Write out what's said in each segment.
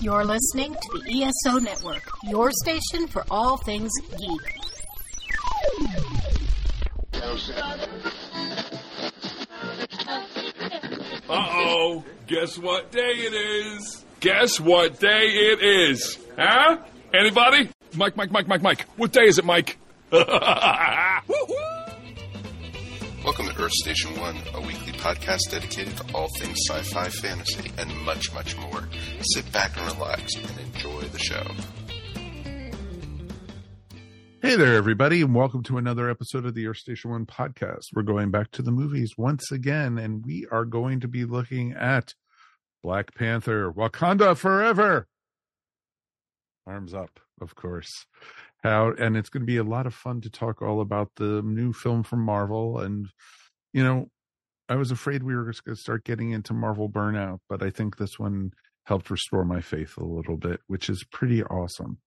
You're listening to the ESO Network, your station for all things geek. Uh oh, guess what day it is? Guess what day it is? Huh? Anybody? Mike, Mike, Mike, Mike, Mike. What day is it, Mike? Welcome to Earth Station One, a weekly podcast dedicated to all things sci fi, fantasy, and much, much more. Sit back and relax and enjoy the show. Hey there, everybody, and welcome to another episode of the Earth Station One podcast. We're going back to the movies once again, and we are going to be looking at Black Panther, Wakanda Forever. Arms up, of course. And it's going to be a lot of fun to talk all about the new film from Marvel. And you know, I was afraid we were just going to start getting into Marvel burnout, but I think this one helped restore my faith a little bit, which is pretty awesome.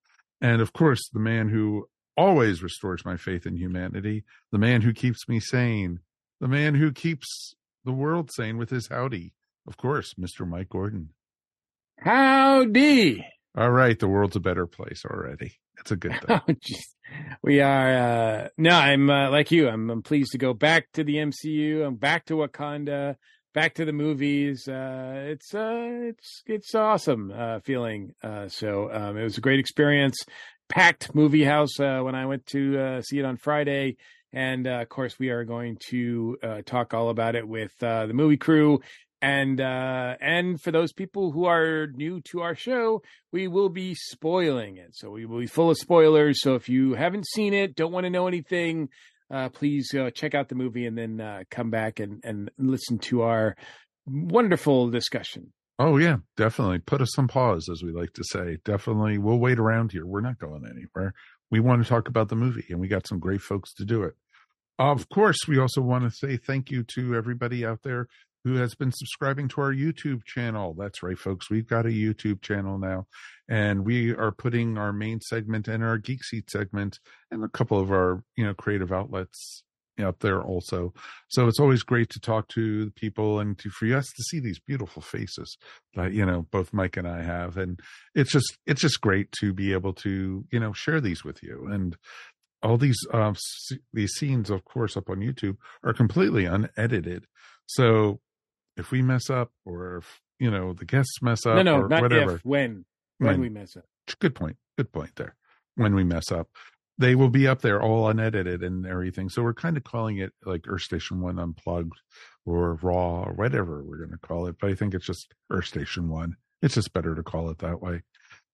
And of course, the man who always restores my faith in humanity, the man who keeps me sane, the man who keeps the world sane with his howdy. Of course, Mr. Mike Gordon. Howdy. All right, the world's a better place already. That's a good thing. Oh, we are. Uh, no, I'm uh, like you. I'm, I'm pleased to go back to the MCU. I'm back to Wakanda. Back to the movies. Uh, it's uh, it's it's awesome uh, feeling. Uh, so um, it was a great experience. Packed movie house uh, when I went to uh, see it on Friday. And uh, of course, we are going to uh, talk all about it with uh, the movie crew and uh and for those people who are new to our show we will be spoiling it so we will be full of spoilers so if you haven't seen it don't want to know anything uh please uh, check out the movie and then uh come back and and listen to our wonderful discussion Oh yeah, definitely. Put us on pause, as we like to say. Definitely, we'll wait around here. We're not going anywhere. We want to talk about the movie, and we got some great folks to do it. Of course, we also want to say thank you to everybody out there who has been subscribing to our YouTube channel. That's right, folks. We've got a YouTube channel now, and we are putting our main segment and our Geek Seat segment and a couple of our you know creative outlets out there also. So it's always great to talk to the people and to for us to see these beautiful faces that you know both Mike and I have, and it's just it's just great to be able to you know share these with you and. All these uh, these scenes, of course, up on YouTube are completely unedited. So if we mess up or if you know the guests mess up no no or not whatever. if when when, When. we mess up. Good point good point there. When we mess up they will be up there all unedited and everything. So we're kind of calling it like earth station one unplugged or raw or whatever we're going to call it but i think it's just earth station one. It's just better to call it that way.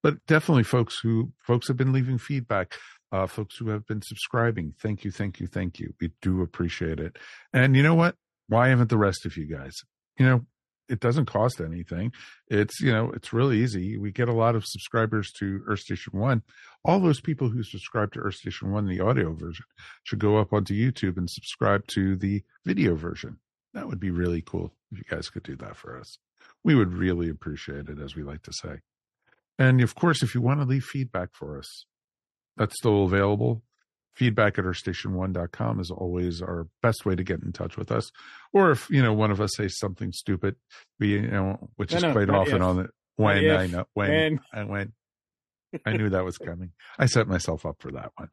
But definitely folks who folks have been leaving feedback uh folks who have been subscribing thank you thank you thank you. We do appreciate it. And you know what? Why haven't the rest of you guys you know it doesn't cost anything. It's you know it's really easy. We get a lot of subscribers to earth station one. All those people who subscribe to earth station one the audio version should go up onto youtube and subscribe to the video version. That would be really cool if you guys could do that for us. We would really appreciate it as we like to say. And of course if you want to leave feedback for us that's still available feedback at earthstationone.com is always our best way to get in touch with us. Or if you know one of us says something stupid we you know which No, is no, quite often if. on the when if, i know when, when. i went, i knew that was coming. I set myself up for that one.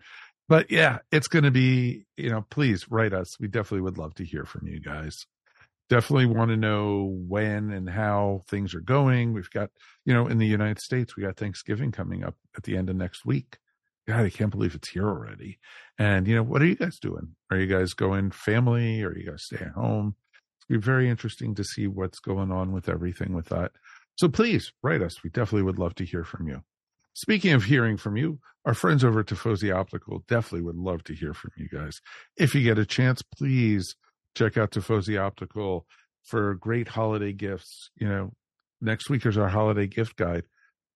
But yeah it's going to be you know please write us. We definitely would love to hear from you guys. Definitely want to know when and how things are going. We've got you know in the united states we got thanksgiving coming up at the end of next week God, I can't believe it's here already. And you know, what are you guys doing? Are you guys going family? Or are you guys stay at home? It's gonna be very interesting to see what's going on with everything with that. So please write us. We definitely would love to hear from you. Speaking of hearing from you, our friends over at Tifosi Optical definitely would love to hear from you guys. If you get a chance, please check out Tifosi Optical for great holiday gifts. You know, next week is our holiday gift guide.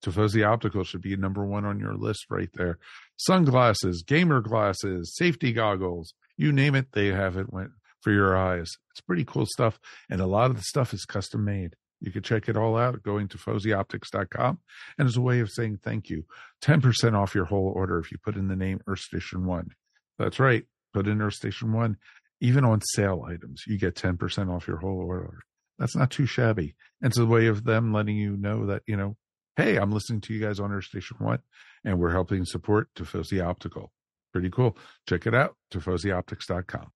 Tifosi Optical should be number one on your list right there. Sunglasses, gamer glasses, safety goggles, you name it, they have it went for your eyes. It's pretty cool stuff. And a lot of the stuff is custom made. You can check it all out going to TifosiOptics.com. And as a way of saying thank you, 10% off your whole order if you put in the name Earth Station One. That's right. Put in Earth Station One. Even on sale items, you get 10% off your whole order. That's not too shabby. And it's a way of them letting you know that, you know, hey, I'm listening to you guys on Earth Station One, and we're helping support Tifosi Optical. Pretty cool. Check it out, tifosioptics.com.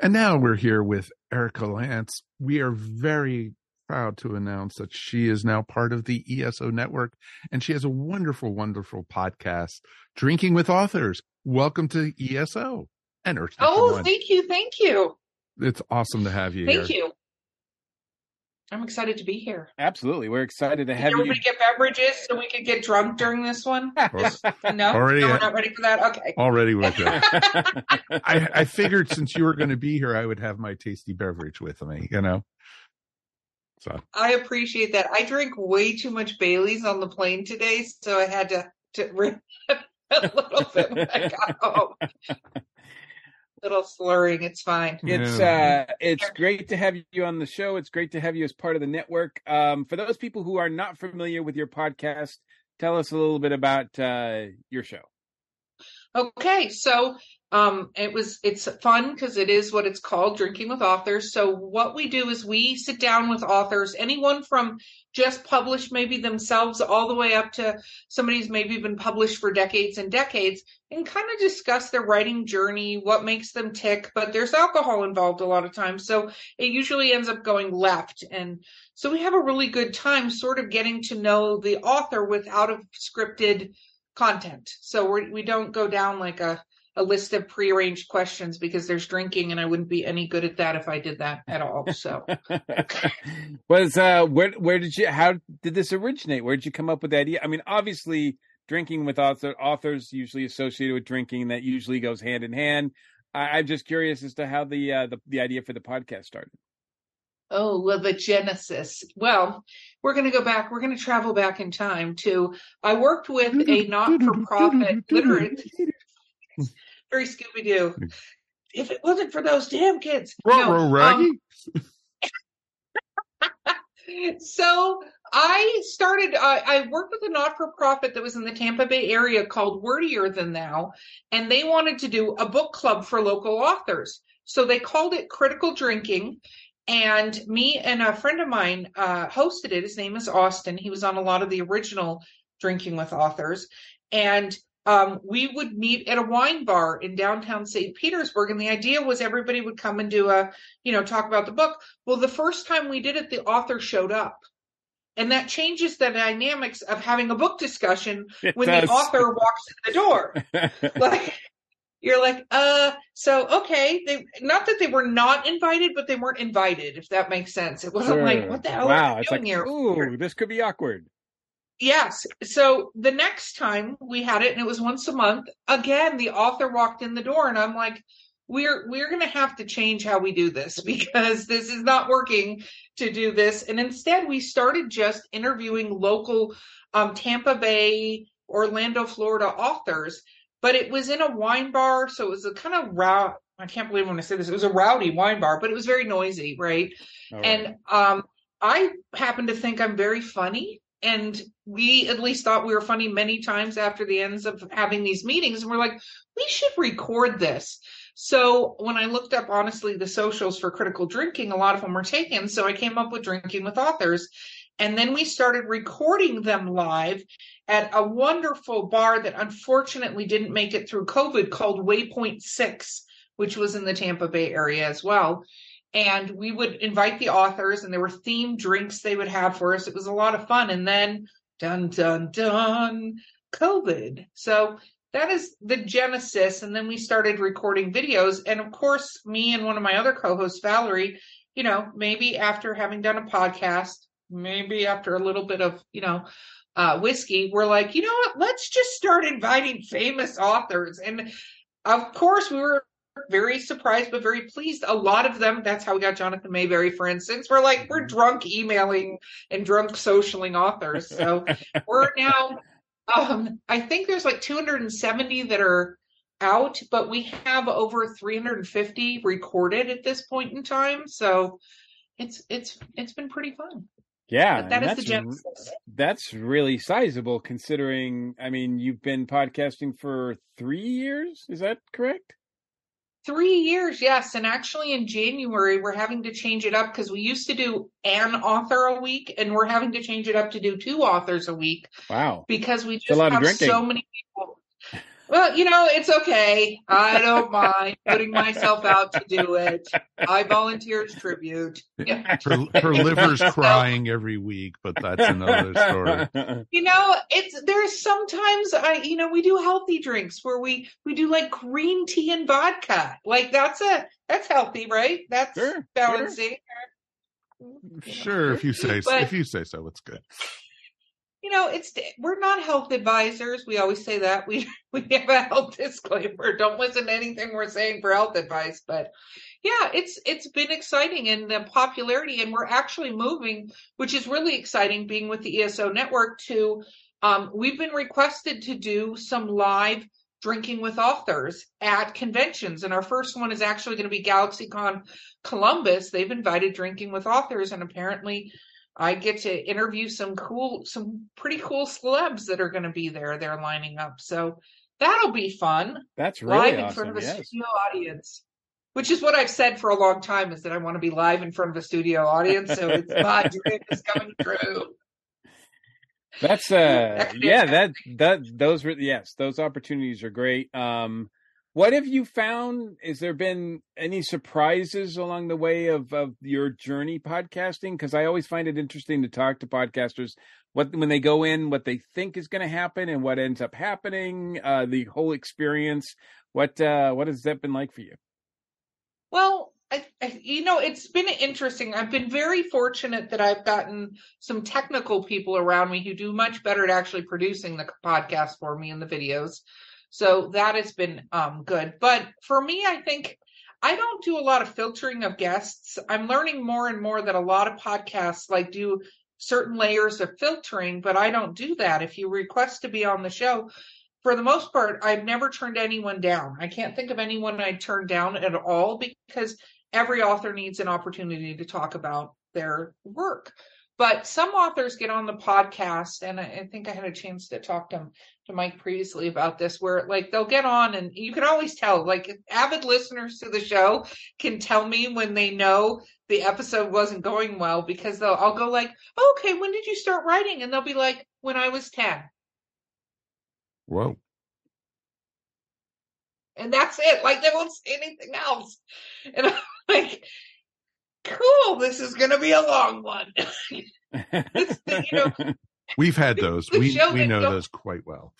And now we're here with Erika Lance. We are very proud to announce that she is now part of the ESO network and she has a wonderful, wonderful podcast, Drinking with Authors. Welcome to ESO and Earth Station Oh, One. thank you, thank you, It's awesome to have you thank here. you. I'm excited to be here. Absolutely. We're excited to Did have you. Can everybody get beverages so we could get drunk during this one? No, Already no, we're not ready for that. Okay. Already with you. I, I figured since you were going to be here, I would have my tasty beverage with me, you know? So, I appreciate that. I drank way too much Bailey's on the plane today, so I had to to re- a little bit when I got home. Little slurring. It's fine. It's uh it's great to have you on the show. It's great to have you as part of the network. Um for those people who are not familiar with your podcast, tell us a little bit about uh your show. Okay, so um, it was it's fun because it is what it's called, drinking with authors. So what we do is we sit down with authors, anyone from just published maybe themselves all the way up to somebody who's maybe been published for decades and decades, and kind of discuss their writing journey, what makes them tick. But there's alcohol involved a lot of times, so it usually ends up going left. And so we have a really good time, sort of getting to know the author without a scripted content. So we we don't go down like a a list of prearranged questions because there's drinking and I wouldn't be any good at that if I did that at all. So Was uh where where did you how did this originate? Where did you come up with the idea? I mean, obviously drinking with author authors usually associated with drinking that usually goes hand in hand. I, I'm just curious as to how the uh the, the idea for the podcast started. Oh well the genesis. Well, we're gonna go back, we're gonna travel back in time to I worked with a not-for-profit literate very Scooby Doo. If it wasn't for those damn kids. Ruh, No, ruh, um, so I started, uh, I worked with a not for profit that was in the Tampa Bay area called Wordier Than Thou, and they wanted to do a book club for local authors. So they called it Critical Drinking. And me and a friend of mine uh, hosted it. His name is Austin. He was on a lot of the original Drinking with Authors. And um, we would meet at a wine bar in downtown St. Petersburg. And the idea was everybody would come and do a, you know, talk about the book. Well, the first time we did it, the author showed up. And that changes the dynamics of having a book discussion It when does. the author walks in the door. Like, you're like, uh, so okay, they not that they were not invited, but they weren't invited, if that makes sense. It wasn't like, what the hell wow, are you it's doing like, here? ooh, this could be awkward. Yes. So the next time we had it, and it was once a month, again, the author walked in the door, and I'm like, we're we're gonna have to change how we do this because this is not working to do this. And instead we started just interviewing local um, Tampa Bay, Orlando, Florida authors, but it was in a wine bar, so it was a kind of row I can't believe when I say this, it was a rowdy wine bar, but it was very noisy, right. And um, I happen to think I'm very funny. And we at least thought we were funny many times after the ends of having these meetings. And we're like, we should record this. So when I looked up, honestly, the socials for critical drinking, a lot of them were taken. So I came up with Drinking with Authors. And then we started recording them live at a wonderful bar that unfortunately didn't make it through COVID called Waypoint Six, which was in the Tampa Bay area as well. And we would invite the authors and there were themed drinks they would have for us. It was a lot of fun. And then dun dun dun covid. So that is the genesis. And then we started recording videos. And of course me and one of my other co-hosts valerie you know maybe after having done a podcast maybe after a little bit of you know uh, whiskey we're like you know what let's just start inviting famous authors and of course we were very surprised but very pleased. A lot of them, that's how we got Jonathan Maberry, for instance. We're like, we're drunk emailing and drunk socialing authors. So we're now, um, I think there's like 270 that are out, but we have over 350 recorded at this point in time. So it's it's it's been pretty fun. Yeah, But that and the that's genesis. that's really sizable considering. I mean, you've been podcasting for three years. Is that correct? Three years, yes. And actually, in January, we're having to change it up because we used to do an author a week, and we're having to change it up to do two authors a week Wow. because we just have so many people. Well, you know, it's okay. I don't mind putting myself out to do it. I volunteer as tribute. Yeah. Her, her liver's crying every week, but that's another story. You know, it's there's sometimes I you know, we do healthy drinks where we we do like green tea and vodka. Like that's a that's healthy, right? That's Sure, sure. balancing. Sure, if you say so, But- if you say so, it's good. You know, it's we're not health advisors. We always say that. We we have a health disclaimer. Don't listen to anything we're saying for health advice, but yeah, it's it's been exciting and the popularity and we're actually moving, which is really exciting being with the ESO network to um we've been requested to do some live drinking with authors at conventions and our first one is actually going to be GalaxyCon Columbus. They've invited drinking with authors and apparently I get to interview some cool, some pretty cool celebs that are going to be there. They're lining up, so that'll be fun. That's really live in awesome. front of a yes. studio audience, which is what I've said for a long time, is that I want to be live in front of a studio audience. So it's my dream is coming true. That's uh yeah, that that those were yes, those opportunities are great. Um what have you found? Is there been any surprises along the way of, of your journey podcasting? Because I always find it interesting to talk to podcasters what when they go in, what they think is going to happen, and what ends up happening. Uh, the whole experience. What uh, what has that been like for you? Well, I, I, you know, it's been interesting. I've been very fortunate that I've gotten some technical people around me who do much better at actually producing the podcast for me and the videos. So that has been um, good. But for me, I think I don't do a lot of filtering of guests. I'm learning more and more that a lot of podcasts like do certain layers of filtering, but I don't do that. If you request to be on the show, for the most part, I've never turned anyone down. I can't think of anyone I turned down at all because every author needs an opportunity to talk about their work. But some authors get on the podcast, and I, I think I had a chance to talk to to Mike previously about this, where like they'll get on, and you can always tell. Like avid listeners to the show can tell me when they know the episode wasn't going well because they'll I'll go like, okay, when did you start writing? And they'll be like, when I was ten. Whoa. and that's it. Like they won't say anything else. And I'm like, cool, this is gonna be a long one. The- you know, We've had those. We we know those quite well.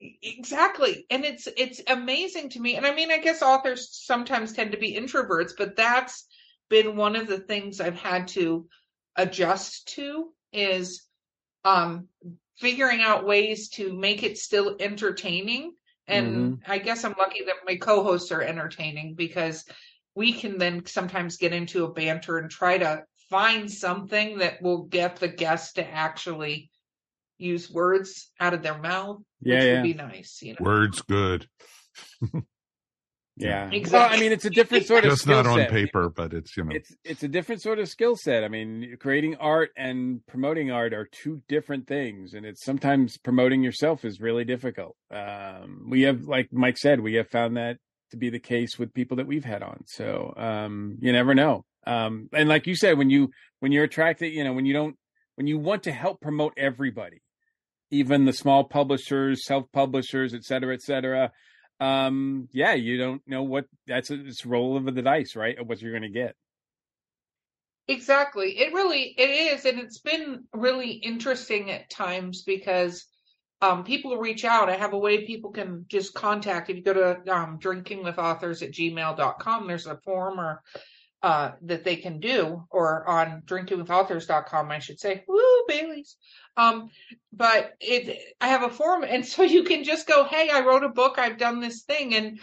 exactly. And it's it's amazing to me. And I mean, I guess authors sometimes tend to be introverts, but that's been one of the things I've had to adjust to is um figuring out ways to make it still entertaining. And I guess I'm lucky that my co-hosts are entertaining because we can then sometimes get into a banter and try to find something that will get the guest to actually use words out of their mouth, Yeah, which yeah. would be nice, you know. Words good. yeah. Well, Exactly. I mean, it's a different sort of Just skill not on set. paper, but it's you know. it's it's a different sort of skill set. I mean, creating art and promoting art are two different things, and it's sometimes promoting yourself is really difficult. Um, we have, like Mike said, we have found that to be the case with people that we've had on. So um, you never know. Um, and like you said, when you when you're attracted, you know, when you don't when you want to help promote everybody, even the small publishers, self publishers, et cetera, et cetera. Um, yeah, you don't know what that's a, it's roll of the dice, right? What you're going to get. Exactly. It really it is, and it's been really interesting at times because um, people reach out. I have a way people can just contact. If you go to um, drinkingwithauthors at gmail.com, there's a form or uh, that they can do, or on drinkingwithauthors.com, I should say. Woo, Bailey's. Um, but it, I have a form, and so you can just go, "Hey, I wrote a book. I've done this thing," and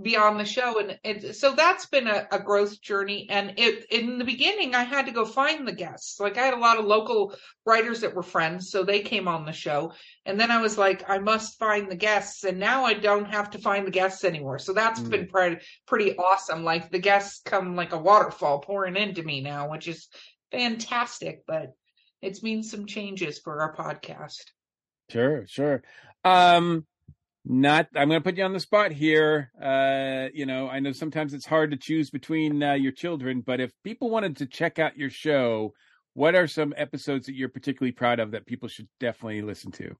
be on the show. And it, so that's been a, a growth journey. And it in the beginning i had to go find the guests. Like i had a lot of local writers that were friends so they came on the show. And then i was like i must find the guests. And now i don't have to find the guests anymore. So that's Mm. been pretty pretty awesome. Like the guests come like a waterfall pouring into me now which is fantastic but it's means some changes for our podcast. Sure, sure. Um, not i'm going to put you on the spot here uh you know i know sometimes it's hard to choose between uh, your children but if people wanted to check out your show what are some episodes that you're particularly proud of that people should definitely listen to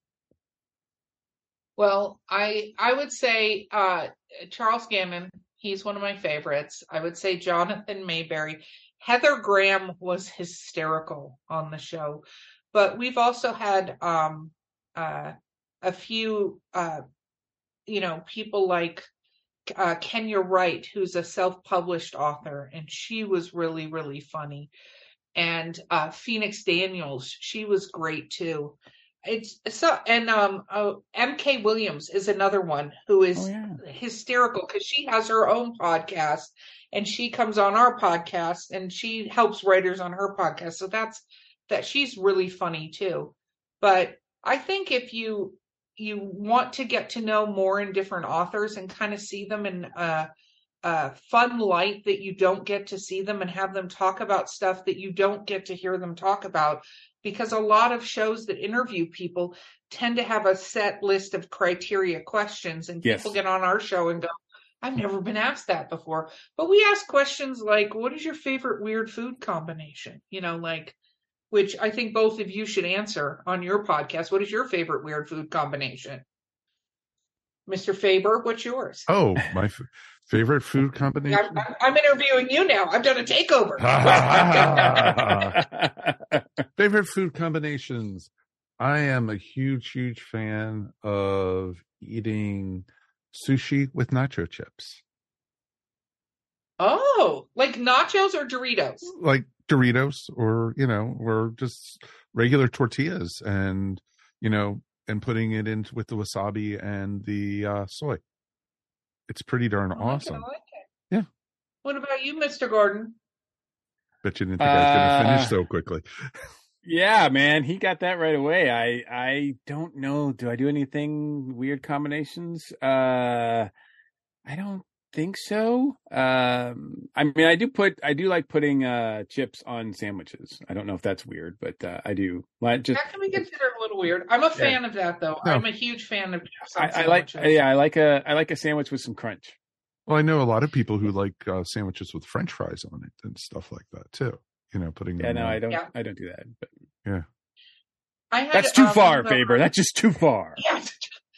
Well, I I would say uh, Charles Gammon. He's one of my favorites. I would say Jonathan Maberry. Heather Graham was hysterical on the show, but we've also had um, uh, a few, uh, you know, people like uh, Kenya Wright, who's a self-published author, and she was really really funny. And uh, Phoenix Daniels, she was great too it's so and um uh, mk williams is another one who is Oh, yeah. hysterical because she has her own podcast and she comes on our podcast and she helps writers on her podcast so that's that she's really funny too but i think if you you want to get to know more and different authors and kind of see them in a, a fun light that you don't get to see them and have them talk about stuff that you don't get to hear them talk about. Because a lot of shows that interview people tend to have a set list of criteria questions and Yes. people get on our show and go i've never been asked that before. But we ask questions like what is your favorite weird food combination? You know like which i think both of you should answer on your podcast. What is your favorite weird food combination? Mr faber what's yours? Oh, my f- favorite food combination. I'm, I'm- I'm interviewing you now. I've done a takeover. Favorite food combinations. I am a huge, huge fan of eating sushi with nacho chips, oh like nachos or doritos? Like Doritos, or you know, or just regular tortillas, and you know, and putting it in with the wasabi and the uh, soy. It's pretty darn I like it, I awesome. like it. Yeah. What about you, Mr. Gordon? Bet you didn't think I was going to Uh, finish so quickly. Yeah, man, he got that right away. I I don't know. Do I do anything weird combinations? Uh I don't think so. Um I mean I do put I do like putting uh chips on sandwiches. I don't know if that's weird, but uh, I do. Like just That can be considered a little weird. I'm a fan of that, though. No. I'm a huge fan of chips on I, I like yeah, I like a I like a sandwich with some crunch. Well, I know a lot of people who like uh, sandwiches with French fries on it and stuff like that too. You know, putting Yeah, them no, on. I don't Yeah. I don't do that. But yeah. I had, that's too um, far, one Faber. That's just too far. Yes,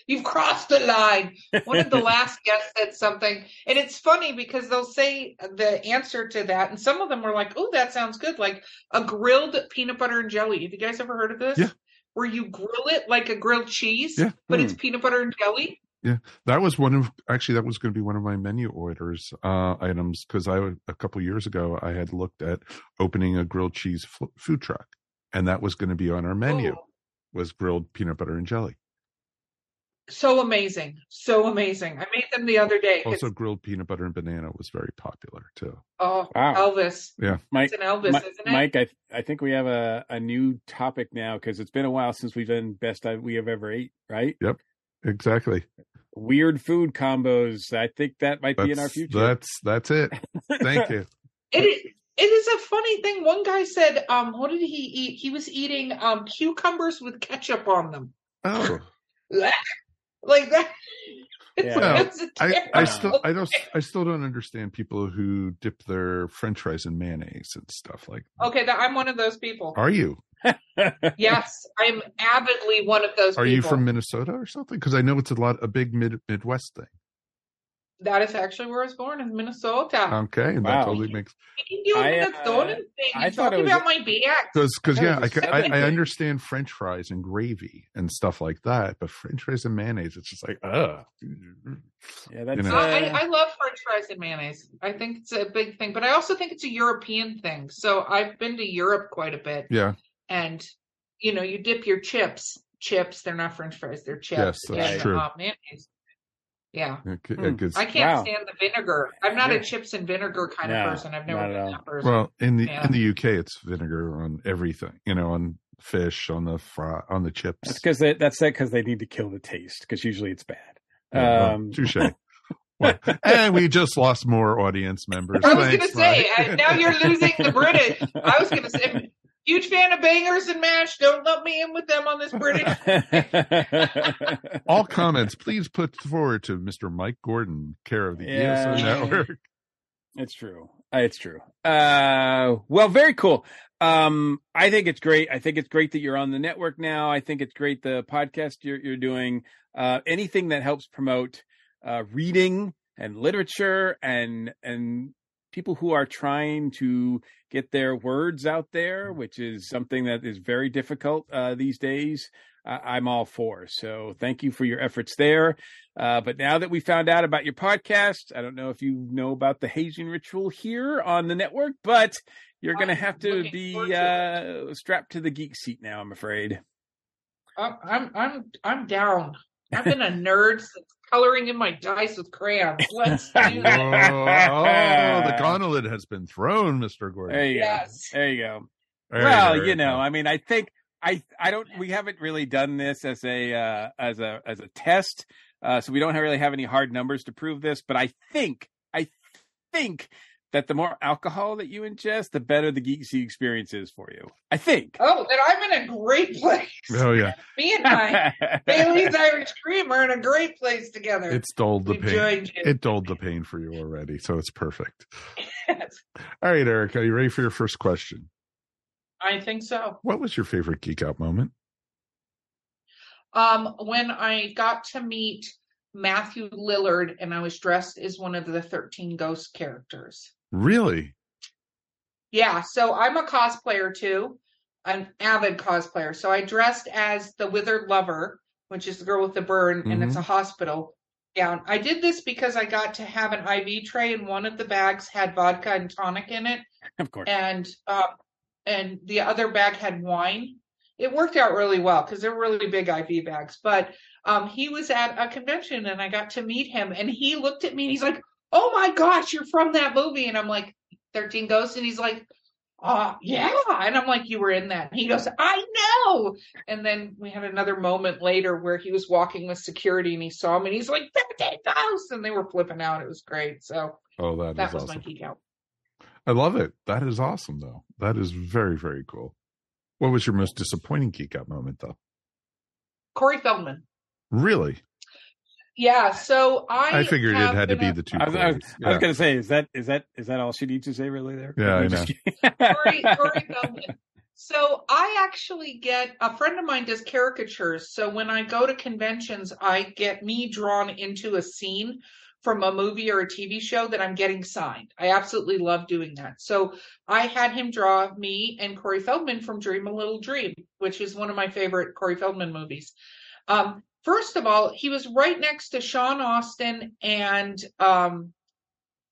you've crossed the line. One of the last guests said something, and it's funny because they'll say the answer to that, and some of them were like, "Oh, that sounds good," like a grilled peanut butter and jelly. Have you guys ever heard of this? Yeah. Where you grill it like a grilled cheese, Yeah. but it's peanut butter and jelly. Yeah, that was one of actually that was going to be one of my menu orders uh, items because I a couple years ago I had looked at opening a grilled cheese f- food truck, and that was going to be on our menu Oh, was grilled peanut butter and jelly. So amazing, so amazing. I made them the other day. Also, grilled peanut butter and banana was very popular too. oh, Wow. Elvis. Mike It's an Elvis, Mi- isn't it? Mike, I I think we have a, a new topic now because it's been a while since we've done best I, we have ever ate, right? Yep, exactly. Weird food combos. I think that might be in our future. that's that's it. Thank you. It is, it is a funny thing. One guy said, um, what did he eat? He was eating um cucumbers with ketchup on them. Oh, like that. Yeah. That's a I, I terrible still I don't. I still don't understand people who dip their French fries in mayonnaise and stuff like. that. Okay, that, I'm one of those people. Are you? Yes, I'm avidly one of those Are people. you from Minnesota or something? Because I know it's a lot a big mid Midwest thing. That is actually where I was born in Minnesota. Okay, and Wow. that totally makes you I, uh, Minnesota thing. I thought it was about my BX. because because I yeah, it I, was ca- a I, Southern I understand French fries and gravy and stuff like that, but French fries and mayonnaise, it's just like ugh. yeah, that's You know. uh, I, I love French fries and mayonnaise. I think it's a big thing, but I also think it's a European thing. So I've been to Europe quite a bit. Yeah, and you know you dip your chips chips they're not french fries they're chips Yes, that's in, true. uh, mayonnaise yeah it c- Hmm. it gets- i can't Wow. stand the vinegar i'm not Yeah. a chips and vinegar kind No, of person i've never been that person well in the Yeah. in the UK, it's vinegar on everything. You know, on fish, on the fry, on the chips. that's because they, that's that because they need to kill the taste because usually it's bad. Yeah, well, Um, touche. Well, and we just lost more audience members. i was gonna say Mike. uh, now you're losing the british i was gonna say huge fan of Bangers and Mash. Don't let me in with them on this British. All comments, please put forward to Mr. Mike Gordon, care of the Yeah. ESO Network. It's true. Uh, It's true. Uh, well, very cool. Um, I think it's great. I think it's great that you're on the network now. I think it's great the podcast you're you're doing. Uh, anything that helps promote uh, reading and literature and and people who are trying to get their words out there, which is something that is very difficult uh, these days. I'm all for. So thank you for your efforts there. Uh, but now that we found out about your podcast, I don't know if you know about the hazing ritual here on the network, but you're going to have to be to uh, strapped to the geek seat now, I'm afraid. I'm I'm I'm I'm down. I've been a nerd since coloring in my dice with crayons. Let's do that. oh, the gauntlet has been thrown, Mr. Gordon. There you Yes. go. There you go. All right, well, all right. you know, I mean, I think I I don't. We haven't really done this as a uh, as a as a test, uh, so we don't really have any hard numbers to prove this. But I think I think that the more alcohol that you ingest, the better the geek seat experience is for you. I think. Oh, then I'm in a great place. Oh, yeah. Me and my Bailey's Irish Cream are in a great place together. It's dulled the We've pain. It dulled the pain for you already, so it's perfect. Yes, All right, Eric, are you ready for your first question? I think so. What was your favorite geek out moment? Um, when I got to meet Matthew Lillard and I was dressed as one of the 13 ghost characters. Really? Yeah, so I'm a cosplayer too, an avid cosplayer. So I dressed as the withered lover, which is the girl with the burn, and it's a hospital gown. I did this because I got to have an IV tray, and one of the bags had vodka and tonic in it, of course. and um, and the other bag had wine. It worked out really well because they're really big IV bags. But um, he was at a convention, and I got to meet him, and he looked at me, and he's like, "Oh my gosh, you're from that movie," and I'm like, "13 Ghosts," and he's like. Uh, yeah. And I'm like, you were in that. And he goes, I know. And then we had another moment later where he was walking with security and he saw me and he's like, 13 ghosts. And they were flipping out. It was great. So Oh, that, was awesome. my geek out. I love it. That is awesome, though. That is very, very cool. What was your most disappointing geek out moment, though? Corey Feldman. Really? Yeah. So I, I, figured it had to be a- the two. I was, I was, Corys. I was gonna say, is that is that is that all she needs to say really there? Yeah, I I'm just know. kidding. Corey, Corey Feldman. So I actually get a friend of mine does caricatures. So when I go to conventions, I get me drawn into a scene from a movie or a TV show that I'm getting signed. I absolutely love doing that. So I had him draw me and Corey Feldman from Dream a Little Dream, which is one of my favorite Corey Feldman movies. Um, first of all, he was right next to Sean Astin and um,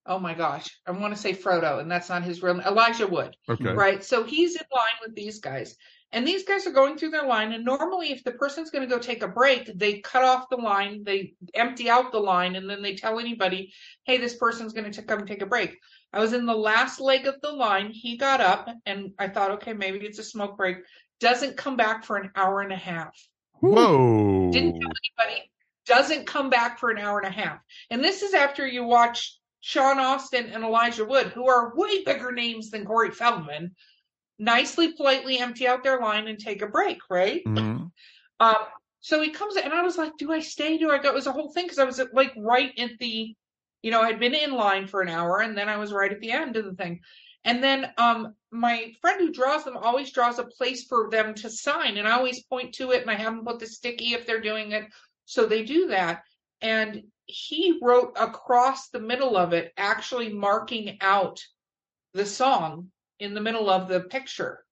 oh my gosh, I want to say Frodo, and that's not his real name, Elijah Wood Okay. right? So he's in line with these guys. And these guys are going through their line. And normally, if the person's going to go take a break, they cut off the line, they empty out the line, and then they tell anybody, hey, this person's going to come take a break. I was in the last leg of the line. He got up, and I thought, okay, maybe it's a smoke break. Doesn't come back for an hour and a half. Whoa. Didn't tell anybody. Doesn't come back for an hour and a half. And this is after you watch Sean Astin and Elijah Wood, who are way bigger names than Corey Feldman, nicely, politely empty out their line and take a break, right? Mhm. Um, so he comes and I was like, "Do I stay? Do I go?" It was a whole thing because I was at, like right at the, you know, I'd been in line for an hour, and then I was right at the end of the thing. And then um, my friend who draws them always draws a place for them to sign, and I always point to it, and I have them put the sticky if they're doing it, so they do that. And he wrote across the middle of it, actually marking out the song in the middle of the picture,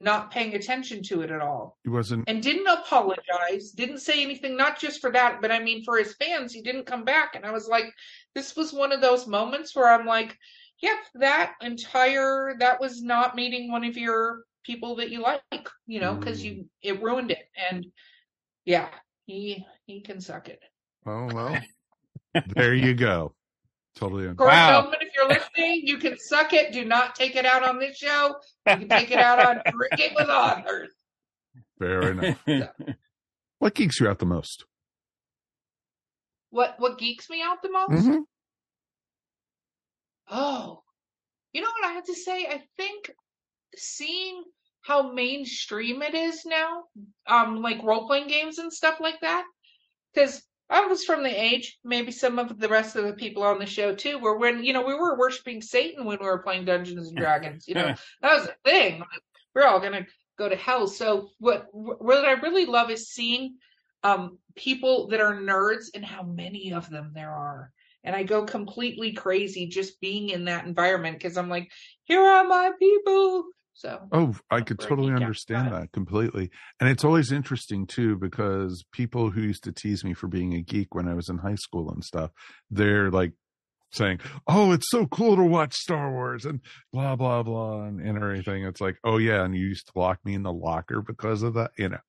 not paying attention to it at all He wasn't. and didn't apologize, didn't say anything, not just for that, but I mean for his fans, he didn't come back. And I was like, this was one of those moments where I'm like, yep, that entire that was not meeting one of your people that you like, you know, because you it ruined it. And yeah, he he can suck it. Oh well. there you go. Totally. Un- Corey Wow. Feldman, if you're listening, you can suck it. Do not take it out on this show. You can take it out on Drinking with Authors. Fair enough. What geeks you out the most? What what geeks me out the most? Mhm. Oh, you know what I have to say? I think seeing how mainstream it is now, um, like role playing games and stuff like that. Because I was from the age, maybe some of the rest of the people on the show too, where when you know we were worshiping Satan when we were playing Dungeons and Dragons. You know that was a thing. We're all gonna go to hell. So what what I really love is seeing um, people that are nerds and how many of them there are. And I go completely crazy just being in that environment because I'm like, here are my people. So Oh, I could totally understand that completely. And it's always interesting too because people who used to tease me for being a geek when I was in high school and stuff, they're like saying, "Oh, it's so cool to watch Star Wars and blah blah blah and, and everything." It's like, "Oh yeah, and you used to lock me in the locker because of that," you know.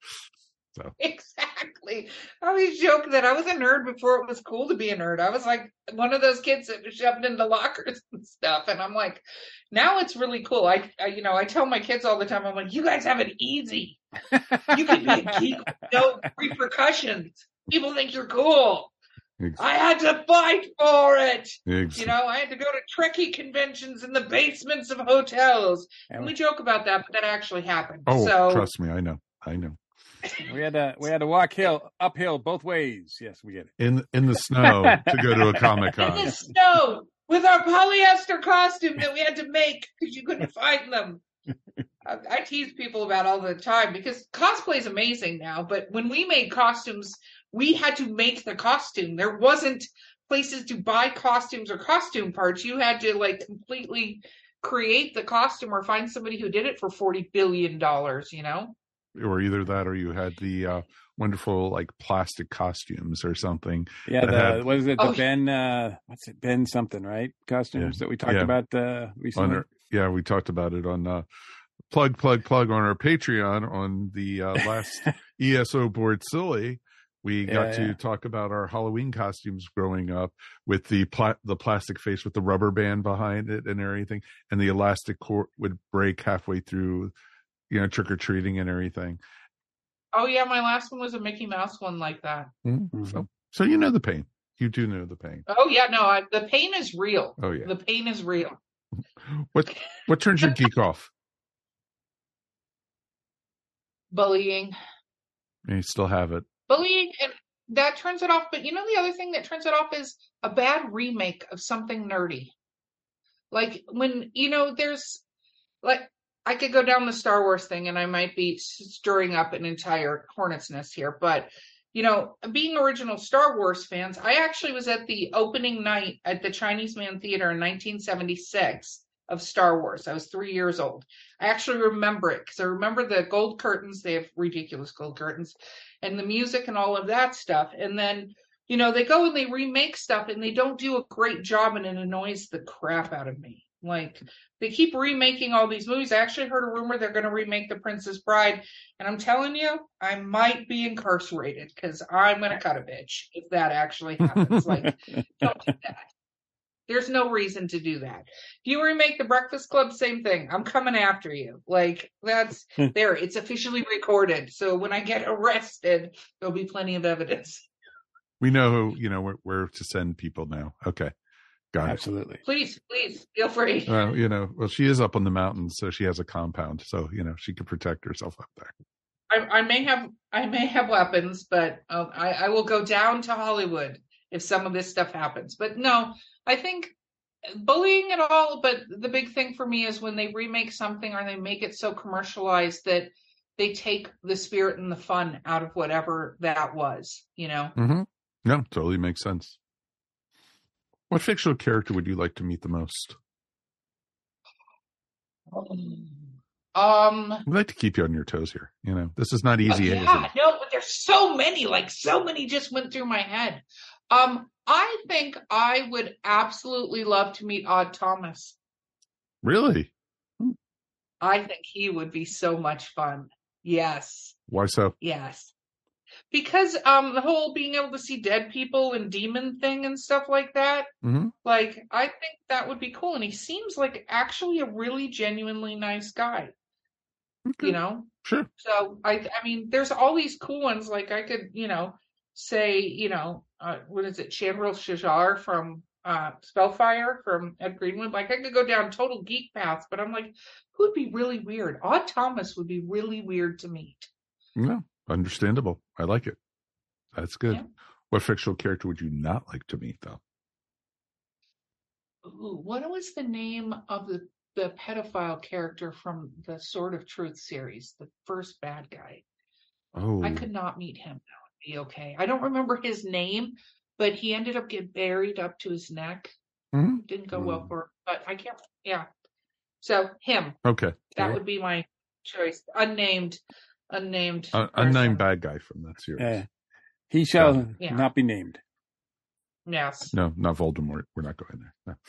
So exactly. I always joke that I was a nerd before it was cool to be a nerd. I was like one of those kids that was shoved into lockers and stuff. And I'm like, now it's really cool. I, I you know, I tell my kids all the time, I'm like, you guys have it easy. You can be a geek with no repercussions. People think you're cool. I had to fight for it. You know, I had to go to Trekkie conventions in the basements of hotels. And we joke about that, but that actually happened. oh, so trust me, I know, I know. We had to we had to walk hill uphill both ways. Yes, we get it. In in the snow to go to a comic con. in the snow with our polyester costume that we had to make because you couldn't find them. I, I tease people about all the time because cosplay is amazing now, but when we made costumes, we had to make the costume. There wasn't places to buy costumes or costume parts. You had to like completely create the costume or find somebody who did it for forty billion dollars. You know. Or either that or you had the uh wonderful like plastic costumes or something Yeah, That the had- what is it? The Oh, Ben uh what's it? Ben something, right? Costumes that we talked Yeah. about uh on recently. our, yeah we talked about it on uh plug plug plug on our patreon on the uh last eso board silly we got Yeah, to yeah. talk about our halloween costumes growing up with the pla- the plastic face with the rubber band behind it and everything and the elastic cord would break halfway through you know trick or treating and everything Oh yeah, my last one was a Mickey Mouse one like that. Mm-hmm. so so you know the pain you do know the pain Oh yeah, no, I, the pain is real. oh yeah The pain is real. what what turns your geek off Bullying. you still have it bullying and that turns it off but you know the other thing that turns it off is a bad remake of something nerdy like when you know there's like i could go down the star wars thing and i might be stirring up an entire hornet's nest here but you know being original star wars fans i actually was at the opening night at the chinese man theater in 1976 of star wars i was three years old i actually remember it because i remember the gold curtains they have ridiculous gold curtains and the music and all of that stuff. And then, you know, they go and they remake stuff and they don't do a great job and it annoys the crap out of me. Like they keep remaking all these movies. I actually heard a rumor they're going to remake The Princess Bride, and I'm telling you, I might be incarcerated because I'm going to cut a bitch if that actually happens. like, don't do that. There's no reason to do that. If you remake The Breakfast Club, same thing. I'm coming after you. Like that's there. It's officially recorded. So when I get arrested, there'll be plenty of evidence. we know you know where, where to send people now okay got it Absolutely. Please, please feel free. Well, you know, well, she is up on the mountains, so she has a compound, so you know she could protect herself up there. I, I may have I may have weapons, but uh, I, I will go down to Hollywood if some of this stuff happens. But no, I think bullying at all. But the big thing for me is when they remake something or they make it so commercialized that they take the spirit and the fun out of whatever that was. You know. Mm-hmm. No, totally makes sense. What fictional character would you like to meet the most? Um. We'd like to keep you on your toes here. You know, this is not easy. yeah, no, but there's so many. Like so many just went through my head. Um, I think I would absolutely love to meet Odd Thomas. Really? I think he would be so much fun. Yes, Why so? yes. Because um the whole being able to see dead people and demon thing and stuff like that, Mm-hmm. like I think that would be cool. And he seems like actually a really genuinely nice guy. You know? Sure. So I I mean there's all these cool ones like I could, you know, say, you know, uh, what is it, Shandril Shessair from uh Spellfire from Ed Greenwood. Like I could go down total geek paths, but I'm like, who would be really weird? Odd Thomas would be really weird to meet. No, understandable. I like it. That's good. Yeah. What fictional character would you not like to meet, though? Ooh, what was the name of the the pedophile character from the Sword of Truth series, the first bad guy? Oh, I could not meet him. That would be okay. I don't remember his name, but he ended up getting buried up to his neck. Mhm. Didn't go well Mm. for him, but I can't. Yeah. So him, okay. that would be my choice. Unnamed, unnamed. Un- unnamed bad guy from that series. Uh, he shall Yeah. not be named. Yes. No, not Voldemort. We're not going there. No.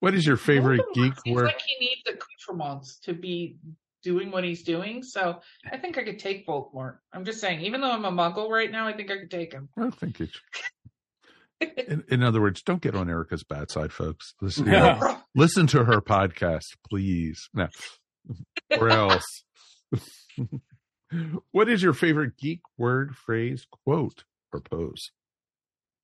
What is your favorite Voldemort geek seems word? like he needs accoutrements to be doing what he's doing. So I think I could take Voldemort. I'm just saying, even though I'm a Muggle right now, I think I could take him. I think it's. In, in other words, don't get on Erika's bad side, folks. Listen, Yeah. listen to her podcast, please. No, or else. what is your favorite geek word, phrase, quote, or pose?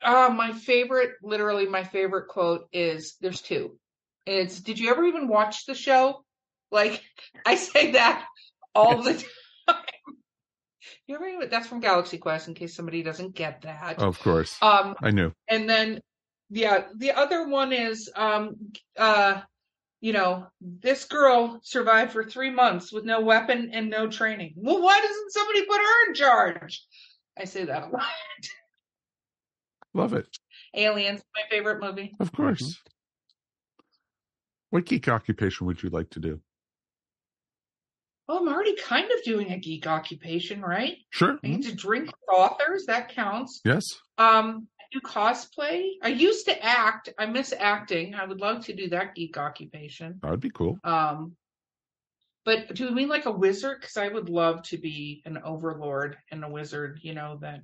Uh, my favorite, literally my favorite quote is there's two. It's did you ever even watch the show? Like I say that all the time. You ever even, that's from Galaxy Quest in case somebody doesn't get that. Of course, Um I knew. and then yeah, the other one is um uh you know, this girl survived for three months with no weapon and no training. Well, why doesn't somebody put her in charge? I say that a lot. Love it. Aliens, my favorite movie. Of course. What geek occupation would you like to do? Well, I'm already kind of doing a geek occupation, right? Sure. I get to drink with authors. That counts. Yes. Um, I do cosplay. I used to act. I miss acting. I would love to do that geek occupation. That would be cool. Um, but do you mean like a wizard? Because I would love to be an overlord and a wizard. You know that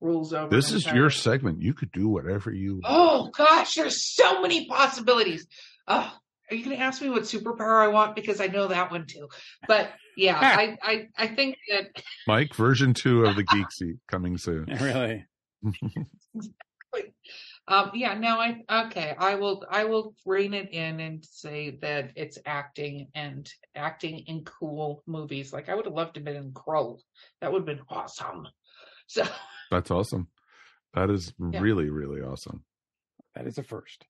rules over. This is your segment. You could do whatever you want. Oh gosh, there's so many possibilities. Oh, are you going to ask me what superpower I want? Because I know that one too. But yeah, I, I, I think that Mike, version two of the geek seat coming soon. Really? Um, yeah, no, I okay. I will I will rein it in and say that it's acting and acting in cool movies. Like I would have loved to have been in Crow. That would have been awesome. So That's awesome. That is Yeah. really, really awesome. That is a first.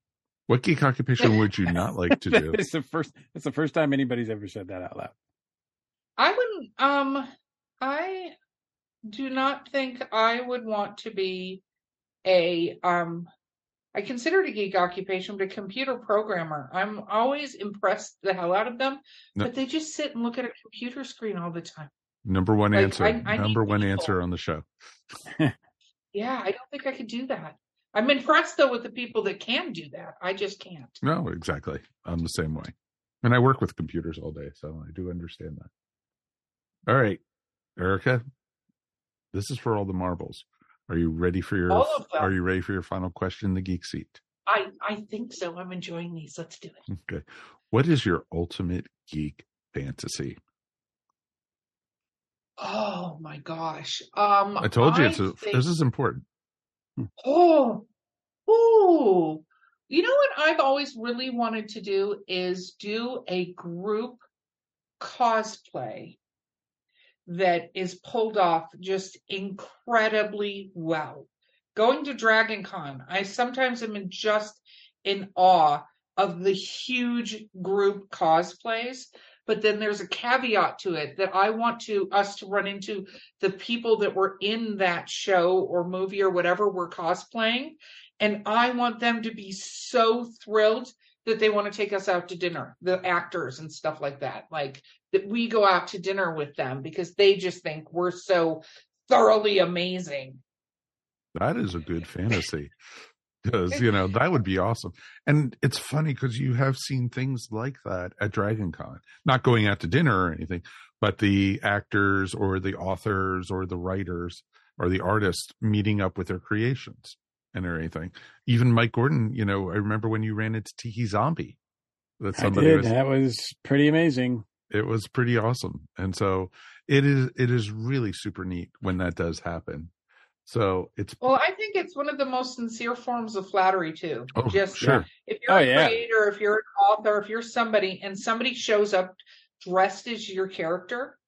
What geek occupation would you not like to do? it's the first. It's the first time anybody's ever said that out loud. I wouldn't um I do not think I would want to be a um I consider it a geek occupation, but a computer programmer. I'm always impressed the hell out of them, No. but they just sit and look at a computer screen all the time. Number one Like, answer. I- I Number one people. answer on the show. Yeah, I don't think I could do that. I'm impressed though with the people that can do that. I just can't. No, exactly. I'm the same way. And I work with computers all day, so I do understand that. All right, Erika, this is for all the marbles. Are you ready for your All of them. are you ready for your final question, the geek seat? I I think so. I'm enjoying these. Let's do it. Okay. What is your ultimate geek fantasy? Oh my gosh. Um I told you I it's a, think- this is important. Oh, oh. You know what I've always really wanted to do is do a group cosplay that is pulled off just incredibly well. Going to Dragon Con, I sometimes am just in awe of the huge group cosplays. But then there's a caveat to it that I want to us to run into the people that were in that show or movie or whatever we're cosplaying. And I want them to be so thrilled that they want to take us out to dinner, the actors and stuff like that. Like that we go out to dinner with them because they just think we're so thoroughly amazing. That is a good fantasy. Because, you know, that would be awesome. And it's funny because you have seen things like that at Dragon Con. Not going out to dinner or anything, but the actors or the authors or the writers or the artists meeting up with their creations and everything. Even Mike Gordon, you know, I remember when you ran into Tiki Zombie. That I somebody did. was That was pretty amazing. it was pretty awesome and so it is it is really super neat when that does happen So it's Well, I think it's one of the most sincere forms of flattery too. oh, Just sure. if you're Oh, a yeah. creator, if you're an author, if you're somebody and somebody shows up dressed as your character,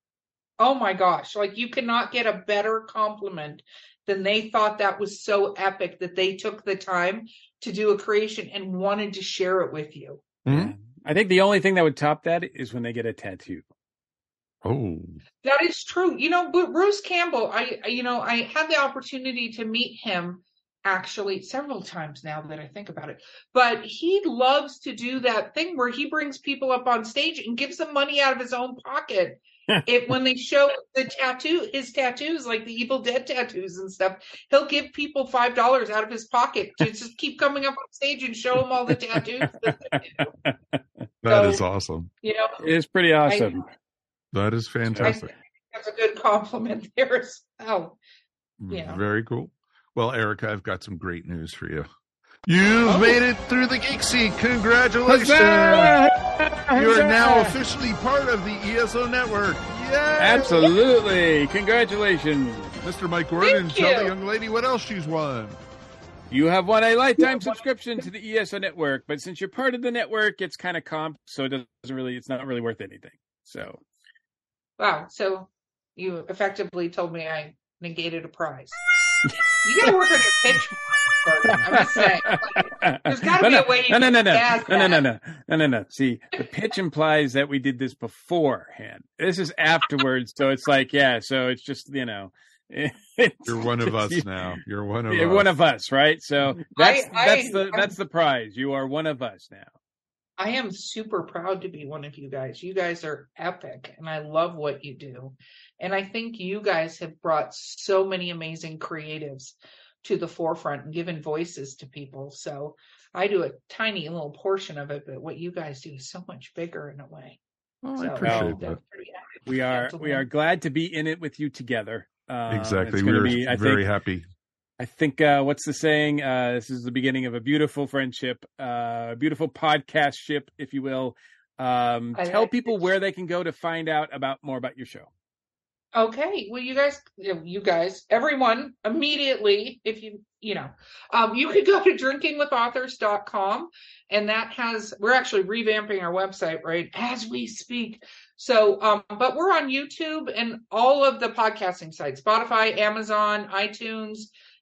oh my gosh, like you cannot get a better compliment than they thought that was so epic that they took the time to do a creation and wanted to share it with you. Hmm? I think the only thing that would top that is when they get a tattoo. Oh, That is true. You know, but Bruce Campbell, I I- you know, I had the opportunity to meet him actually several times now that I think about it. But he loves to do that thing where he brings people up on stage and gives them money out of his own pocket. It when they show the tattoo, his tattoos, like the Evil Dead tattoos and stuff, he'll give people five dollars out of his pocket to just keep coming up on stage and show them all the tattoos. that that So- is awesome. You know, It is pretty awesome. That is fantastic. think that's a good compliment there as well. Mm, yeah. Very cool. Well, Erika, I've got some great news for you. You've Oh. made it through the Geek Seat. Congratulations. Huzzah! You are now officially part of the ESO network. Yay! Absolutely. Congratulations. Mr. Mike Gordon, Thank tell the young lady what else she's won. You have won a lifetime subscription to the ESO network, but since you're part of the network, it's kind of comp, so it doesn't really, it's not really worth anything. So Wow. So you effectively told me I negated a prize. You got to work on your pitch. I'm just saying. There's gotta no, be no, a way you No, no, no, can no, gas no, no, no, that. no, no, no, no. See, the pitch implies that we did this beforehand. This is afterwards, so it's like, yeah. So it's just you know, You're one of us now. You're one of You're us. one of us, right? So that's I- that's the I- that's the prize. You are one of us now. I am super proud to be one of you guys. You guys are epic and I love what you do. And I think you guys have brought so many amazing creatives to the forefront and given voices to people. So I do a tiny little portion of it, but what you guys do is so much bigger in a way. Well, So I appreciate that. that's pretty epic. We are That's we are glad to be in it with you together. Um, Exactly. We gonna be, I very think, happy. I think uh, what's the saying? Uh, this is the beginning of a beautiful friendship, uh, a beautiful podcast ship, if you will. Um, I tell like people it. where they can go to find out about more about your show. Okay, well, you guys, you guys, everyone, immediately, if you, you know, um, you could go to drinkingwithauthors.com and that has, we're actually revamping our website, right, as we speak. So, um, but we're on YouTube and all of the podcasting sites, Spotify, Amazon, iTunes.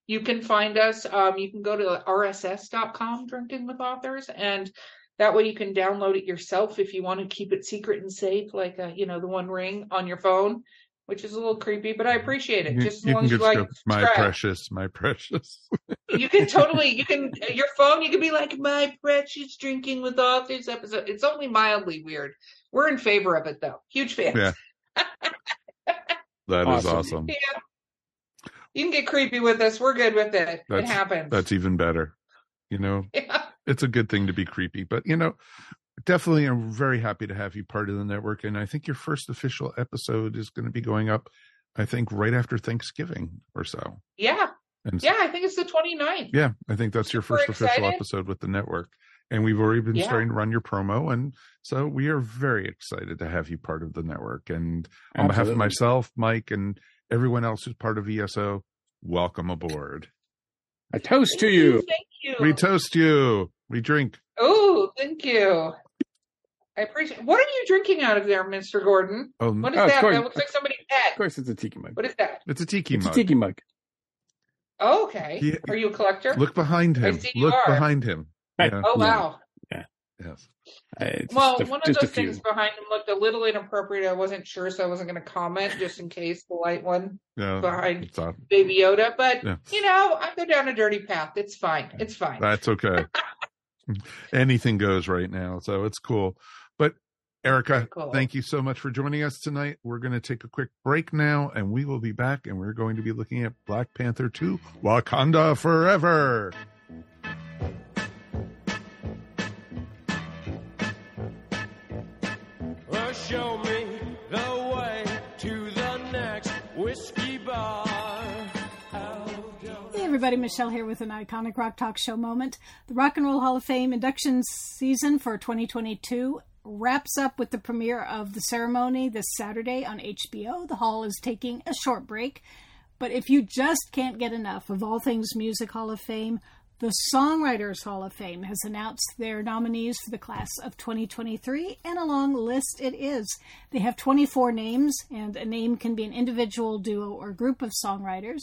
You can find us. Um, you can go to rss.com, Drinking with Authors, and that way you can download it yourself if you want to keep it secret and safe, like, uh, you know, the One Ring on your phone which is a little creepy, but I appreciate it. You, Just as you long can as you like, my subscribe. precious, my precious. you can totally, you can your phone. You can be like, my precious drinking with authors episode. It's only mildly weird. We're in favor of it though. Huge fans. Yeah. That is Awesome. awesome. Yeah. You can get creepy with us. We're good with it. it happens. That's even better. You know, yeah. it's a good thing to be creepy, but you know, definitely I'm very happy to have you part of the network. And I think your first official episode is going to be going up, I think, right after Thanksgiving or so. yeah. And Yeah. I think it's the 29th. yeah, I think that's your Super first official excited. episode with the network. And we've already been Yeah. starting to run your promo. And so we are very excited to have you part of the network. And on behalf of myself, Mike, and everyone else who's part of ESO, welcome aboard. A toast to you. Thank you. We toast you. We drink. oh, thank you. I appreciate. What are you drinking out of there, Mr. Gordon? Oh, What is Oh, that? course. That looks like somebody's head. Of course, it's a tiki mug. What is that? it's a tiki mug. It's a mug. tiki mug. Oh, okay. Yeah. Are you a collector? Look behind I him. see you Look are. behind him. Yeah. oh, wow. Yes. Uh, Well, a, one of those things behind him looked a little inappropriate. I wasn't sure, so I wasn't going to comment just in case the light one Yeah. behind It's Baby Yoda. But Yeah. you know, I go down a dirty path. It's fine. It's fine. That's okay. Anything goes right now, so it's cool. But Erika, Cool. thank you so much for joining us tonight. We're going to take a quick break now, and we will be back, and we're going to be looking at Black Panther 2 Wakanda Forever. Well, show me the way to the next whiskey bar. Hey everybody, Michelle here with an iconic rock talk show moment. The Rock and Roll Hall of Fame induction season for 2022 wraps up with the premiere of the ceremony this Saturday on HBO. The hall is taking a short break, But if you just can't get enough of All Things Music Hall of Fame, the Songwriters Hall of Fame has announced their nominees for the class of 2023, and a long list it is. They have 24 names, and a name can be an individual, duo, or group of songwriters.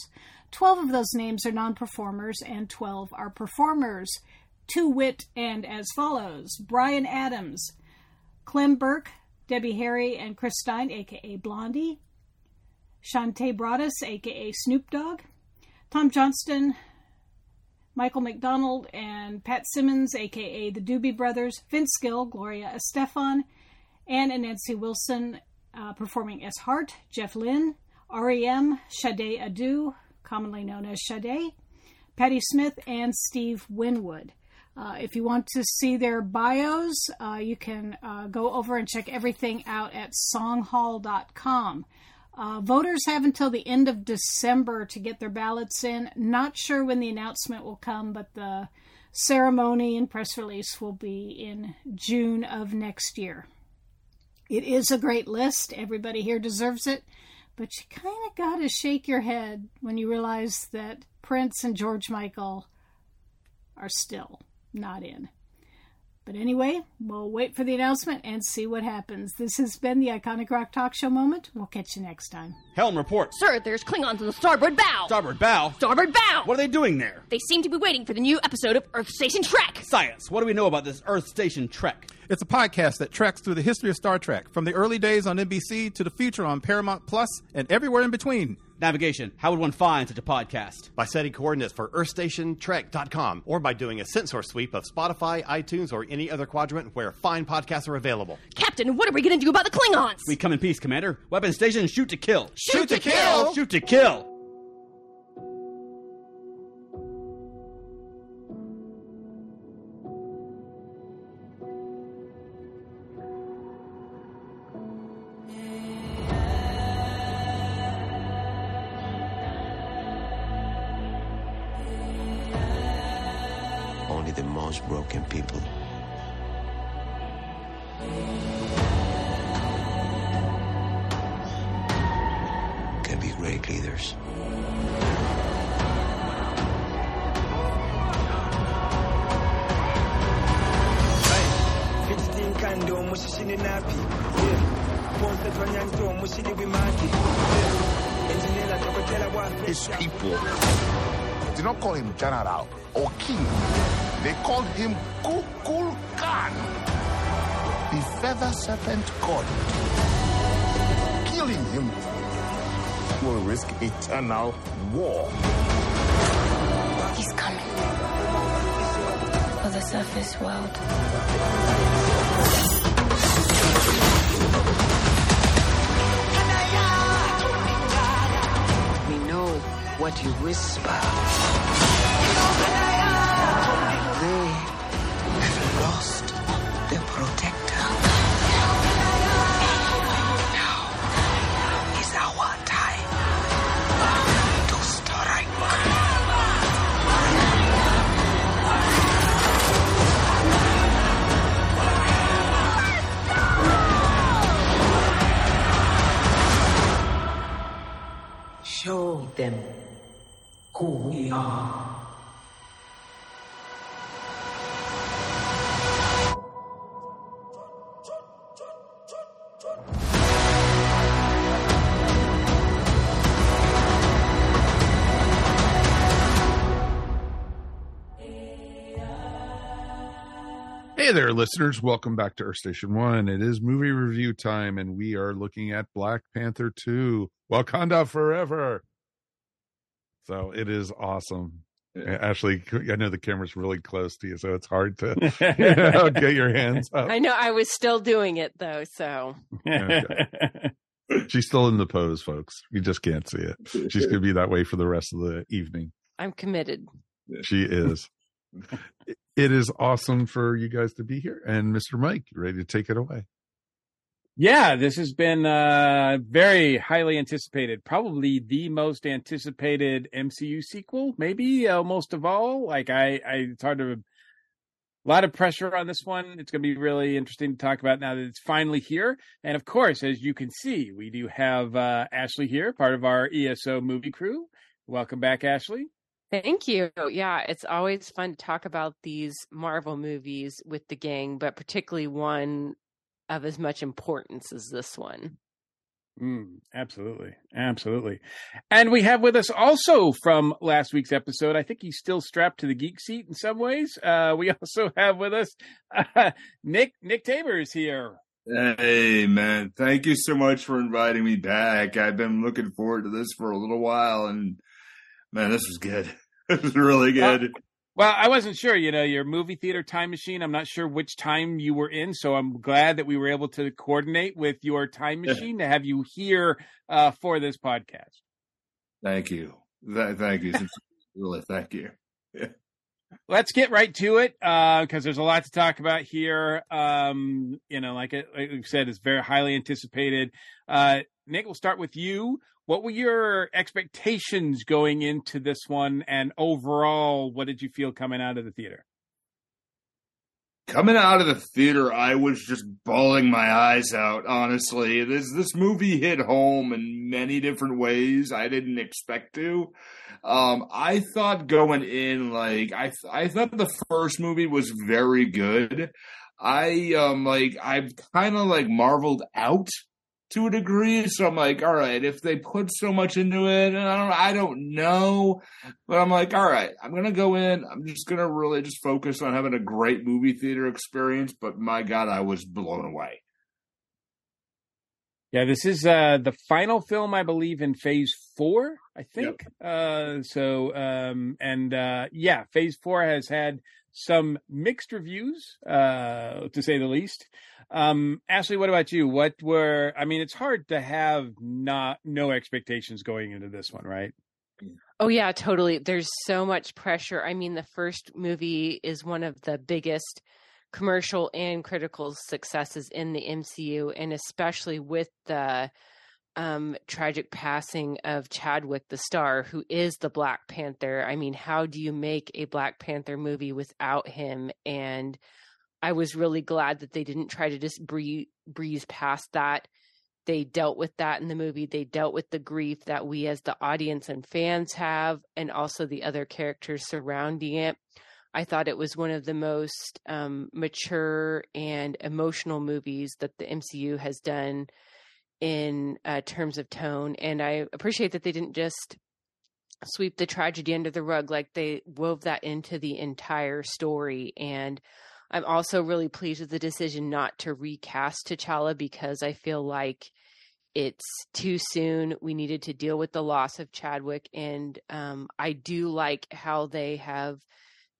12 of those names are non performers, and 12 are performers. To wit, and as follows Brian Adams, Clem Burke, Debbie Harry, and Chris Stein, aka Blondie, Shantae Broadus, aka Snoop Dogg, Tom Johnston, Michael McDonald, and Pat Simmons, aka the Doobie Brothers, Vince Gill, Gloria Estefan, Ann and Nancy Wilson uh, performing as Heart, Jeff Lynne, REM, Sade Adu, commonly known as Sade, Patti Smith, and Steve Winwood. Uh, if you want to see their bios, uh, you can uh, go over and check everything out at songhall.com. Uh, voters have until the end of December to get their ballots in. Not sure when the announcement will come, but the ceremony and press release will be in June of next year. It is a great list. Everybody here deserves it, but you kind of got to shake your head when you realize that Prince and George Michael are still not in. But anyway, we'll wait for the announcement and see what happens. This has been the Iconic Rock Talk Show moment. We'll catch you next time. Helm report. Sir, there's Klingons on the starboard bow. Starboard bow. Starboard bow. What are they doing there? They seem to be waiting for the new episode of Earth Station Trek. Science. What do we know about this Earth Station Trek? It's a podcast that treks through the history of Star Trek, from the early days on NBC to the future on Paramount Plus and everywhere in between. Navigation. How would one find such a podcast? By setting coordinates for EarthStationTrek.com or by doing a sensor sweep of Spotify, iTunes, or any other quadrant where fine podcasts are available. Captain, what are we going to do about the Klingons? We come in peace, Commander. Weapon station, shoot to kill. Shoot to kill? Shoot to kill! Risk now war. He's coming. For the surface world. We know what you whisper. Hey there, listeners. Welcome back to Earth Station One. It is movie review time, and we are looking at Black Panther 2 Wakanda Forever. So it is awesome. Ashley, I know the camera's really close to you, so it's hard to you know, get your hands up. I know I was still doing it though, so Okay. She's still in the pose, folks. You just can't see it. She's going to be that way for the rest of the evening. I'm committed. She is. It is awesome for you guys to be here. And Mr. Mike, ready to take it away? Yeah, this has been uh, very highly anticipated. Probably the most anticipated MCU sequel, maybe most of all. Like I, I, it's hard to a lot of pressure on this one. It's going to be really interesting to talk about now that it's finally here. And of course, as you can see, we do have uh, Ashley here, part of our ESO movie crew. Welcome back, Ashley. Thank you. Yeah, it's always fun to talk about these Marvel movies with the gang, but particularly one of as much importance as this one. Mm, absolutely. Absolutely. And we have with us also from last week's episode, I think he's still strapped to the geek seat in some ways. Uh, we also have with us uh, Nick, Nick Taber is here. Hey, man. Thank you so much for inviting me back. I've been looking forward to this for a little while, and man, this was good. This was really good. Well, I wasn't sure, you know, your movie theater time machine. I'm not sure which time you were in, so I'm glad that we were able to coordinate with your time machine to have you here uh, for this podcast. Thank you. Th- thank you. really, thank you. Let's get right to it because there's a lot to talk about here. Um, you know, like, it, like we said, it's very highly anticipated. Uh, Nick, we'll start with you. What were your expectations going into this one, and overall, what did you feel coming out of the theater? Coming out of the theater, I was just bawling my eyes out. Honestly, this this movie hit home in many different ways I didn't expect to. Um, I thought going in, like I I thought the first movie was very good. I um like I've kind of like marveled out to a degree. So I'm like, all right, if they put so much into it, and I don't, I don't know, but I'm like, all right, I'm gonna go in. I'm just gonna really just focus on having a great movie theater experience. But my God, I was blown away. Yeah, this is uh the final film, I believe, in Phase Four. I think. Uh, so, um, and uh, yeah, Phase Four has had some mixed reviews, uh, to say the least. Um, Ashley, what about you? What were I mean, it's hard to have not no expectations going into this one, right? Oh yeah, totally. There's so much pressure. I mean, the first movie is one of the biggest commercial and critical successes in the MCU, and especially with the um, tragic passing of Chadwick, the star, who is the Black Panther. I mean, how do you make a Black Panther movie without him? And I was really glad that they didn't try to just breeze, breeze past that. They dealt with that in the movie. They dealt with the grief that we as the audience and fans have, and also the other characters surrounding it. I thought it was one of the most um, mature and emotional movies that the MCU has done in uh, terms of tone. And I appreciate that they didn't just sweep the tragedy under the rug, like they wove that into the entire story. And I'm also really pleased with the decision not to recast T'Challa because I feel like it's too soon. We needed to deal with the loss of Chadwick, and um, I do like how they have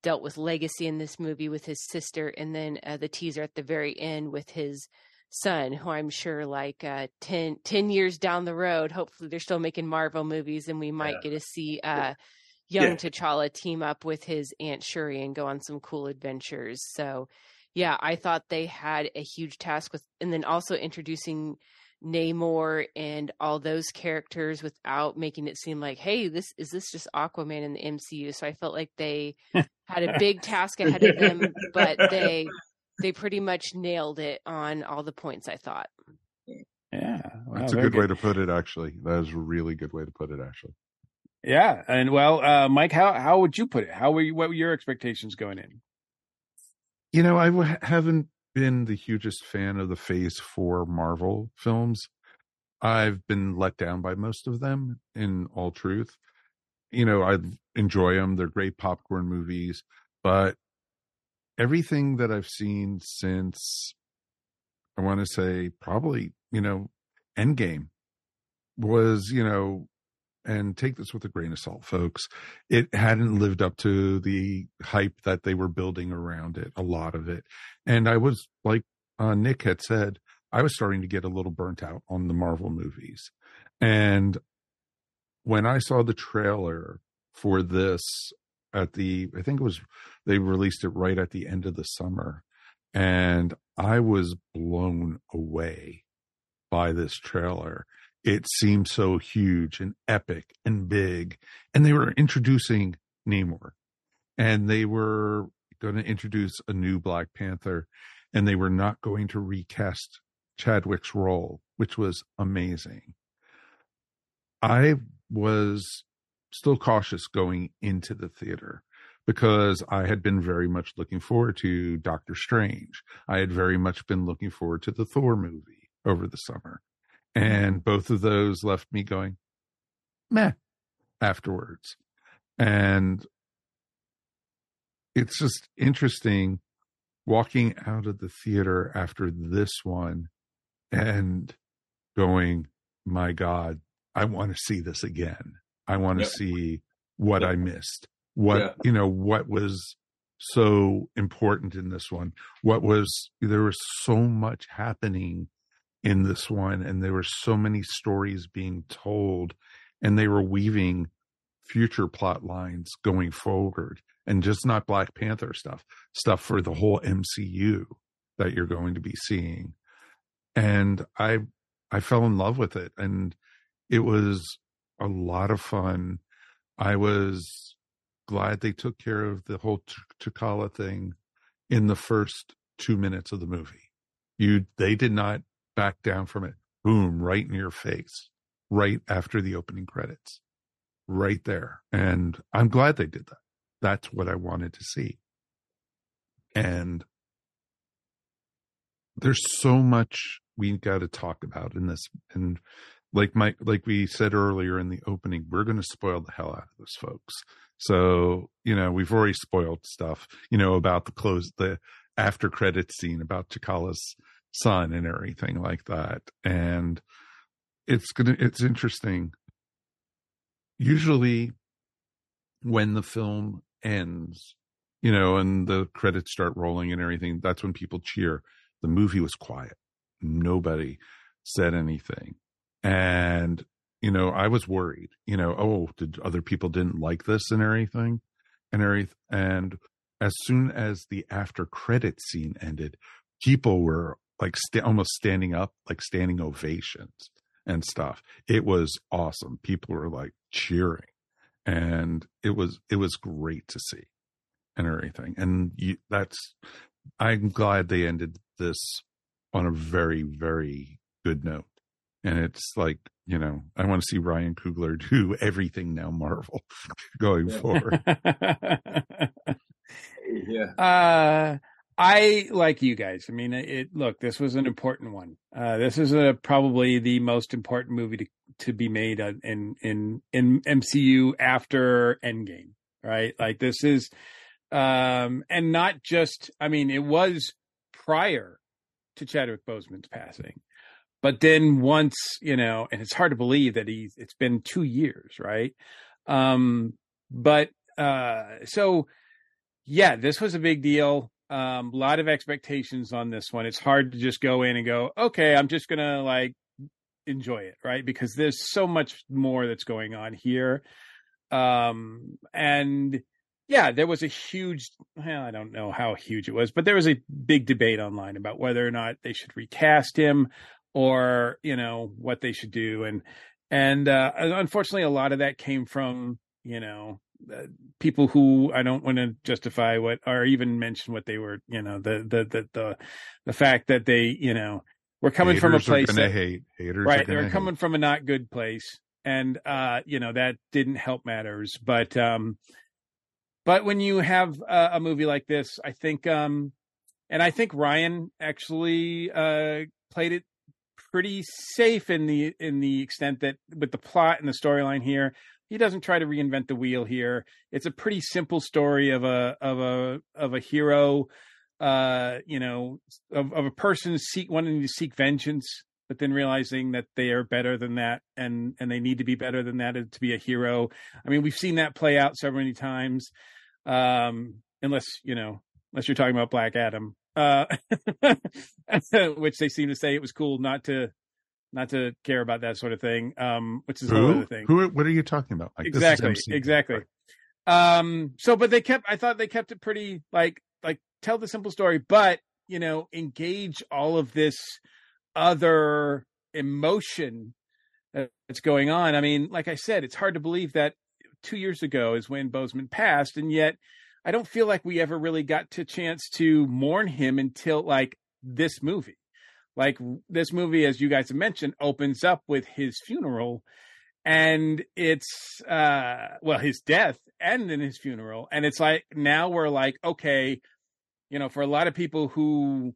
dealt with legacy in this movie with his sister, and then uh, the teaser at the very end with his son, who I'm sure, like uh, 10, 10 years down the road, hopefully they're still making Marvel movies, and we might get to see. Uh, young Yeah. T'Challa team up with his Aunt Shuri and go on some cool adventures. So, yeah, I thought they had a huge task with, and then also introducing Namor and all those characters without making it seem like, hey, this is this just Aquaman in the MCU. So I felt like they had a big task ahead of them, but they they pretty much nailed it on all the points. I thought. Yeah, That's a good, way to put it. Actually, that is a really good way to put it. Actually, Yeah, and well, uh, Mike, how how would you put it? How were you, what were your expectations going in? you know, I w- haven't been the hugest fan of the Phase Four Marvel films. I've been let down by most of them. In all truth, you know, I enjoy them. They're great popcorn movies, but everything that I've seen since I want to say probably, you know, Endgame was, you know, and take this with a grain of salt, folks. It hadn't lived up to the hype that they were building around it, a lot of it. And I was, like uh, Nick had said, I was starting to get a little burnt out on the Marvel movies. And when I saw the trailer for this at the, I think it was, they released it right at the end of the summer. And I was blown away by this trailer. It seemed so huge and epic and big. And they were introducing Namor and they were going to introduce a new Black Panther, and they were not going to recast Chadwick's role, which was amazing. I was still cautious going into the theater because I had been very much looking forward to Doctor Strange. I had very much been looking forward to the Thor movie over the summer. And both of those left me going, meh, afterwards. And it's just interesting walking out of the theater after this one and going, my God, I want to see this again. I want to Yep. see what I missed. What, Yeah. you know, what was so important in this one? What was, there was so much happening in this one, and there were so many stories being told, and they were weaving future plot lines going forward and just not Black Panther stuff, stuff for the whole MCU that you're going to be seeing. And I I fell in love with it and it was a lot of fun. I was glad they took care of the whole T'Challa thing in the first 2 minutes of the movie. You they did not back down from it. Boom, right in your face. Right after the opening credits right there. And I'm glad they did that. That's what I wanted to see. And there's so much we got to talk about in this. And like my, like we said earlier in the opening, we're going to spoil the hell out of this, folks. So, you know, we've already spoiled stuff, you know, about the close, the after credit scene about T'Challa's son and everything like that. And it's to, it's interesting usually when the film ends, you know, and the credits start rolling and everything, that's when people cheer. The movie was quiet. Nobody said anything. And, you know, I was worried, you know, oh, did other people didn't like this and everything and everything. And as soon as the after credit scene ended, people were like st- almost standing up, like standing ovations and stuff. It was awesome. People were like cheering and it was it was great to see and everything. And you, that's I'm glad they ended this on a very very good note. And it's like, you know, I want to see Ryan Coogler do everything now Marvel going forward. yeah. Uh, I like you guys. I mean, it. Look, this was an important one. Uh, this is a, probably the most important movie to to be made in in in MCU after Endgame, right? Like this is, um, and not just. I mean, it was prior to Chadwick Boseman's passing, but then once you know, and it's hard to believe that he's. It's been two years, right? Um, but uh, so yeah, this was a big deal. Um, a lot of expectations on this one. It's hard to just go in and go, okay, I'm just gonna like enjoy it, right? Because there's so much more that's going on here. Um, and yeah, there was a huge, well, I don't know how huge it was, but there was a big debate online about whether or not they should recast him or, you know, what they should do. And, and, uh, unfortunately, a lot of that came from, you know, people who I don't want to justify what or even mention what they were, you know, the the the the, the fact that they, you know, were coming from a Haters are place that, hate. Haters right? They were coming from a not good place, and uh, you know that didn't help matters. But um, but when you have a, a movie like this, I think um, and I think Ryan actually uh played it pretty safe in the in the extent that with the plot and the storyline here he doesn't try to reinvent the wheel here. It's a pretty simple story of a of a of a hero uh you know of, of a person seek wanting to seek vengeance but then realizing that they are better than that and and they need to be better than that to be a hero. I mean we've seen that play out so many times um unless you know unless you're talking about black adam uh which they seem to say it was cool not to not to care about that sort of thing um which is Who? other thing Who? What are you talking about? Like, exactly exactly um so but they kept i thought they kept it pretty like like tell the simple story but you know engage all of this other emotion that's going on i mean like i said it's hard to believe that two years ago is when Boseman passed and yet I don't feel like we ever really got to chance to mourn him until like this movie. Like this movie, as you guys have mentioned, opens up with his funeral and it's uh well his death and then his funeral and it's like now we're like okay you know for a lot of people who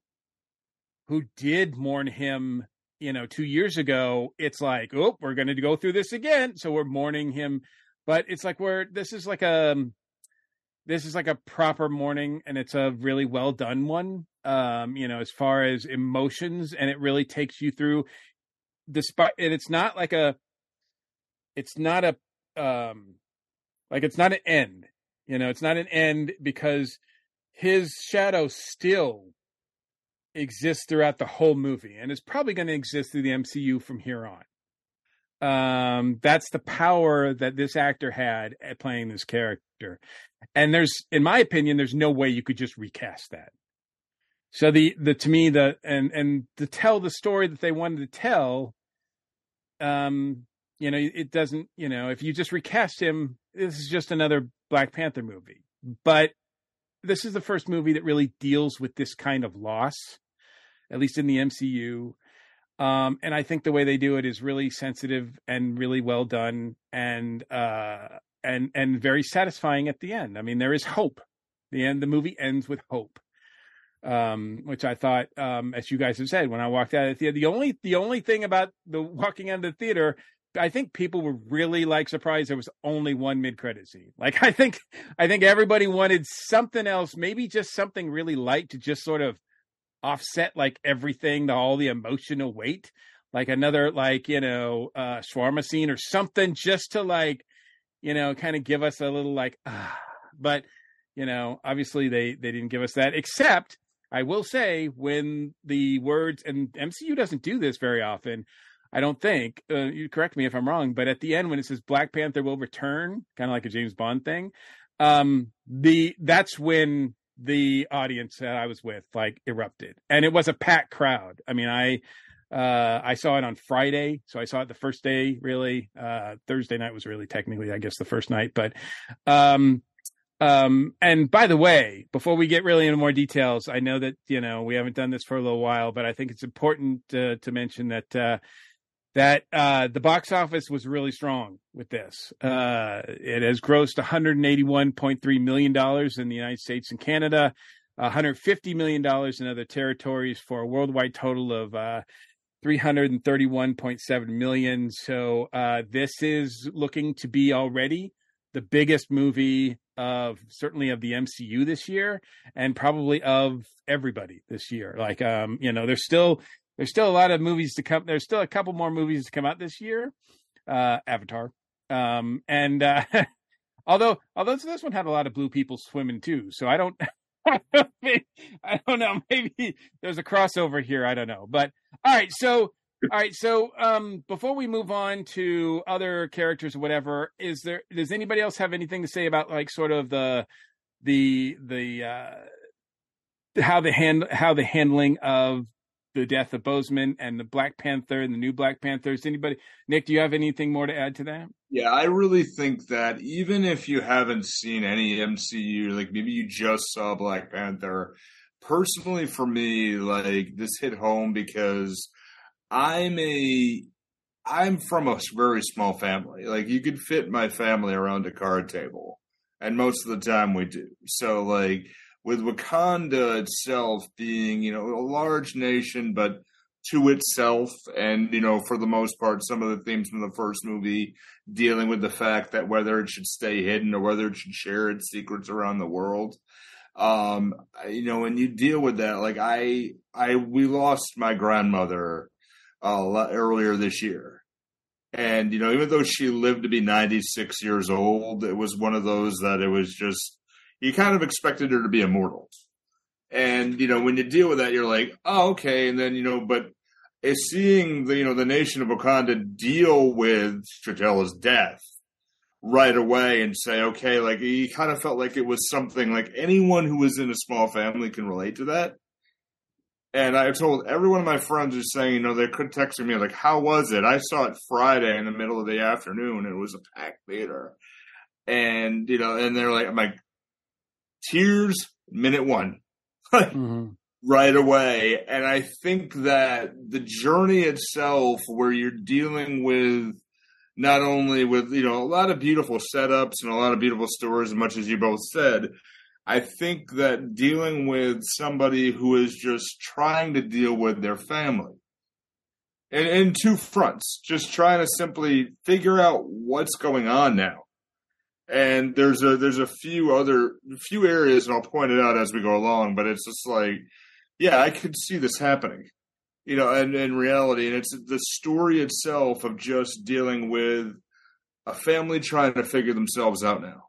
who did mourn him you know 2 years ago it's like oh we're going to go through this again. So we're mourning him but it's like we're this is like a this is like a proper mourning and it's a really well done one um you know as far as emotions and it really takes you through despite and it's not like a it's not a um like it's not an end you know it's not an end because his shadow still exists throughout the whole movie and it's probably going to exist through the MCU from here on. Um that's the power that this actor had at playing this character. And there's in my opinion there's no way you could just recast that so the the to me the and and to tell the story that they wanted to tell um you know it doesn't you know if you just recast him this is just another black panther movie. But this is the first movie that really deals with this kind of loss at least in the mcu um and i think the way they do it is really sensitive and really well done and uh and and very satisfying at the end. I mean there is hope. The end the movie ends with hope um, which I thought, um, as you guys have said, when I walked out of the theater, the only the only thing about the walking out of the theater, I think people were really like surprised there was only one mid credit scene. Like I think I think everybody wanted something else, maybe just something really light to just sort of offset like everything, the, all the emotional weight, like another like you know uh shawarma scene or something, just to like you know kind of give us a little like ah. But you know, obviously they they didn't give us that, except I will say when the words and MCU doesn't do this very often. I don't think. Uh, you correct me if I'm wrong, but at the end when it says Black Panther will return, kind of like a James Bond thing, um, the that's when the audience that I was with like erupted, and it was a packed crowd. I mean, I uh, I saw it on Friday, so I saw it the first day. Really, uh, Thursday night was really technically, I guess, the first night, but um, um, and by the way, before we get really into more details, I know that you know we haven't done this for a little while, but I think it's important uh, to mention that uh, that uh, the box office was really strong with this. Uh, it has grossed 181.3 million dollars in the United States and Canada, 150 million dollars in other territories for a worldwide total of uh, 331.7 million. So uh, this is looking to be already the biggest movie of certainly of the MCU this year and probably of everybody this year. Like um, you know, there's still there's still a lot of movies to come. There's still a couple more movies to come out this year. Uh Avatar. Um and uh although although this one had a lot of blue people swimming too. So I don't I don't know. Maybe there's a crossover here. I don't know. But all right, so all right, so um, before we move on to other characters or whatever, is there does anybody else have anything to say about like sort of the the the uh, how the hand how the handling of the death of Boseman and the Black Panther and the new Black Panthers? Anybody, Nick? Do you have anything more to add to that? Yeah, I really think that even if you haven't seen any MCU, like maybe you just saw Black Panther, personally for me, like this hit home because I'm a I'm from a very small family. Like you could fit my family around a card table, and most of the time we do. So like with Wakanda itself being you know a large nation, but to itself, and you know for the most part, some of the themes from the first movie dealing with the fact that whether it should stay hidden or whether it should share its secrets around the world um you know when you deal with that like i i we lost my grandmother uh, earlier this year. And, you know, even though she lived to be 96 years old, it was one of those that it was just, you kind of expected her to be immortal. And, you know, when you deal with that, you're like, oh, okay. And then, you know, but seeing the, you know, the nation of Wakanda deal with T'Challa's death right away and say, okay, like he kind of felt like it was something like anyone who was in a small family can relate to that. And I told every one of my friends who's saying, you know, they could text me like, "How was it?" I saw it Friday in the middle of the afternoon. It was a packed theater, and you know, and they're like, "I'm like, tears minute one. Mm-hmm. right away. And I think that the journey itself, where you're dealing with not only with, you know, a lot of beautiful setups and a lot of beautiful stories, as much as you both said, I think that dealing with somebody who is just trying to deal with their family and in two fronts, just trying to simply figure out what's going on now. And there's a there's a few other few areas, and I'll point it out as we go along. But it's just like, yeah, I could see this happening, you know. And in reality, and it's the story itself of just dealing with a family trying to figure themselves out now,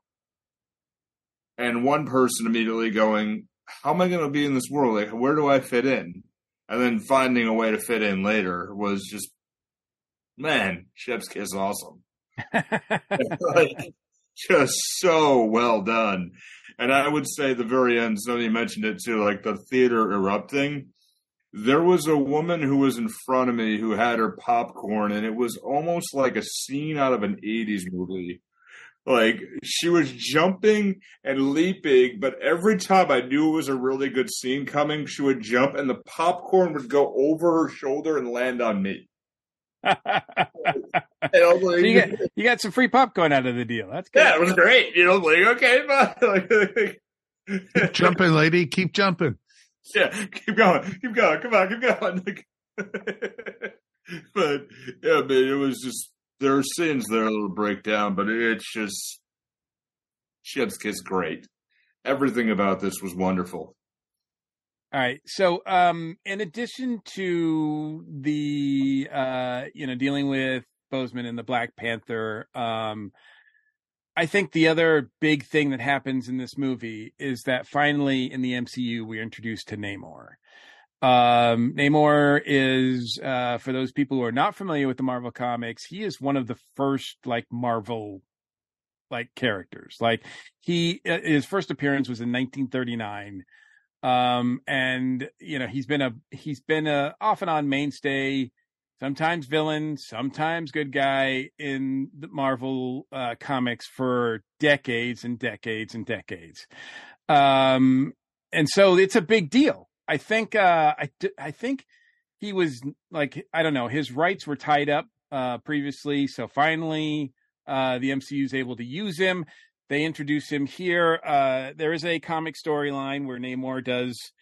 and one person immediately going, "How am I going to be in this world? Like, where do I fit in?" And then finding a way to fit in later was just, man, Chef's Kiss awesome. like, just so well done. And I would say the very end, somebody mentioned it too, like the theater erupting. There was a woman who was in front of me who had her popcorn, and it was almost like a scene out of an 80s movie. Like she was jumping and leaping, but every time I knew it was a really good scene coming, she would jump and the popcorn would go over her shoulder and land on me. So you, got, you got some free popcorn out of the deal. That's good. Yeah, it was great. You know, like okay, fine. Keep jumping, lady. Keep jumping. yeah, keep going, keep going, come on, keep going. but yeah, man, it was just there are scenes there that'll break down, but it's just Chef's Kiss great. Everything about this was wonderful. All right. So, um, in addition to the, uh, you know, dealing with Boseman and the Black Panther, um, I think the other big thing that happens in this movie is that finally in the MCU we're introduced to Namor. Um, Namor is, uh, for those people who are not familiar with the Marvel comics, he is one of the first like Marvel like characters. Like he, uh, his first appearance was in 1939 um and you know he's been a he's been a off and on mainstay sometimes villain sometimes good guy in the marvel uh comics for decades and decades and decades. Um and so it's a big deal i think uh i i think he was like i don't know his rights were tied up uh previously so finally uh the mcu is able to use him they introduce him here. Uh, there is a comic storyline where Namor does,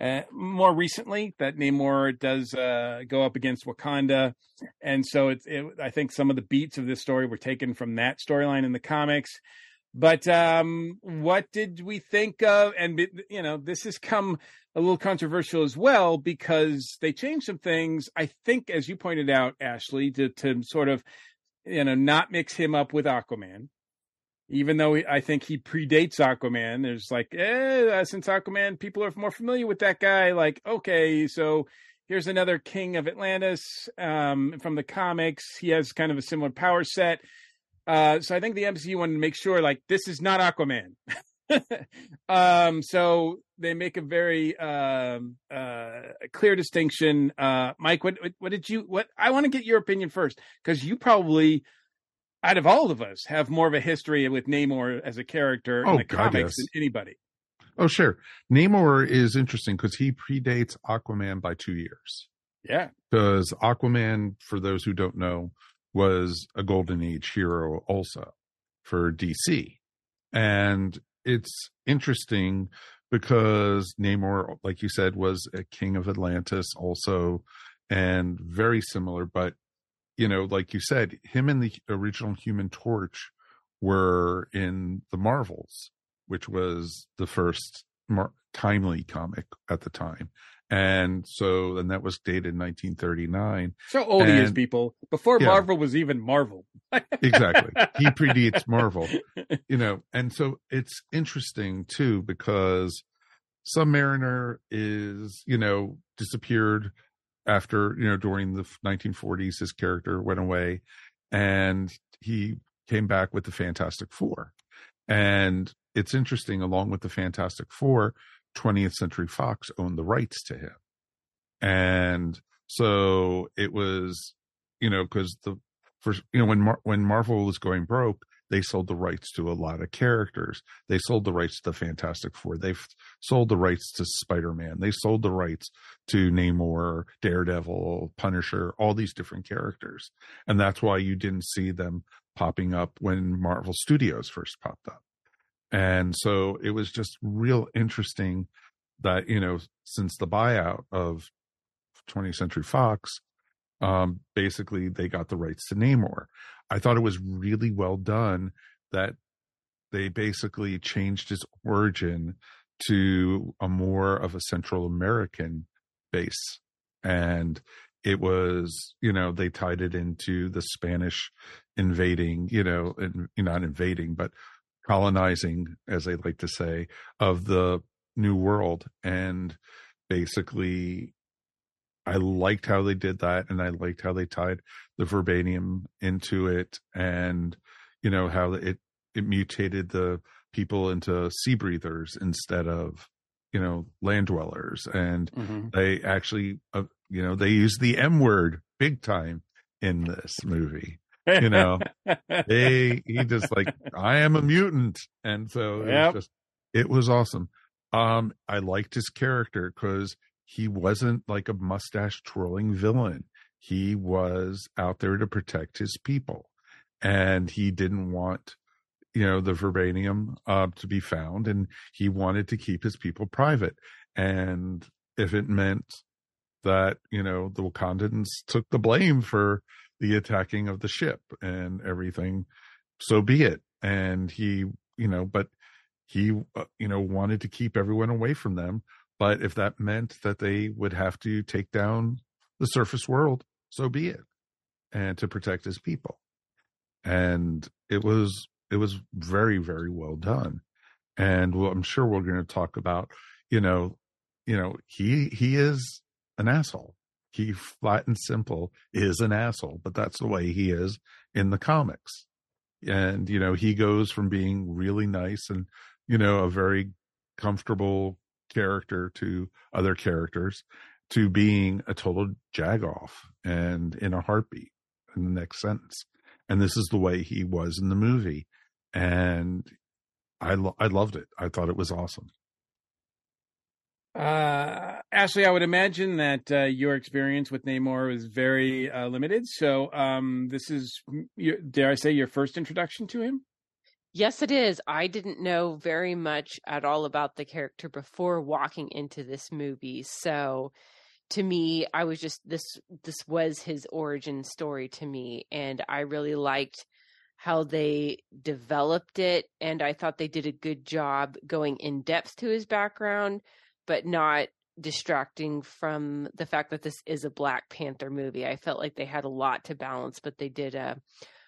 uh, more recently, that Namor does uh, go up against Wakanda, and so it's. It, I think some of the beats of this story were taken from that storyline in the comics. But um, what did we think of? And you know, this has come a little controversial as well because they changed some things. I think, as you pointed out, Ashley, to to sort of you know not mix him up with Aquaman even though I think he predates Aquaman, there's like, eh, since Aquaman, people are more familiar with that guy. Like, okay, so here's another king of Atlantis um, from the comics. He has kind of a similar power set. Uh, so I think the MCU wanted to make sure, like, this is not Aquaman. um, so they make a very um, uh, clear distinction. Uh, Mike, what, what, did you? What I want to get your opinion first because you probably out of all of us, have more of a history with Namor as a character Oh, in the God, comics yes. than anybody. Oh, sure. Namor is interesting because he predates Aquaman by two years. Yeah. Because Aquaman, for those who don't know, was a Golden Age hero also for DC. And it's interesting because Namor, like you said, was a king of Atlantis also, and very similar. But, you know, like you said, him and the original Human Torch were in the Marvels, which was the first mar- timely comic at the time. And so, and that was dated 1939. So old he is, people. Before Yeah. Marvel was even Marvel. exactly. He predates Marvel, you know, and so it's interesting too because Submariner is, you know, disappeared after, you know, during the 1940s. His character went away and he came back with the Fantastic Four. And it's interesting, along with the Fantastic Four, 20th Century Fox owned the rights to him. And so it was, you know, because the first, you know when Mar- when Marvel was going broke, they sold the rights to a lot of characters. They sold the rights to the Fantastic Four. They sold the rights to Spider Man. They sold the rights to Namor, Daredevil, Punisher, all these different characters, and that's why you didn't see them popping up when Marvel Studios first popped up. And so it was just real interesting that you know since the buyout of 20th Century Fox, um, basically they got the rights to Namor. I thought it was really well done that they basically changed his origin to a more of a Central American base. And it was, you know, they tied it into the Spanish invading, you know, and not invading, but colonizing, as they like to say, of the New World. And basically, I liked how they did that, and I liked how they tied the vibranium into it, and you know how it it mutated the people into sea breathers instead of you know land dwellers, and Mhm. they actually uh, you know they use the M word big time in this movie. You know, they he just like I am a mutant, and so it Yep. was just it was awesome. Um, I liked his character because he wasn't like a mustache twirling villain. He was out there to protect his people, and he didn't want you know the vibranium uh, to be found, and he wanted to keep his people private. And if it meant that you know the Wakandans took the blame for the attacking of the ship and everything, so be it. And he, you know, but he, uh, you know, wanted to keep everyone away from them. But if that meant that they would have to take down the surface world, so be it, and to protect his people. And it was it was very very well done. And well, I'm sure we're going to talk about, you know, you know, he he is an asshole. He flat and simple is an asshole, but that's the way he is in the comics. And you know, he goes from being really nice and you know a very comfortable character to other characters to being a total jagoff and in a heartbeat in the next sentence. And this is the way he was in the movie, and I lo- I loved it. I thought it was awesome. Uh, Ashley, I would imagine that uh, your experience with Namor was very uh, limited. So, um, this is, your, dare I say, your first introduction to him? Yes, it is. I didn't know very much at all about the character before walking into this movie. So to me, I was just this this was his origin story to me and I really liked how they developed it and I thought they did a good job going in depth to his background but not distracting from the fact that this is a Black Panther movie. I felt like they had a lot to balance, but they did a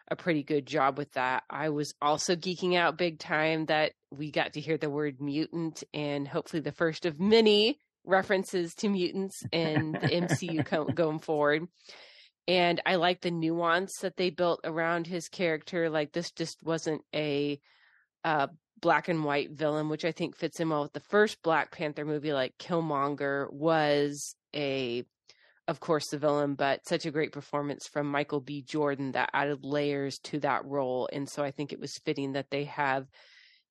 a pretty good job with that. I was also geeking out big time that we got to hear the word mutant and hopefully the first of many references to mutants in the MCU going forward. And I like the nuance that they built around his character. Like this just wasn't a uh, black and white villain, which I think fits in well with the first Black Panther movie. Like Killmonger was a of course, the villain, but such a great performance from Michael B. Jordan that added layers to that role. And so I think it was fitting that they have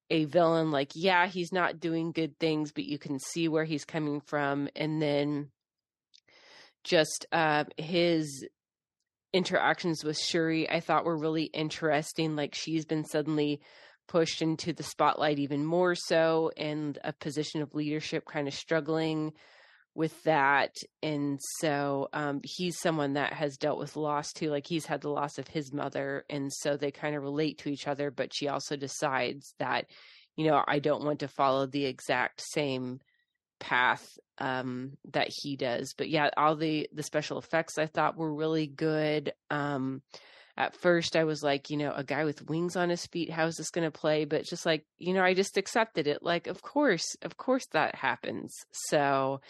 a villain like, yeah, he's not doing good things, but you can see where he's coming from. And then just uh, his interactions with Shuri, I thought were really interesting. Like she's been suddenly pushed into the spotlight even more so and a position of leadership kind of struggling with that. And so um, he's someone that has dealt with loss too like he's had the loss of his mother and so they kind of relate to each other but she also decides that you know i don't want to follow the exact same path um, that he does. But yeah all the the special effects i thought were really good um, at first i was like you know a guy with wings on his feet how is this going to play? But just like you know i just accepted it like of course of course that happens. So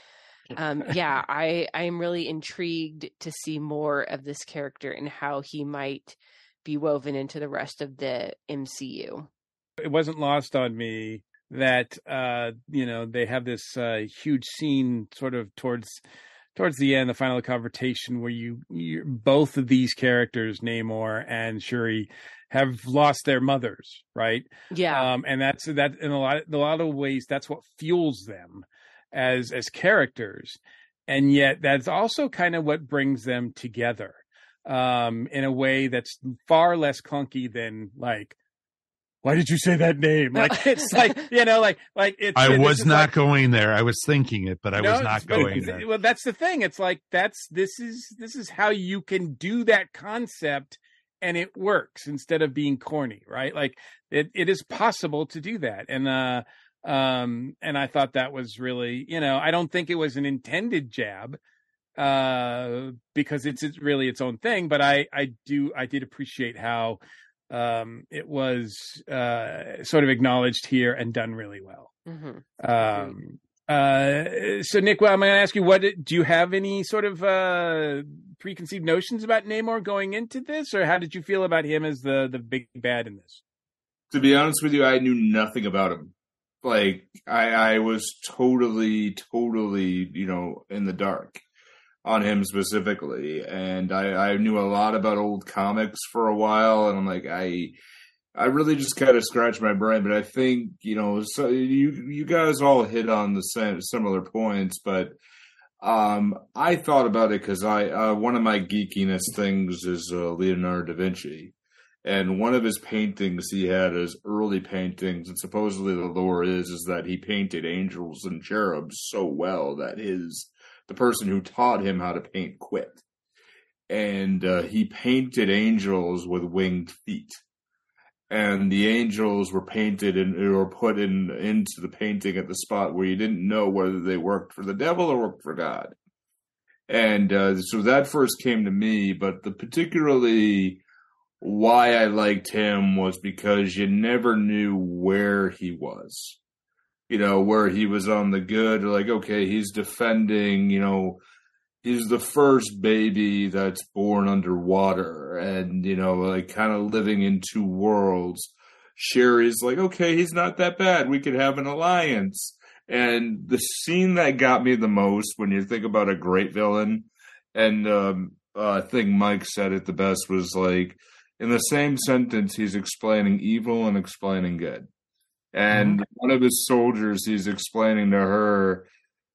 um yeah i i'm really intrigued to see more of this character and how he might be woven into the rest of the mcu It wasn't lost on me that, uh, you know, they have this uh, huge scene sort of towards towards the end, the final confrontation where you, both of these characters, Namor and Shuri, have lost their mothers, right? Yeah. Um, and that's that in a lot a lot of ways that's what fuels them as as characters. And yet that's also kind of what brings them together. Um, in a way that's far less clunky than like why did you say that name? Like it's like you know, like like it's. I was not like- going there. I was thinking it, but I no, was not going there. Well, that's the thing. It's like that's this is this is how you can do that concept and it works instead of being corny, right? Like it it is possible to do that. And uh um and I thought that was really, you know, I don't think it was an intended jab uh because it's, it's really its own thing, but I I do I did appreciate how um it was uh sort of acknowledged here and done really well. Mhm. Um, uh, so Nick, well, I'm going to ask you, what do you have any sort of uh, preconceived notions about Namor going into this, or how did you feel about him as the the big bad in this? To be honest with you, I knew nothing about him. Like I, I was totally, totally, you know, in the dark on him specifically, and I, I knew a lot about old comics for a while, and I'm like, I, I really just kind of scratched my brain. But I think you know, so you you guys all hit on the same similar points, but um, I thought about it because I uh, one of my geekiness things is uh, Leonardo da Vinci, and one of his paintings he had his early paintings, and supposedly the lore is is that he painted angels and cherubs so well that his the person who taught him how to paint quit, and uh, he painted angels with winged feet. And the angels were painted and or put in into the painting at the spot where you didn't know whether they worked for the devil or worked for God. And uh, so that first came to me, but the particularly why I liked him was because you never knew where he was. You know, where he was on the good, like, okay, he's defending, you know, he's the first baby that's born underwater and, you know, like kind of living in two worlds. Shuri's like, okay, he's not that bad. We could have an alliance. And the scene that got me the most when you think about a great villain, and um, uh, I think Mike said it the best was like, in the same sentence, he's explaining evil and explaining good. And mm-hmm. one of his soldiers, he's explaining to her,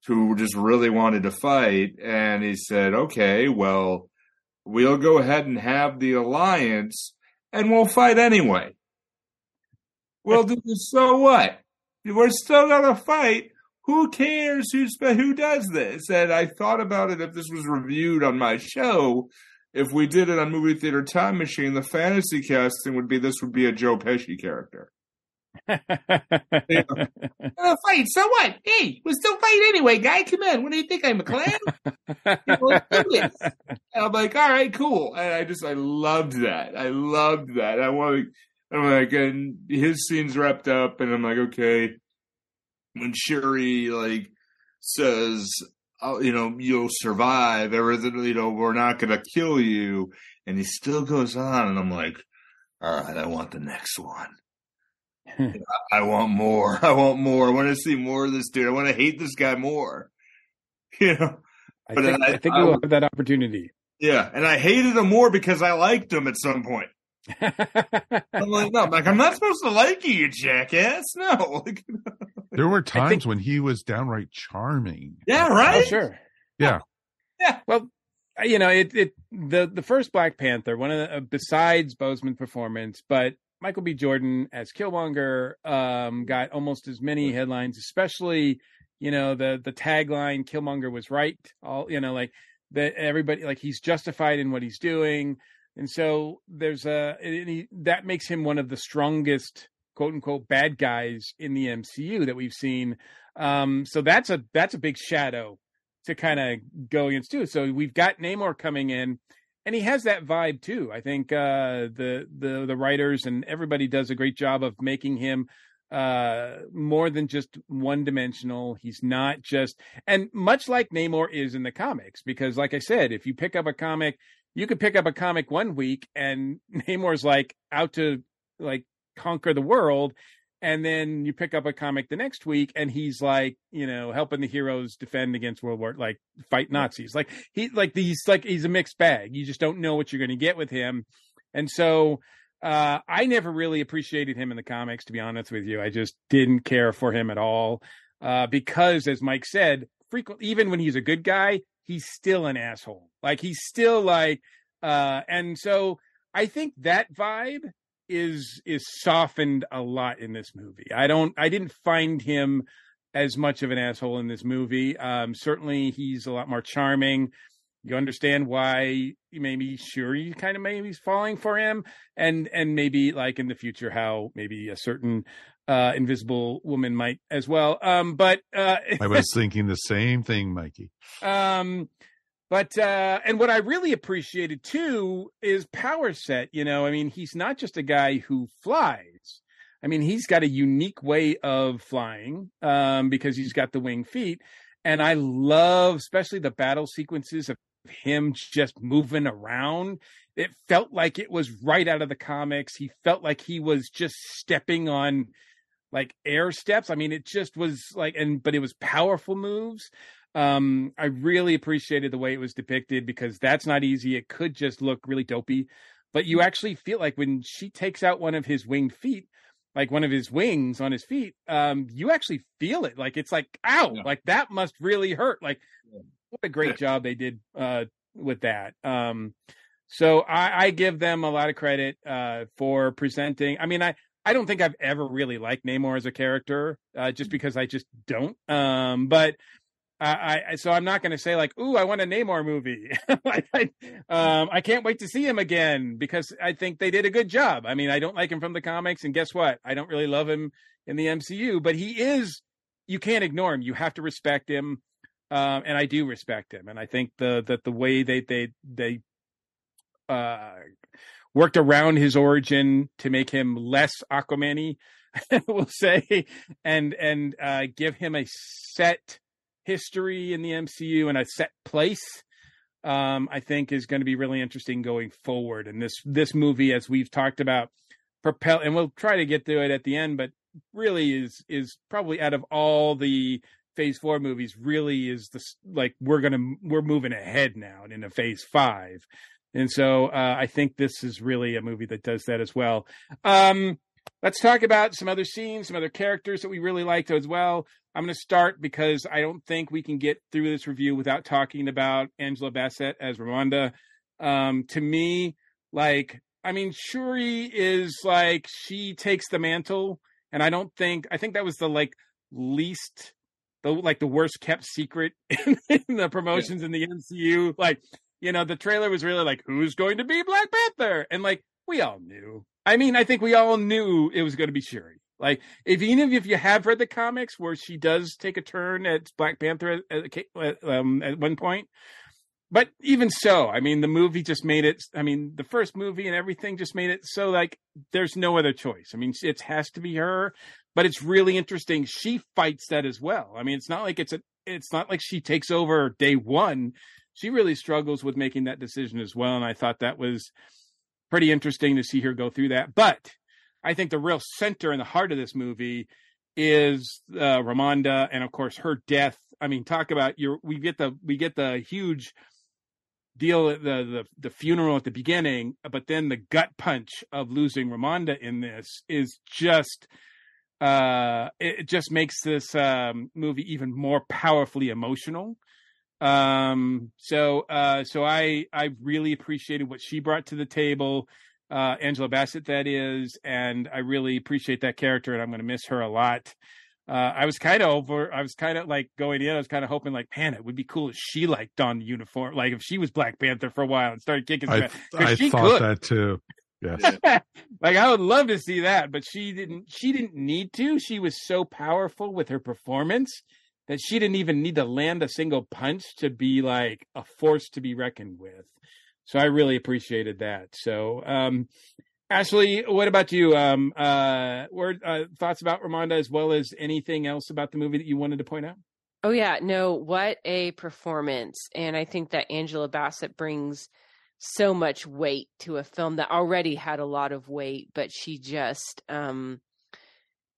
who just really wanted to fight, and he said, "Okay, well, we'll go ahead and have the alliance, and we'll fight anyway." well, so what? We're still gonna fight. Who cares who's who does this? And I thought about it if this was reviewed on my show. If we did it on Movie Theater Time Machine, the fantasy casting would be this would be a Joe Pesci character. Gonna fight, so what? Hey, we'll still fight anyway, guy. Come on. What do you think? I'm a clown? I'm like, all right, cool. And I just, I loved that. I loved that. I want to, I'm like, and his scene's wrapped up, and I'm like, okay. When Shuri like says, oh, you know, you'll survive. Everything, you know, we're not gonna kill you, and he still goes on, and I'm like, all right, I want the next one. I want more. I want more. I want to see more of this dude. I want to hate this guy more. You know, I But think, I- I, think I- we'll have that opportunity. yeah, and I hated him more because I liked him at some point. I'm like, no, like I'm not supposed to like you, you jackass. No, There were times when he was downright charming. yeah, right. Oh, sure. Yeah. Yeah. Well, you know, it it the the first Black Panther, one of the, uh, besides Boseman's performance, but Michael B. Jordan as Killmonger um, got almost as many headlines, especially you know the the tagline "Killmonger was right." All you know, like that everybody like he's justified in what he's doing, and so there's a he, that makes him one of the strongest quote unquote bad guys in the MCU that we've seen. Um, so that's a that's a big shadow to kind of go against too. So we've got Namor coming in, and he has that vibe too. I think uh, the the the writers and everybody does a great job of making him uh more than just one dimensional he's not just and much like namor is in the comics because like i said if you pick up a comic you could pick up a comic one week and namor's like out to like conquer the world and then you pick up a comic the next week and he's like you know helping the heroes defend against world war like fight nazis. Like he like these like he's a mixed bag. You just don't know what you're going to get with him. And so uh i never really appreciated him in the comics to be honest with you. I just didn't care for him at all. Uh because as mike said frequent even when he's a good guy he's still an asshole. Like he's still like uh and so i think that vibe is is softened a lot in this movie. I don't I didn't find him as much of an asshole in this movie. Um certainly he's a lot more charming. You understand why you maybe sure you kind of maybe he's falling for him and and maybe like in the future how maybe a certain uh invisible woman might as well. Um but uh I was thinking the same thing, Mikey. um but uh and what i really appreciated too is power set you know? I mean he's not just a guy who flies. I mean he's got a unique way of flying um because he's got the wing feet. And i love especially the battle sequences of him just moving around. It felt like it was right out of the comics. He felt like he was just stepping on like air steps. I mean it just was like and but it was powerful moves um i really appreciated the way it was depicted because that's not easy. It could just look really dopey. But you actually feel like when she takes out one of his winged feet like one of his wings on his feet um you actually feel it. Like it's like ow! Like that must really hurt. Like what a great job they did uh with that. Um so i i give them a lot of credit uh for presenting. I mean i I don't think I've ever really liked Namor as a character, uh, just because I just don't. Um, but I, I so I'm not going to say like, "Ooh, I want a Namor movie." like, I, um, I can't wait to see him again because I think they did a good job. I mean, I don't like him from the comics, and guess what? I don't really love him in the MCU, but he is. You can't ignore him. You have to respect him, um, and I do respect him. And I think the that the way they they they uh, worked around his origin to make him less Aquaman-y, we'll say, and and uh, give him a set history in the MCU and a set place. Um, I think is going to be really interesting going forward. And this this movie, as we've talked about, propel, and we'll try to get to it at the end, but really is is probably out of all the phase four movies really is the like we're gonna we're moving ahead now and into phase five and so uh, i think this is really a movie that does that as well um let's talk about some other scenes some other characters that we really liked as well i'm going to start because i don't think we can get through this review without talking about angela bassett as ramonda um to me like i mean shuri is like she takes the mantle and i don't think i think that was the like least the like the worst kept secret in, in the promotions yeah. in the MCU. Like, you know, the trailer was really like, who's going to be Black Panther? And like, we all knew. I mean, I think we all knew it was going to be Shuri. Like, if even if you have read the comics where she does take a turn at Black Panther at, um, at one point, but even so, I mean, the movie just made it. I mean, the first movie and everything just made it so like there's no other choice. I mean, it has to be her but it's really interesting. She fights that as well. I mean, it's not like it's a, it's not like she takes over day one. She really struggles with making that decision as well. And I thought that was pretty interesting to see her go through that. But I think the real center and the heart of this movie is uh, Ramonda, and of course her death. I mean, talk about your. We get the we get the huge deal the the the funeral at the beginning, but then the gut punch of losing Ramonda in this is just uh, it, just makes this um, movie even more powerfully emotional. Um, so uh, so I I really appreciated what she brought to the table, uh, Angela Bassett that is, and I really appreciate that character, and I'm going to miss her a lot. Uh, I was kind of over. I was kind of like going in. I was kind of hoping, like, man, it would be cool if she like donned the uniform, like if she was Black Panther for a while and started kicking. I, I she thought could. that too. Yes. like I would love to see that, but she didn't she didn't need to. She was so powerful with her performance that she didn't even need to land a single punch to be like a force to be reckoned with. So I really appreciated that. So um Ashley, what about you? Um uh word uh, thoughts about Ramonda as well as anything else about the movie that you wanted to point out? Oh yeah, no, what a performance. And I think that Angela Bassett brings so much weight to a film that already had a lot of weight, but she just um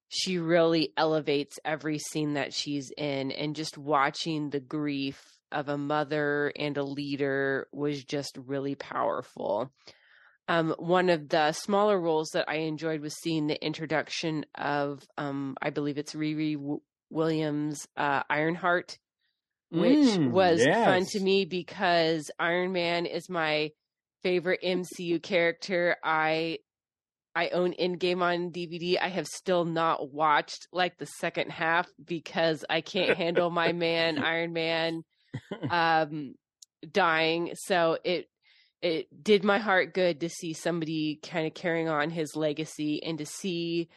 she really elevates every scene that she's in and just watching the grief of a mother and a leader was just really powerful. Um, one of the smaller roles that I enjoyed was seeing the introduction of, um, I believe it's Riri w- Williams, uh, Ironheart, which Mm, was fun to me because Iron Man is my favorite MCU character. I I own Endgame on DVD. I have still not watched like the second half because I can't handle my man Iron Man um dying. So it it did my heart good to see somebody kind of carrying on his legacy and to see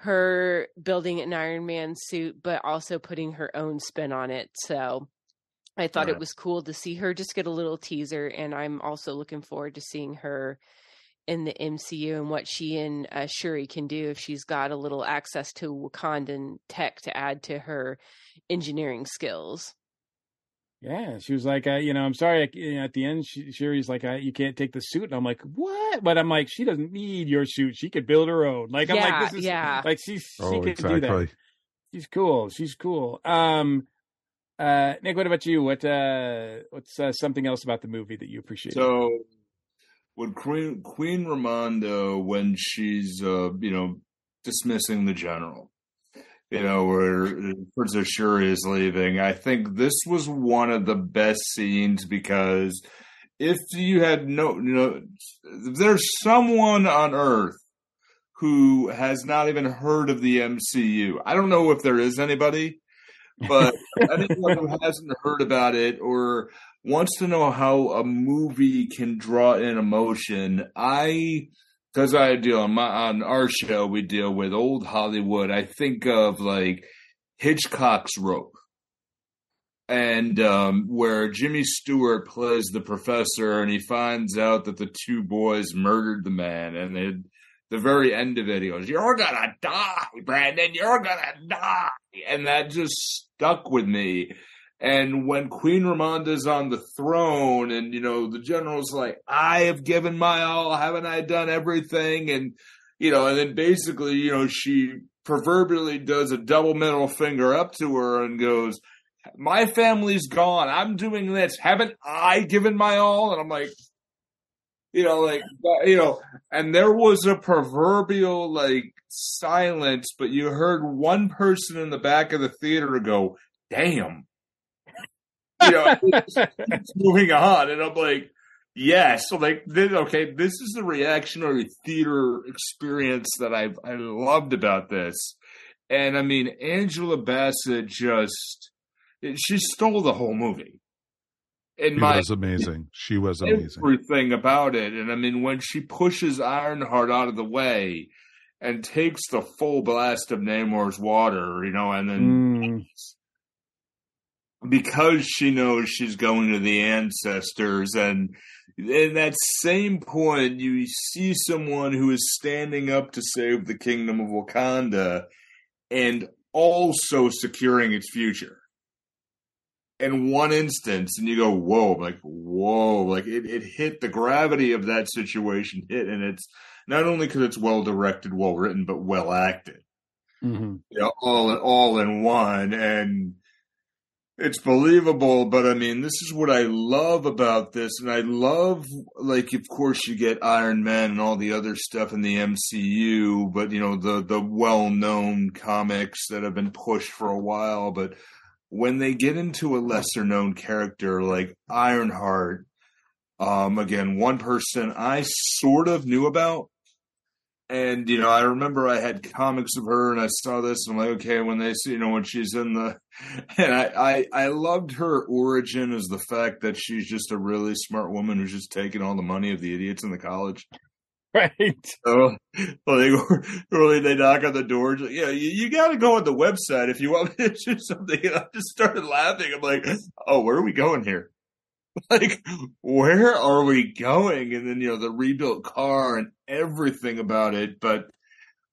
her building an Iron Man suit but also putting her own spin on it. So I thought Yeah. it was cool to see her just get a little teaser and I'm also looking forward to seeing her in the MCU and what she and uh, Shuri can do if she's got a little access to Wakandan tech to add to her engineering skills. Yeah, she was like, uh, you know, I'm sorry. You know, at the end, she, Shuri's like, I, you can't take the suit, and I'm like, what? But I'm like, she doesn't need your suit. She could build her own. Like, I'm like, this is yeah. like she's she Oh, can do that. She's cool. She's cool. Um, uh, Nick, what about you? What uh, what's uh, something else about the movie that you appreciate? So, when Queen Queen Ramonda, when she's uh, you know dismissing the general, you know, where Princess Shuri is leaving, I think this was one of the best scenes because if you had no, you know, there's someone on Earth who has not even heard of the MCU. I don't know if there is anybody, but anyone who hasn't heard about it or wants to know how a movie can draw in emotion, I because I deal on my on our show we deal with old Hollywood. I think of like Hitchcock's Rope. And um, where Jimmy Stewart plays the professor, and he finds out that the two boys murdered the man, and they, the very end of it, he goes, "You're gonna die, Brandon. You're gonna die," and that just stuck with me. And when Queen Ramonda's on the throne, and you know the general's like, "I have given my all. Haven't I done everything?" And you know, and then basically, you know, she proverbially does a double middle finger up to her and goes, "My family's gone. I'm doing this. Haven't I given my all?" And I'm like, you know, like you know, and there was a proverbial like silence, but you heard one person in the back of the theater go, "Damn." You know, it's it's moving on, and I'm like, yes, so like, this, okay, this is the reactionary theater experience that I've, I loved about this, and I mean, Angela Bassett just she stole the whole movie. In She my was amazing. She was amazing. everything about it. And I mean, when she pushes Ironheart out of the way and takes the full blast of Namor's water, you know, and then mm. Because she knows she's going to the ancestors, and in that same point, you see someone who is standing up to save the kingdom of Wakanda and also securing its future in one instance and you go whoa like whoa like it, it hit the gravity of that situation hit and it's not only because it's well directed well written but well acted Mm-hmm. you know all all in one and it's believable but i mean this is what i love about this and i love like of course you get iron man and all the other stuff in the mcu but you know the the well-known comics that have been pushed for a while but when they get into a lesser known character like ironheart um again one person i sort of knew about and you know, I remember I had comics of her, and I saw this, and I'm like, okay, when they see, you know, when she's in the, and I, I, I loved her origin as the fact that she's just a really smart woman who's just taking all the money of the idiots in the college. Right. So, well, they really, they knock on the door. Yeah, you, you got to go on the website if you want me to do something. And I just started laughing. I'm like, oh, where are we going here? like where are we going and then you know the rebuilt car and everything about it but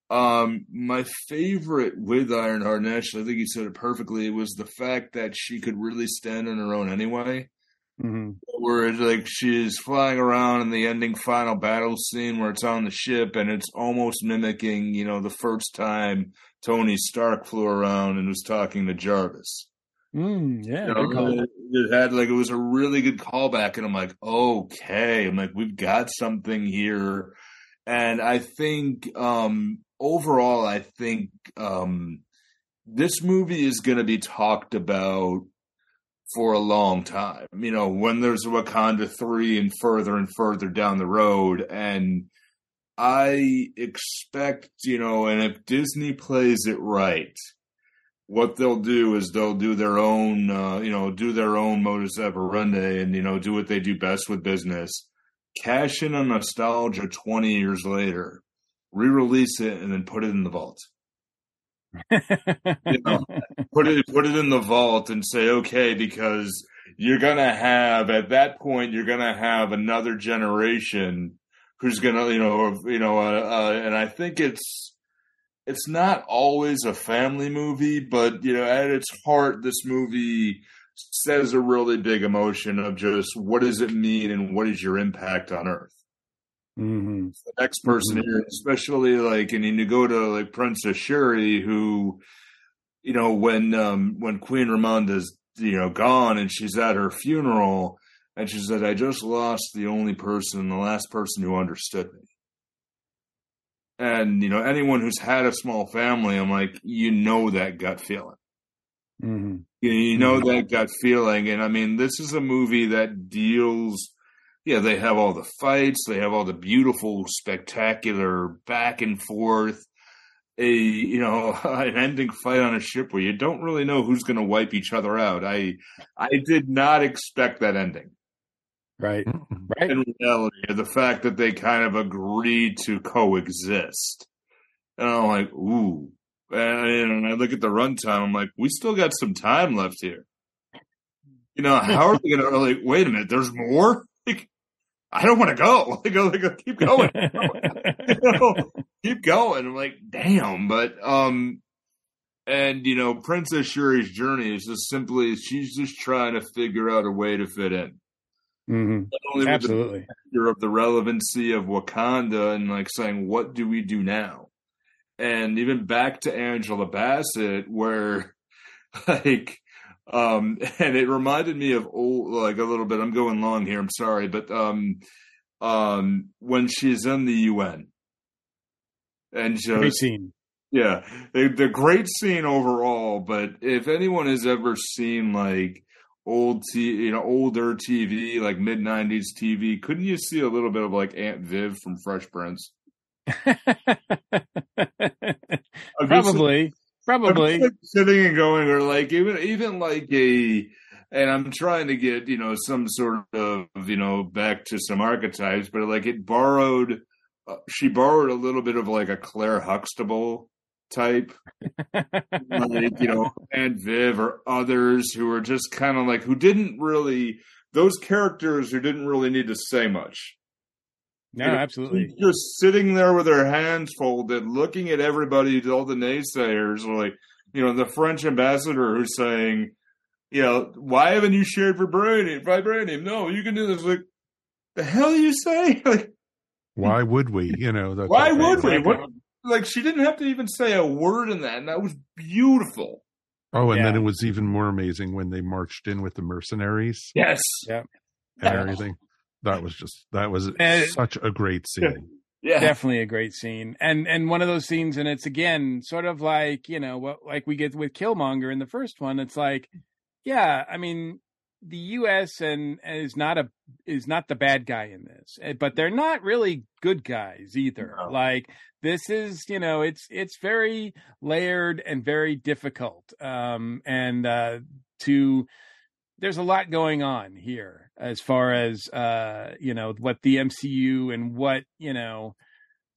um my favorite with ironheart and actually i think you said it perfectly was the fact that she could really stand on her own anyway Mhm. where it's like she's flying around in the ending final battle scene where it's on the ship and it's almost mimicking, you know, the first time Tony Stark flew around and was talking to Jarvis. Mm, yeah, You know, it, had like it was a really good callback, and I'm like, okay, I'm like, we've got something here, and I think um overall, I think um this movie is going to be talked about for a long time. You know, when there's Wakanda three and further and further down the road, and I expect, you know, and if Disney plays it right what they'll do is they'll do their own, uh, you know, do their own modus operandi and, you know, do what they do best with business. Cash in on nostalgia 20 years later, re release it, and then put it in the vault. You know, put it put it in the vault and say okay because you're gonna have at that point you're gonna have another generation who's gonna you know you know uh, uh, and I think it's it's not always a family movie, but you know, at its heart, this movie says a really big emotion of just what does it mean and what is your impact on Earth. Mm-hmm. The next person here, especially like, and you go to like Princess Shuri, who, you know, when um when Queen Ramonda's you know gone and she's at her funeral, and she said, "I just lost the only person, the last person who understood me." And you know, anyone who's had a small family, I'm like, you know that gut feeling. Mm-hmm. You, you know that gut feeling, and I mean, this is a movie that deals. Yeah, they have all the fights. They have all the beautiful, spectacular back and forth. A you know an ending fight on a ship where you don't really know who's going to wipe each other out. I I did not expect that ending. Right. Right. In reality, the fact that they kind of agreed to coexist, and I'm like, ooh. And, and I look at the runtime. I'm like, we still got some time left here. You know, how are we going to like? Wait a minute, there's more. Like, I don't want to go. Like, go, like, keep going. You know, keep going. I'm like, damn. But um, and you know, Princess Shuri's journey is just simply she's just trying to figure out a way to fit in. Mm-hmm. Not only Absolutely. the of the relevancy of Wakanda and like saying, what do we do now? And even back to Angela Bassett, where like, um, and it reminded me of old, like a little bit. I'm going long here. I'm sorry, but um, um, when she's in the UN, and just Great scene. yeah, the, the great scene overall. But if anyone has ever seen like old t you know older TV like mid '90s TV, couldn't you see a little bit of like Aunt Viv from Fresh Prince? Just- Probably. Probably. Like, sitting and going, or like even even like a, and I'm trying to get you know some sort of you know back to some archetypes, but like it borrowed, uh, she borrowed a little bit of like a Claire Huxtable type, like you know, and Viv or others who are just kind of like who didn't really those characters who didn't really need to say much. No, You know, absolutely. Just sitting there with their hands folded, looking at everybody, all the naysayers, like, you know, the French ambassador who's saying, you know, why haven't you shared vibranium? Vibranium? No, you can do this. Like, the hell you say? Like, Why would we? You know, that's why would we? What, like, she didn't have to even say a word in that, and that was beautiful. Oh, and then it was even more amazing when they marched in with the mercenaries. Yes. Yeah. And everything. That was just that was And- such a great scene. Yeah. Definitely a great scene. And and one of those scenes and it's again sort of like, you know, what like we get with Killmonger in the first one. It's like, yeah, I mean, the US and is not a is not the bad guy in this. eh, But they're not really good guys either. Like this is, you know, it's it's very layered and very difficult. Um and uh to there's a lot going on here as far as uh you know what the MCU and what you know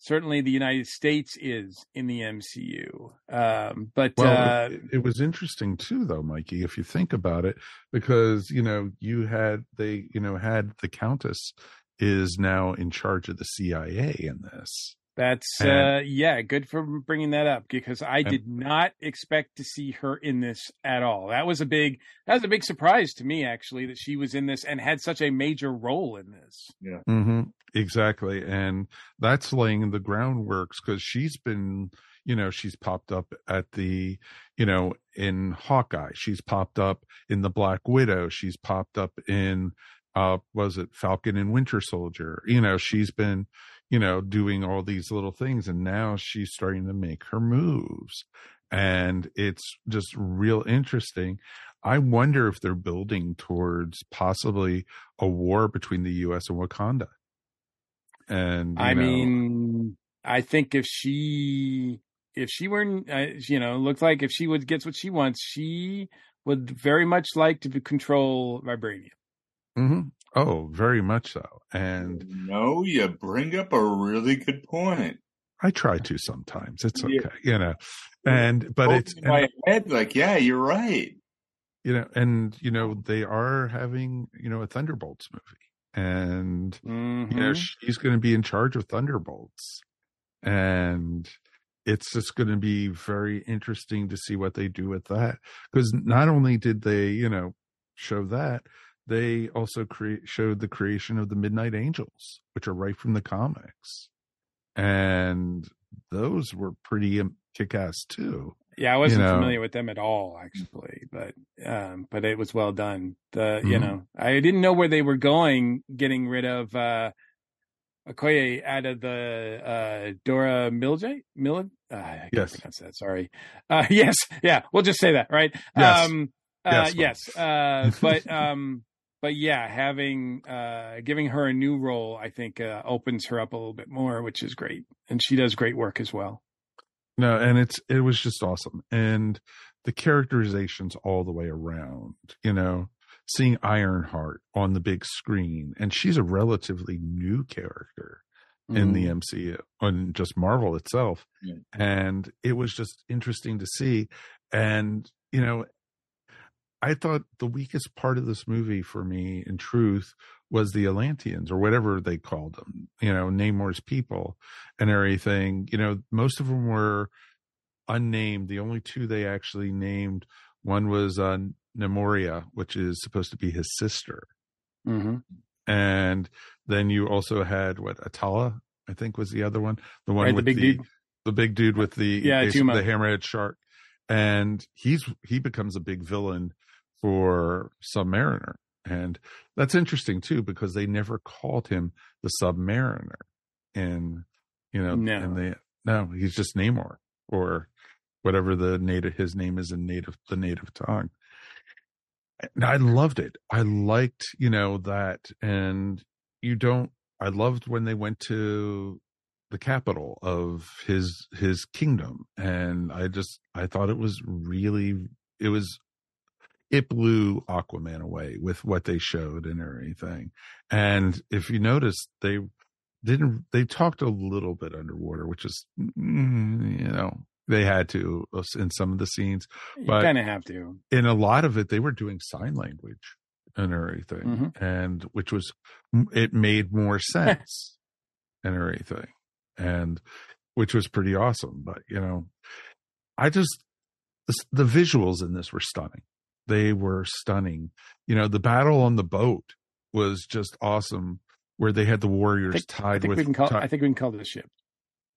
certainly the United States is in the MCU um but Well, uh it, it was interesting too, though, Mikey, if you think about it, because you know you had they you know had the Countess is now in charge of the CIA in this. That's And- uh yeah, good for bringing that up because I did not expect to see her in this at all. That was a big that was a big surprise to me actually that she was in this and had such a major role in this. Yeah. hmm Exactly. And that's laying the groundworks because she's been, you know, she's popped up at the, you know, in Hawkeye. She's popped up in the Black Widow. She's popped up in, uh, was it Falcon and Winter Soldier? You know, she's been, you know, doing all these little things and now she's starting to make her moves. And it's just real interesting. I wonder if they're building towards possibly a war between the US and Wakanda. And I know, mean, I think if she if she were uh, you know, looked like if she would gets what she wants, she would very much like to control vibranium. Mhm. oh, very much so. And No, you bring up a really good point. I try to sometimes. It's okay, Yeah. you know. And but it's in my head, like, yeah, you're right. you know, and you know, they are having, you know, a Thunderbolts movie. And you know, Mhm. she's going to be in charge of Thunderbolts. And it's just going to be very interesting to see what they do with that. Because not only did they, you know, show that, they also create showed the creation of the Midnight Angels, which are right from the comics. And those were pretty um, kick ass too. Yeah, I wasn't You know. familiar with them at all, actually, but um, but it was well done. The you Mhm. know, I didn't know where they were going, getting rid of uh, Okoye out of the uh, Dora Milaje. Mil, uh, I can't Yes. pronounce that. Sorry. Uh, yes, yeah, we'll just say that, right? Yes. Um, uh, Yes, yes. Uh, but um, but yeah, having uh, giving her a new role, I think uh, opens her up a little bit more, which is great, and she does great work as well. No, and it's it was just awesome. And the characterizations all the way around, you know, seeing Ironheart on the big screen, and she's a relatively new character in the MCU on just Marvel itself. Yeah. And it was just interesting to see. And, you know, I thought the weakest part of this movie for me, in truth, was the Atlanteans or whatever they called them, you know, Namor's people and everything. You know, most of them were unnamed. The only two they actually named, one was uh, Namora, which is supposed to be his sister. Mm-hmm. And then you also had what Atala, I think was the other one. The one Right, the with big dude. the big dude with the Yeah, the hammerhead shark. And he's he becomes a big villain for Submariner. And that's interesting too, because they never called him the Submariner. And you know, No. and they no, he's just Namor or whatever the native his name is in native the native tongue. And I loved it. I liked, you know, that and you don't I loved when they went to the capital of his his kingdom and I just I thought it was really it was it blew Aquaman away with what they showed and everything. And if you notice, they didn't. They talked a little bit underwater, which is mm, you know they had to in some of the scenes, You but kind of have to. in a lot of it they were doing sign language and everything, and which was it made more sense and everything, and which was pretty awesome. But you know, I just the, the visuals in this were stunning. They were stunning. You know, the battle on the boat was just awesome, where they had the warriors I tied think with. we can call. ti- I think we can call this ship.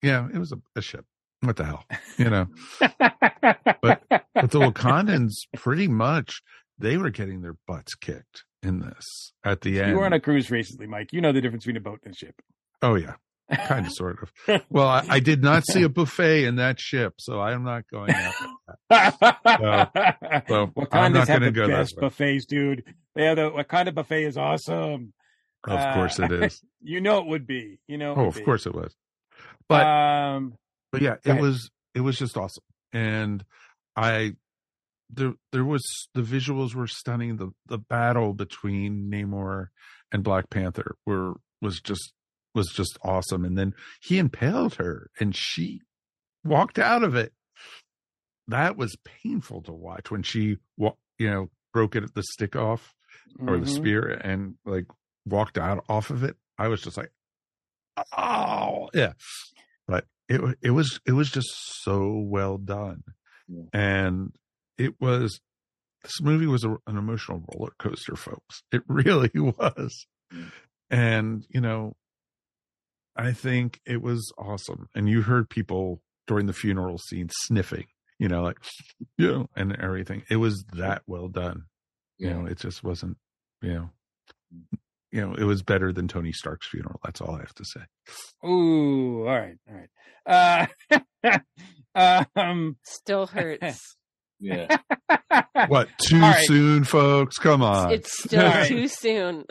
yeah, it was a, a ship. What the hell, you know? but but the Wakandans pretty much they were getting their butts kicked in this at the end. You were on a cruise recently, Mike. You know the difference between a boat and a ship. Oh yeah, kind of, sort of. Well, I, I did not see a buffet in that ship, so I'm not going after that. So, so I'm not going to go best buffets, dude. They have the Wakanda buffet is awesome. Of course it is. you know it would be. You know. Oh, of be. course it was. But um, but yeah, it ahead. was it was just awesome, and I there there was the visuals were stunning. The the battle between Namor and Black Panther were was just was just awesome, and then he impaled her, and she walked out of it. That was painful to watch when she you know broke it the stick off or the Mhm. spear and like walked out off of it. I was just like, oh yeah. but it it was it was just so well done, and it was this movie was a, an emotional roller coaster, folks. It really was, and you know, I think it was awesome. And you heard people during the funeral scene sniffing, you know, like you know, and everything. It was that well done. You know, it just wasn't, you know, you know, it was better than Tony Stark's funeral. That's all I have to say. Ooh, all right, all right. Uh, um, Still hurts. Yeah. What too All right. soon, folks? Come on. It's still All right. too soon.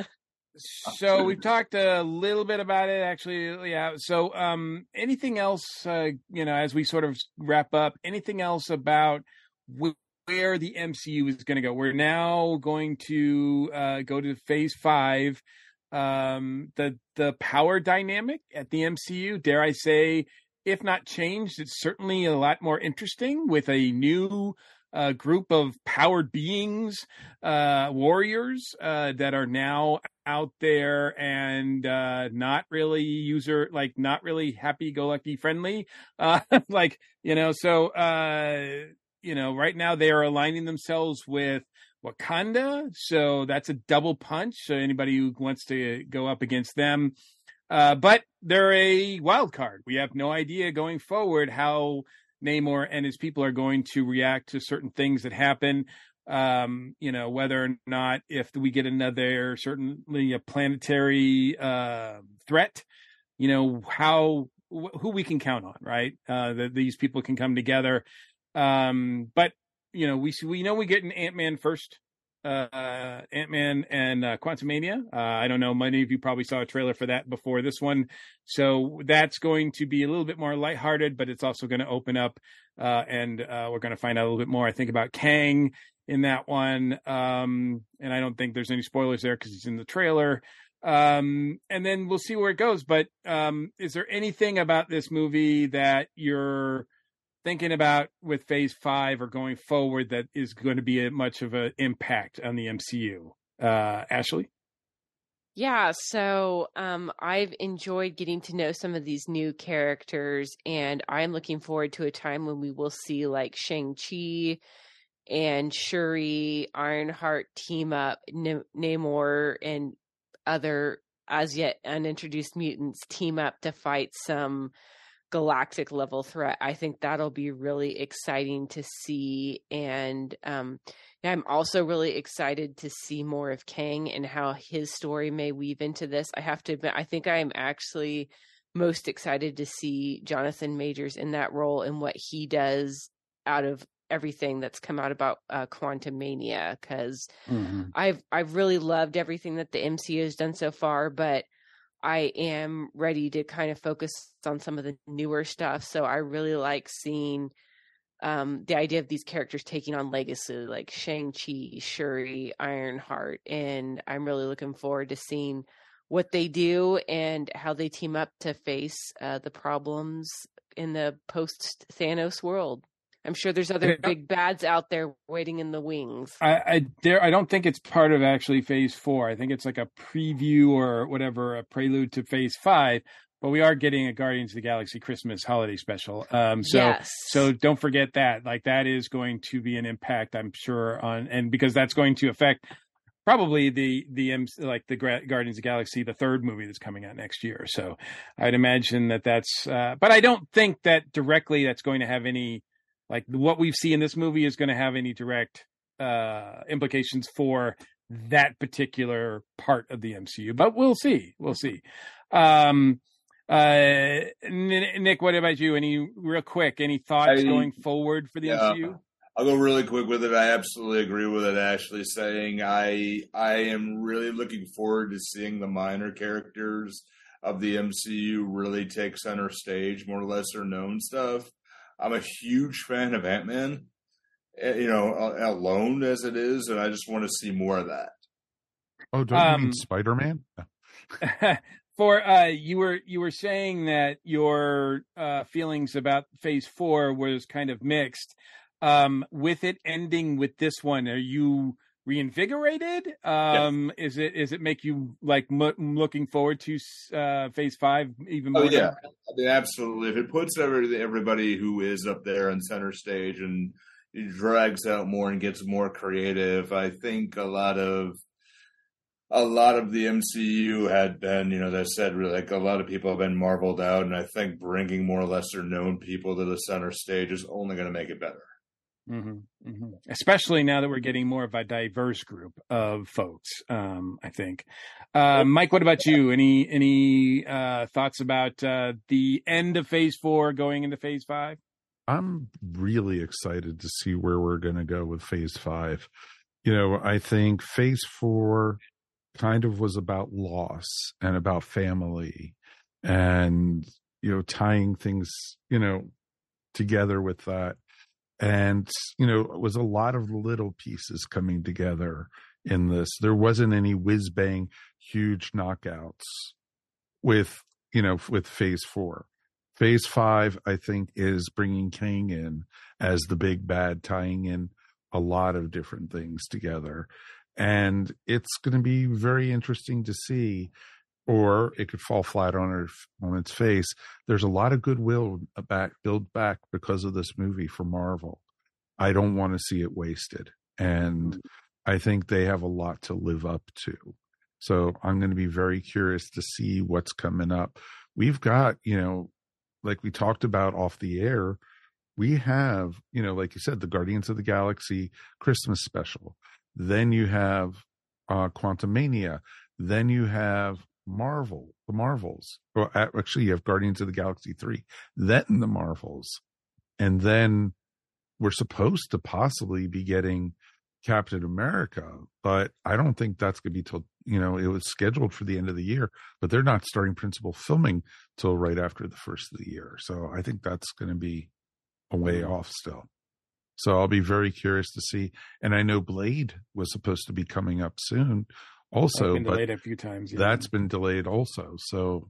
So we've talked a little bit about it actually yeah. So um anything else uh you know as we sort of wrap up anything else about wh- where the mcu is going to go? We're now going to uh go to phase five um the the power dynamic at the mcu dare i say if not changed it's certainly a lot more interesting with a new uh, group of powered beings, uh, warriors uh, that are now out there and uh, not really user like not really happy go lucky friendly. Uh, like you know, so uh, you know, right now they are aligning themselves with Wakanda, so that's a double punch. So anybody who wants to go up against them. Uh, but they're a wild card. We have no idea going forward how Namor and his people are going to react to certain things that happen. Um, you know, whether or not if we get another certainly a planetary uh, threat, you know, how wh- who we can count on, right? Uh, that these people can come together. Um, but you know, we see we know we get an Ant Man first. Uh, Ant Man and uh, Quantumania. Uh, I don't know. Many of you probably saw a trailer for that before this one, so that's going to be a little bit more lighthearted, but it's also going to open up, uh, and uh, we're going to find out a little bit more. I think about Kang in that one, um, and I don't think there's any spoilers there because he's in the trailer. Um, and then we'll see where it goes. But um, is there anything about this movie that you're thinking about with phase five or going forward that is going to be a much of an impact on the MCU. Uh, Ashley? Yeah, so um, I've enjoyed getting to know some of these new characters, and I'm looking forward to a time when we will see like Shang-Chi and Shuri, Ironheart team up, N- Namor, and other as yet unintroduced mutants team up to fight some galactic level threat. I think that'll be really exciting to see. And um, yeah, I'm also really excited to see more of Kang and how his story may weave into this. I have to admit, I think I am actually most excited to see Jonathan Majors in that role and what he does out of everything that's come out about uh, Quantumania because I've I've really loved everything that the MCU has done so far, but I am ready to kind of focus on some of the newer stuff. So I really like seeing um, the idea of these characters taking on legacy, like Shang Chi, Shuri, Ironheart, and I'm really looking forward to seeing what they do and how they team up to face uh, the problems in the post Thanos world. I'm sure there's other big bads out there waiting in the wings. I, I there I don't think it's part of actually phase four. I think it's like a preview or whatever, a prelude to phase five. But we are getting a Guardians of the Galaxy Christmas holiday special. Um so Yes. so don't forget that. Like that is going to be an impact, I'm sure, on and because that's going to affect probably the the M like the Guardians of the Galaxy, the third movie that's coming out next year. So I'd imagine that that's. Uh, but I don't think that directly that's going to have any like what we see in this movie is going to have any direct uh implications for that particular part of the MCU. But we'll see. We'll see. Um uh Nick, what about you? Any real quick, any thoughts I- going forward for the Yeah. MCU? I'll go really quick with it. I absolutely agree with it. Ashley saying I I am really looking forward to seeing the minor characters of the MCU really take center stage, more lesser known stuff. I'm a huge fan of Ant Man, you know, alone as it is, and I just want to see more of that. Oh, don't you mean Um, Spider Man? for uh you were you were saying that your uh feelings about phase 4 was kind of mixed um with it ending with this one are you reinvigorated? Um, Is it is it make you like m- looking forward to uh, Phase Five even more? Oh yeah, I mean, absolutely. If it puts every, everybody who is up there on center stage and drags out more and gets more creative, I think a lot of a lot of the MCU had been, you know, that said, really, like a lot of people have been marveled out, and I think bringing more lesser known people to the center stage is only going to make it better. Hmm hmm Especially now that we're getting more of a diverse group of folks. Um, I think. Uh, Mike, what about you? Any any uh, thoughts about uh, the end of Phase Four going into Phase Five? I'm really excited to see where we're going to go with phase five. You know, I think phase four kind of was about loss and about family and, you know, tying things, you know, together with that. And, you know, it was a lot of little pieces coming together in this. There wasn't any whiz bang, huge knockouts with, you know, with phase four. Phase five, I think, is bringing Kang in as the big bad, tying in a lot of different things together. And it's going to be very interesting to see, or it could fall flat on, her, on its face. There's a lot of goodwill back, built back because of this movie for Marvel. I don't want to see it wasted. And I think they have a lot to live up to. So I'm going to be very curious to see what's coming up. We've got, you know, like we talked about off the air, we have, you know, like you said, the Guardians of the Galaxy Christmas special. Then you have uh Quantumania. Then you have Marvel, the Marvels. Uh, actually, you have Guardians of the Galaxy 3, then the Marvels. And then we're supposed to possibly be getting Captain America, but I don't think that's going to be till you know it was scheduled for the end of the year, but they're not starting principal filming till right after the first of the year. So I think that's going to be a way off still. So I'll be very curious to see. And I know Blade was supposed to be coming up soon, also, been but delayed a few times. yeah. that's been delayed also. So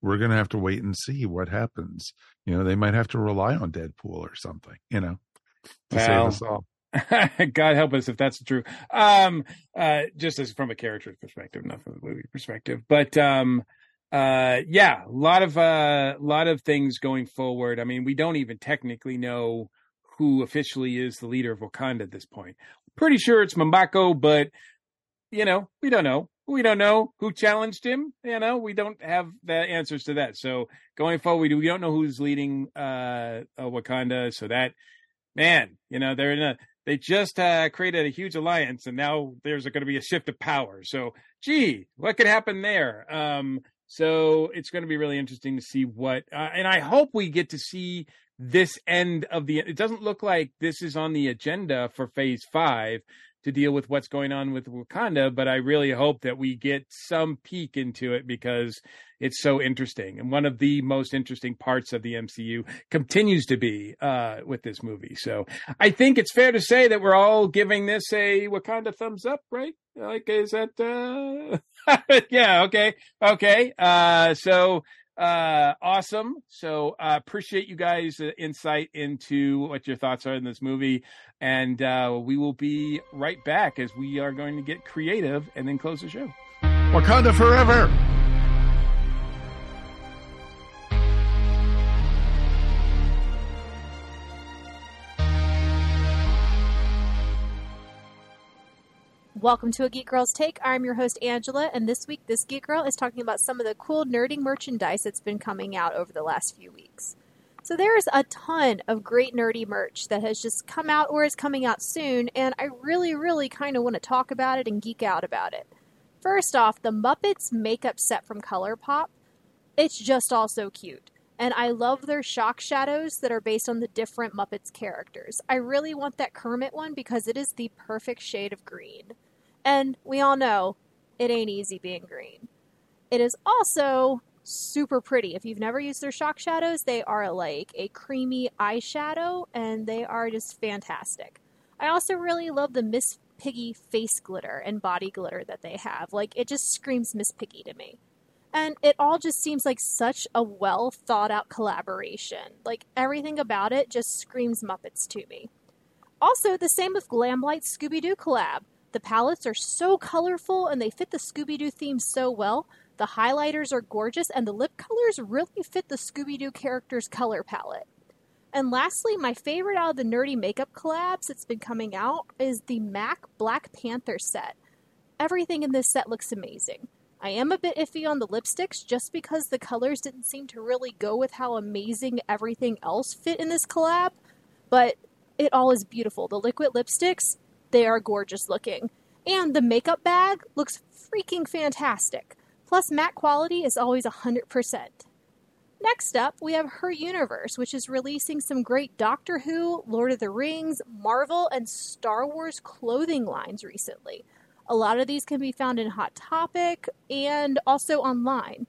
we're going to have to wait and see what happens. You know, they might have to rely on Deadpool or something. You know, to save us all. God help us if that's true. Um, uh, just as from a character perspective, not from a movie perspective, but um, uh, yeah, a lot of uh, lot of things going forward. I mean, we don't even technically know who officially is the leader of Wakanda at this point. Pretty sure it's M'Baku, but you know, we don't know. We don't know who challenged him. You know, we don't have the answers to that. So going forward, we don't know who's leading uh, uh Wakanda. So that man, you know, they're in a they just uh, created a huge alliance, and now there's going to be a shift of power. So, gee, what could happen there? Um, so it's going to be really interesting to see what, uh, and I hope we get to see this end of the. It doesn't look like this is on the agenda for Phase Five to deal with what's going on with Wakanda, but I really hope that we get some peek into it because it's so interesting. And one of the most interesting parts of the MCU continues to be uh, with this movie. So I think it's fair to say that we're all giving this a Wakanda thumbs up, right? Like, is that, uh, yeah, okay, okay. Uh, so, uh awesome. So uh appreciate you guys uh, insight into what your thoughts are in this movie. And uh we will be right back as we are going to get creative and then close the show. Wakanda forever. Welcome to a Geek Girl's Take. I'm your host, Angela, and this week, this Geek Girl is talking about some of the cool nerding merchandise that's been coming out over the last few weeks. So, there's a ton of great nerdy merch that has just come out or is coming out soon, and I really, really kind of want to talk about it and geek out about it. First off, the Muppets makeup set from ColourPop. It's just all so cute. And I love their shock shadows that are based on the different Muppets characters. I really want that Kermit one because it is the perfect shade of green. And we all know it ain't easy being green. It is also super pretty. If you've never used their shock shadows, they are like a creamy eyeshadow and they are just fantastic. I also really love the Miss Piggy face glitter and body glitter that they have. Like, it just screams Miss Piggy to me. And it all just seems like such a well thought out collaboration. Like, everything about it just screams Muppets to me. Also, the same with Glamlite Scooby Doo collab. The palettes are so colorful and they fit the Scooby Doo theme so well. The highlighters are gorgeous and the lip colors really fit the Scooby Doo character's color palette. And lastly, my favorite out of the nerdy makeup collabs that's been coming out is the MAC Black Panther set. Everything in this set looks amazing. I am a bit iffy on the lipsticks just because the colors didn't seem to really go with how amazing everything else fit in this collab, but it all is beautiful. The liquid lipsticks, they are gorgeous looking. And the makeup bag looks freaking fantastic. Plus, matte quality is always 100%. Next up, we have Her Universe, which is releasing some great Doctor Who, Lord of the Rings, Marvel, and Star Wars clothing lines recently. A lot of these can be found in Hot Topic and also online.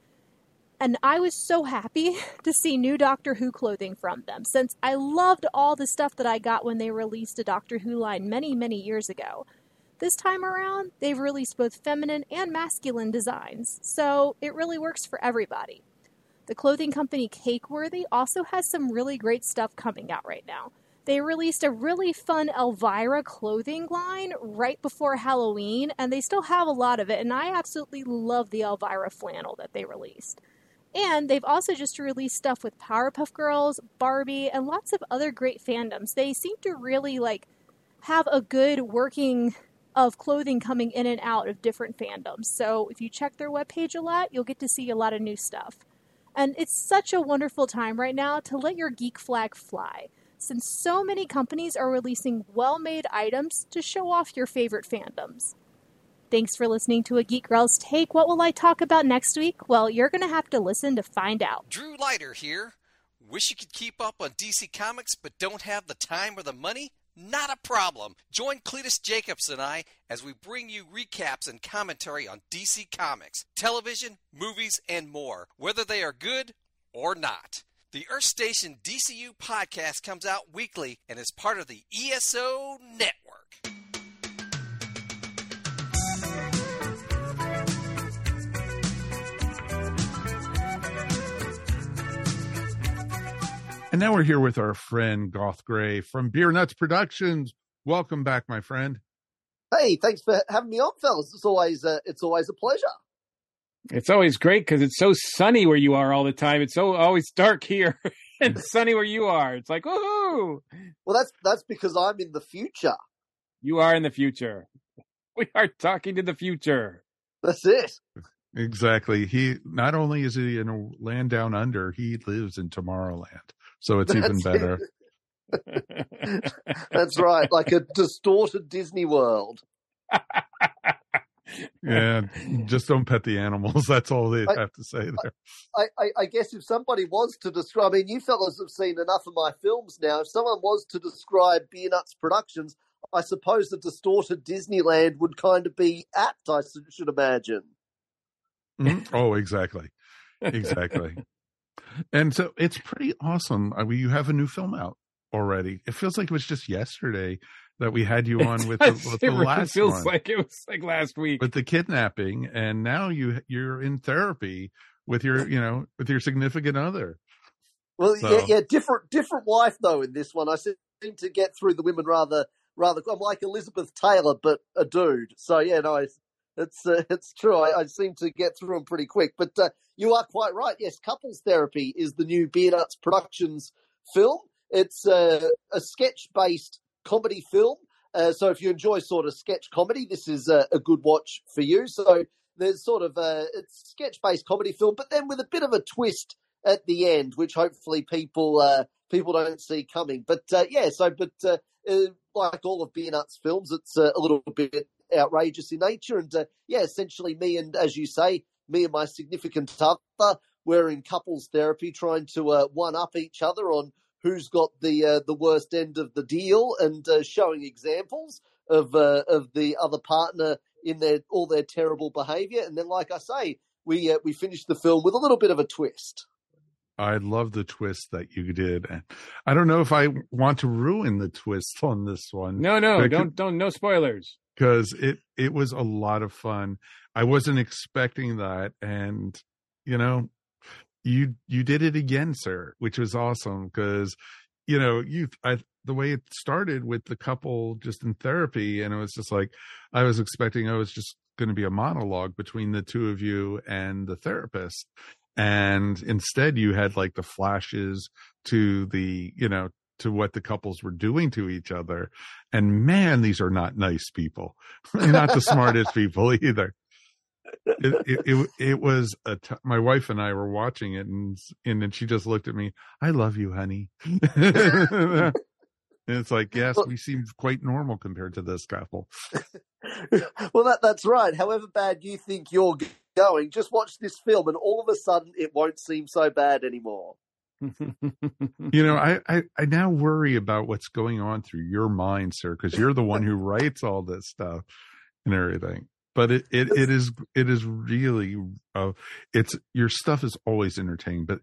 And I was so happy to see new Doctor Who clothing from them since I loved all the stuff that I got when they released a Doctor Who line many, many years ago. This time around, they've released both feminine and masculine designs, so it really works for everybody. The clothing company Cakeworthy also has some really great stuff coming out right now. They released a really fun Elvira clothing line right before Halloween, and they still have a lot of it, and I absolutely love the Elvira flannel that they released. And they've also just released stuff with Powerpuff Girls, Barbie, and lots of other great fandoms. They seem to really like have a good working of clothing coming in and out of different fandoms. So if you check their webpage a lot, you'll get to see a lot of new stuff. And it's such a wonderful time right now to let your geek flag fly, since so many companies are releasing well made items to show off your favorite fandoms. Thanks for listening to A Geek Girl's Take. What will I talk about next week? Well, you're going to have to listen to find out. Drew Leiter here. Wish you could keep up on DC Comics but don't have the time or the money? Not a problem. Join Cletus Jacobs and I as we bring you recaps and commentary on DC Comics, television, movies, and more, whether they are good or not. The Earth Station DCU podcast comes out weekly and is part of the ESO network. And now we're here with our friend Gough Gray from Beer Nuts Productions. Welcome back, my friend. Hey, thanks for having me on, fellas. It's always uh, it's always a pleasure. It's always great because it's so sunny where you are all the time. It's so always dark here and sunny where you are. It's like woohoo! Well, that's that's because I'm in the future. You are in the future. We are talking to the future. That's it. Exactly. He not only is he in a land down under, he lives in Tomorrowland. So it's even That's better. That's right, like a distorted Disney World. Yeah, just don't pet the animals. That's all they I- have to say there. I, I, I guess if somebody was to describe, I mean, you fellas have seen enough of my films now. If someone was to describe Beer Nuts Productions, I suppose the distorted Disneyland would kind of be apt. I should imagine. Mhm. Oh, exactly, exactly. And so it's pretty awesome. I mean, you have a new film out already. It feels like it was just yesterday that we had you on with the, with the it really last feels one. like it was like last week. with the kidnapping, and now you you're in therapy with your you know with your significant other. Well, So- yeah, yeah, different, different wife though. In this one, I seem to get through the women rather, rather. I'm like Elizabeth Taylor, but a dude. So yeah, no, it's it's, uh, it's true. I, I seem to get through them pretty quick. But uh, you are quite right. Yes, couples therapy is the new Beer Nuts Productions film. It's uh, a sketch-based comedy film. Uh, so if you enjoy sort of sketch comedy, this is a, a good watch for you. So there's sort of a it's sketch-based comedy film, but then with a bit of a twist at the end, which hopefully people uh, people don't see coming. But uh, yeah, so but uh, uh, like all of Beer Nuts films, it's uh, a little bit outrageous in nature, and uh, yeah, essentially me and as you say, me and my significant other, we're in couples therapy, trying to uh, one up each other on who's got the uh, the worst end of the deal, and uh, showing examples of uh, of the other partner in their all their terrible behaviour, and then like I say, we uh, we finished the film with a little bit of a twist. I love the twist that you did, and I don't know if I want to ruin the twist on this one. No, no, don't don't no spoilers. Because it it was a lot of fun. I wasn't expecting that, and you know, you you did it again, sir, which was awesome because you know you I the way it started with the couple just in therapy, and it was just like I was expecting it was just going to be a monologue between the two of you and the therapist, and instead you had like the flashes to the you know to what the couples were doing to each other, and man, these are not nice people, not the smartest people either. It, it, it it was a t- my wife and I were watching it and and then she just looked at me. I love you, honey. and it's like, yes, we seem quite normal compared to this couple. well, that that's right. However bad you think you're going, just watch this film, and all of a sudden, it won't seem so bad anymore. You know, I, I I now worry about what's going on through your mind, sir, because you're the one who writes all this stuff and everything. But it, it, it is it is really uh, it's your stuff is always entertaining, but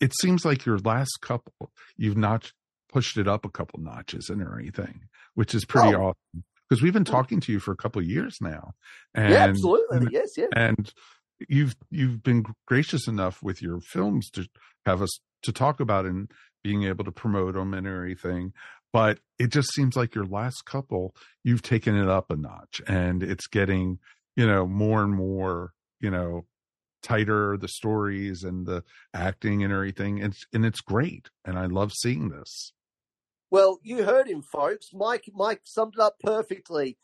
it seems like your last couple you've not pushed it up a couple notches and everything, which is pretty Oh. awesome. Because we've been talking to you for a couple of years now, and yeah, absolutely. Yes, yeah. and you've you've been gracious enough with your films to have us to talk about and being able to promote them and everything but it just seems like your last couple you've taken it up a notch and it's getting you know more and more you know tighter the stories and the acting and everything it's and it's great and i love seeing this Well, you heard him, folks. Mike Mike summed it up perfectly.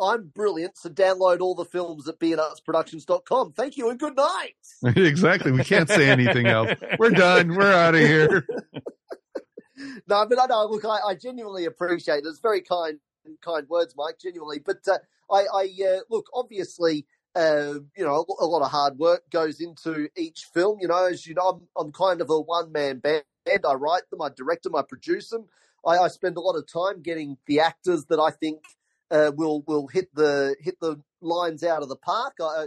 I'm brilliant, so download all the films at beernutsproductions.com. Thank you and good night. exactly we can't say anything else we're done we're out of here no, but I know. Look, I, I genuinely appreciate it. It's very kind, kind words, Mike. Genuinely, but uh, I, I uh, look. Obviously, uh, you know, a lot of hard work goes into each film. You know, as you know, I'm, I'm kind of a one man band. I write them, I direct them, I produce them. I, I spend a lot of time getting the actors that I think uh, will will hit the hit the lines out of the park. I,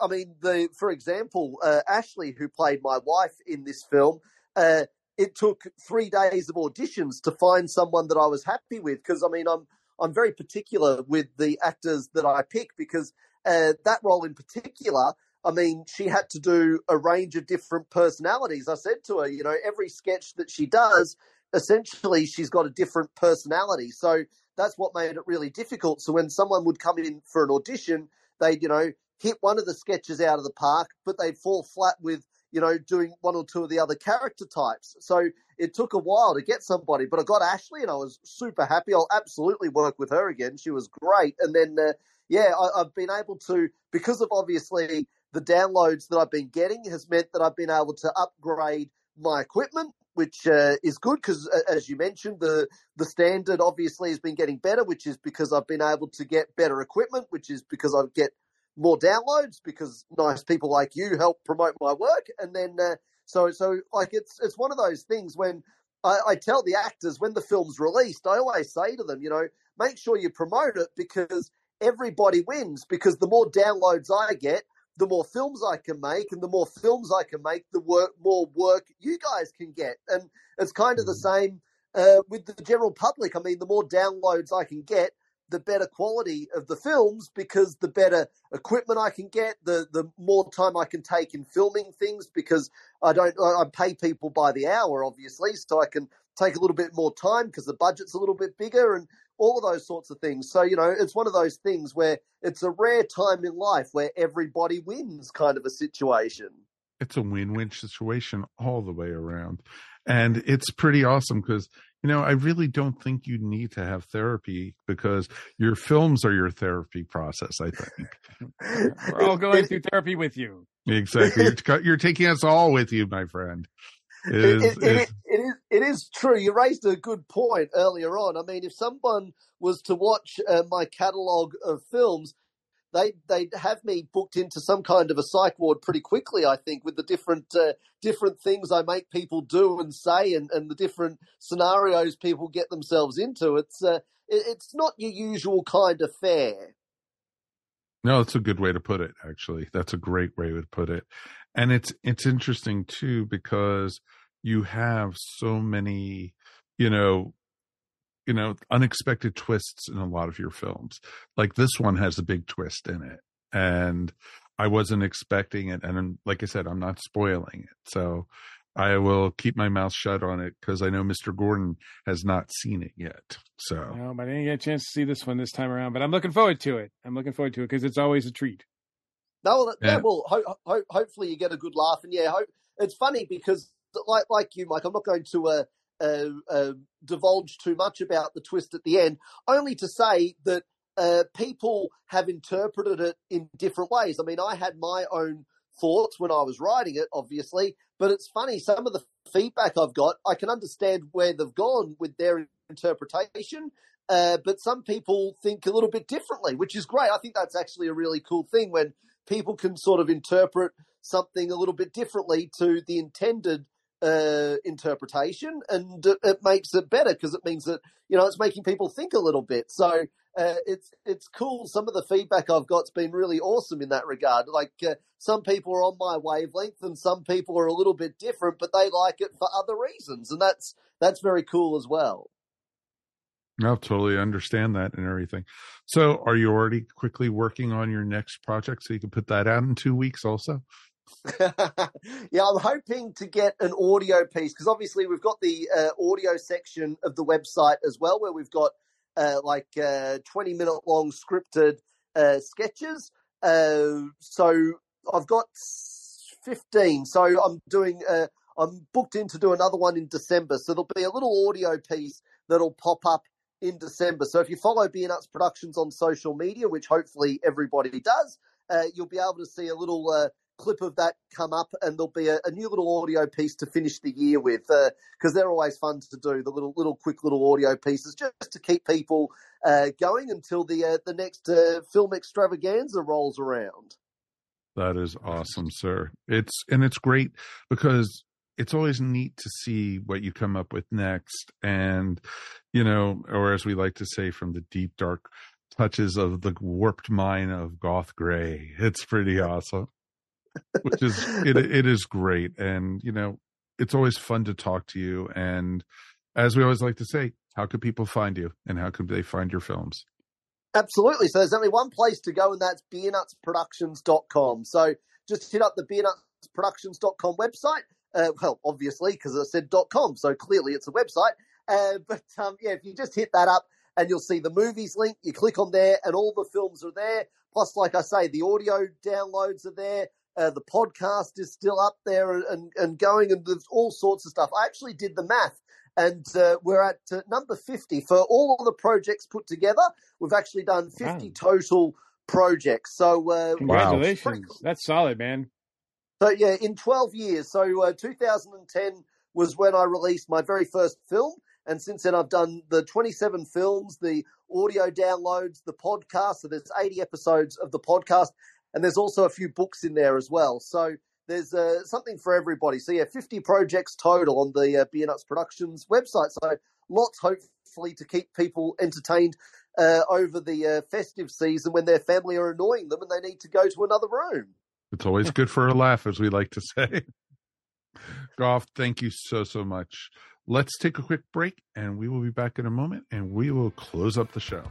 I mean, the for example, uh, Ashley, who played my wife in this film, uh, it took three days of auditions to find someone that I was happy with. Because I mean, I'm I'm very particular with the actors that I pick because uh, that role in particular. I mean, she had to do a range of different personalities. I said to her, you know, every sketch that she does, essentially, she's got a different personality. So that's what made it really difficult. So when someone would come in for an audition, they'd, you know, hit one of the sketches out of the park, but they'd fall flat with, you know, doing one or two of the other character types. So it took a while to get somebody, but I got Ashley and I was super happy. I'll absolutely work with her again. She was great. And then, uh, yeah, I, I've been able to, because of obviously the downloads that I've been getting has meant that I've been able to upgrade my equipment, which uh, is good because, as you mentioned, the the standard obviously has been getting better, which is because I've been able to get better equipment, which is because I get more downloads because nice people like you help promote my work, and then uh, so so like it's it's one of those things when I, I tell the actors when the film's released, I always say to them, you know, make sure you promote it because everybody wins because the more downloads I get, the more films I can make, and the more films I can make, the work more work you guys can get. And it's kind of the same uh, with the general public. I mean, the more downloads I can get, the better quality of the films because the better equipment I can get, the the more time I can take in filming things because I don't I I pay people by the hour obviously, so I can take a little bit more time because the budget's a little bit bigger and all of those sorts of things. So, you know, it's one of those things where it's a rare time in life where everybody wins kind of a situation. it's a win-win situation all the way around and it's pretty awesome because you know i really don't think you need to have therapy because your films are your therapy process i think We're all going through therapy with you. exactly you're, you're taking us all with you my friend It is- it, it, is- is- it is it is true. You raised a good point earlier on. I mean, if someone was to watch uh, my catalogue of films, they they'd have me booked into some kind of a psych ward pretty quickly. I think with the different uh, different things I make people do and say, and, and the different scenarios people get themselves into. It's uh, it, it's not your usual kind of fare. No, that's a good way to put it. Actually, that's a great way to put it, and it's it's interesting too because you have so many, you know, you know, unexpected twists in a lot of your films. Like this one has a big twist in it, and I wasn't expecting it. And like I said, I'm not spoiling it, so I will keep my mouth shut on it because I know Mr. Gordon has not seen it yet. So No, but I didn't get a chance to see this one this time around. But I'm looking forward to it. I'm looking forward to it because it's always a treat. No, well, yeah. Well, ho- ho- hopefully you get a good laugh, and yeah, ho- it's funny because like like you, Mike, I'm not going to uh, uh, uh, divulge too much about the twist at the end, only to say that uh, people have interpreted it in different ways. I mean, I had my own thoughts when I was writing it, obviously, but it's funny. Some of the feedback I've got, I can understand where they've gone with their interpretation. Uh, but some people think a little bit differently, which is great. I think that's actually a really cool thing when people can sort of interpret something a little bit differently to the intended uh, interpretation, and it, makes it better because it means that you know it's making people think a little bit. So uh, it's it's cool. Some of the feedback I've got's been really awesome in that regard. Like uh, some people are on my wavelength, and some people are a little bit different, but they like it for other reasons, and that's that's very cool as well. I totally understand that and everything. So, are you already quickly working on your next project so you can put that out in two weeks? Also, yeah, I'm hoping to get an audio piece because obviously we've got the uh, audio section of the website as well, where we've got uh, like uh, 20 minute long scripted uh, sketches. Uh, so I've got 15. So I'm doing. Uh, I'm booked in to do another one in December. So there'll be a little audio piece that'll pop up in December. So if you follow Beer Nuts Productions on social media, which hopefully everybody does, uh, you'll be able to see a little uh, clip of that come up, and there'll be a, a new little audio piece to finish the year with because they're always fun to do. The little, little, quick little audio pieces just to keep people uh, going until the uh, the next uh, film extravaganza rolls around. that is awesome, sir. It's and it's great because it's always neat to see what you come up with next, and you know, or as we like to say, from the deep dark touches of the warped mind of Gough Gray. It's pretty awesome. Which is it it is great. And you know, it's always fun to talk to you. And as we always like to say, how could people find you and how could they find your films? Absolutely. So there's only one place to go, and that's beernutsproductions.com. So just hit up the beernutsproductions.com website. Uh, well, obviously, because I said .com, so clearly it's a website. Uh, but um, yeah, if you just hit that up and you'll see the movies link, you click on there, and all the films are there. Plus, like I say, the audio downloads are there. Uh, the podcast is still up there and, and, and going, and there's all sorts of stuff. I actually did the math, and uh, we're at uh, number 50 for all of the projects put together. We've actually done 50 Wow. total projects. So, uh, Congratulations. That's solid, man. So yeah, in 12 years. So uh, 2010 was when I released my very first film, and since then I've done the 27 films, the audio downloads, the podcast. So there's 80 episodes of the podcast, and there's also a few books in there as well. So there's uh, something for everybody. So yeah, 50 projects total on the uh, Beer Nuts Productions website. So lots, hopefully, to keep people entertained uh, over the uh, festive season when their family are annoying them and they need to go to another room. It's always good for a laugh, as we like to say. Gough, thank you so, so much. Let's take a quick break and we will be back in a moment and we will close up the show.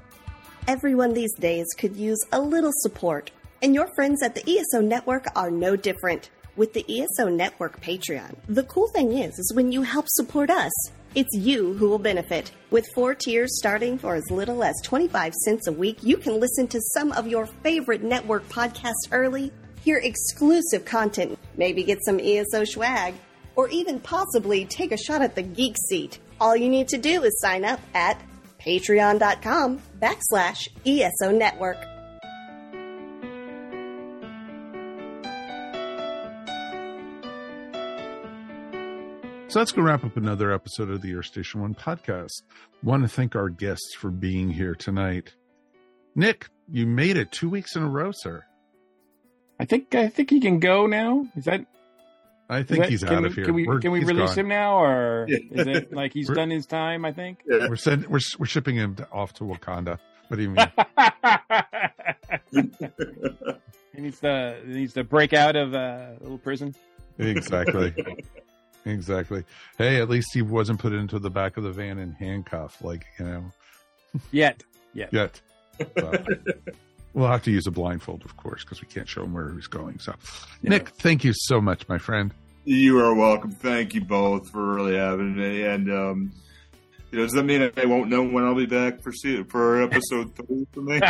Everyone these days could use a little support, and your friends at the ESO Network are no different. With the ESO Network Patreon, the cool thing is, is when you help support us, it's you who will benefit. With four tiers starting for as little as 25 cents a week, you can listen to some of your favorite network podcasts early, hear exclusive content, maybe get some ESO swag, or even possibly take a shot at the geek seat. All you need to do is sign up at patreon.com backslash ESO network. So that's going to wrap up another episode of the Earth Station One podcast. Want to thank our guests for being here tonight. Nick, you made it two weeks in a row, sir. I think I think he can go now. Is that? I think that- he's can out we, of here. Can we We're- can we release gone. him now, or Yeah. is it like he's done his time? I think. We're send, we're we're shipping him to, off to Wakanda. What do you mean? he needs to he needs to break out of uh, little prison. exactly. Exactly. Hey, at least he wasn't put into the back of the van and handcuffed, like you know. Yet, yet, Yet. So, we'll have to use a blindfold, of course, because we can't show him where he's going. So, Nick, thank you so much, my friend. You are welcome. Thank you both for really having me. And um, you know, does that mean I won't know when I'll be back for for episode three for me?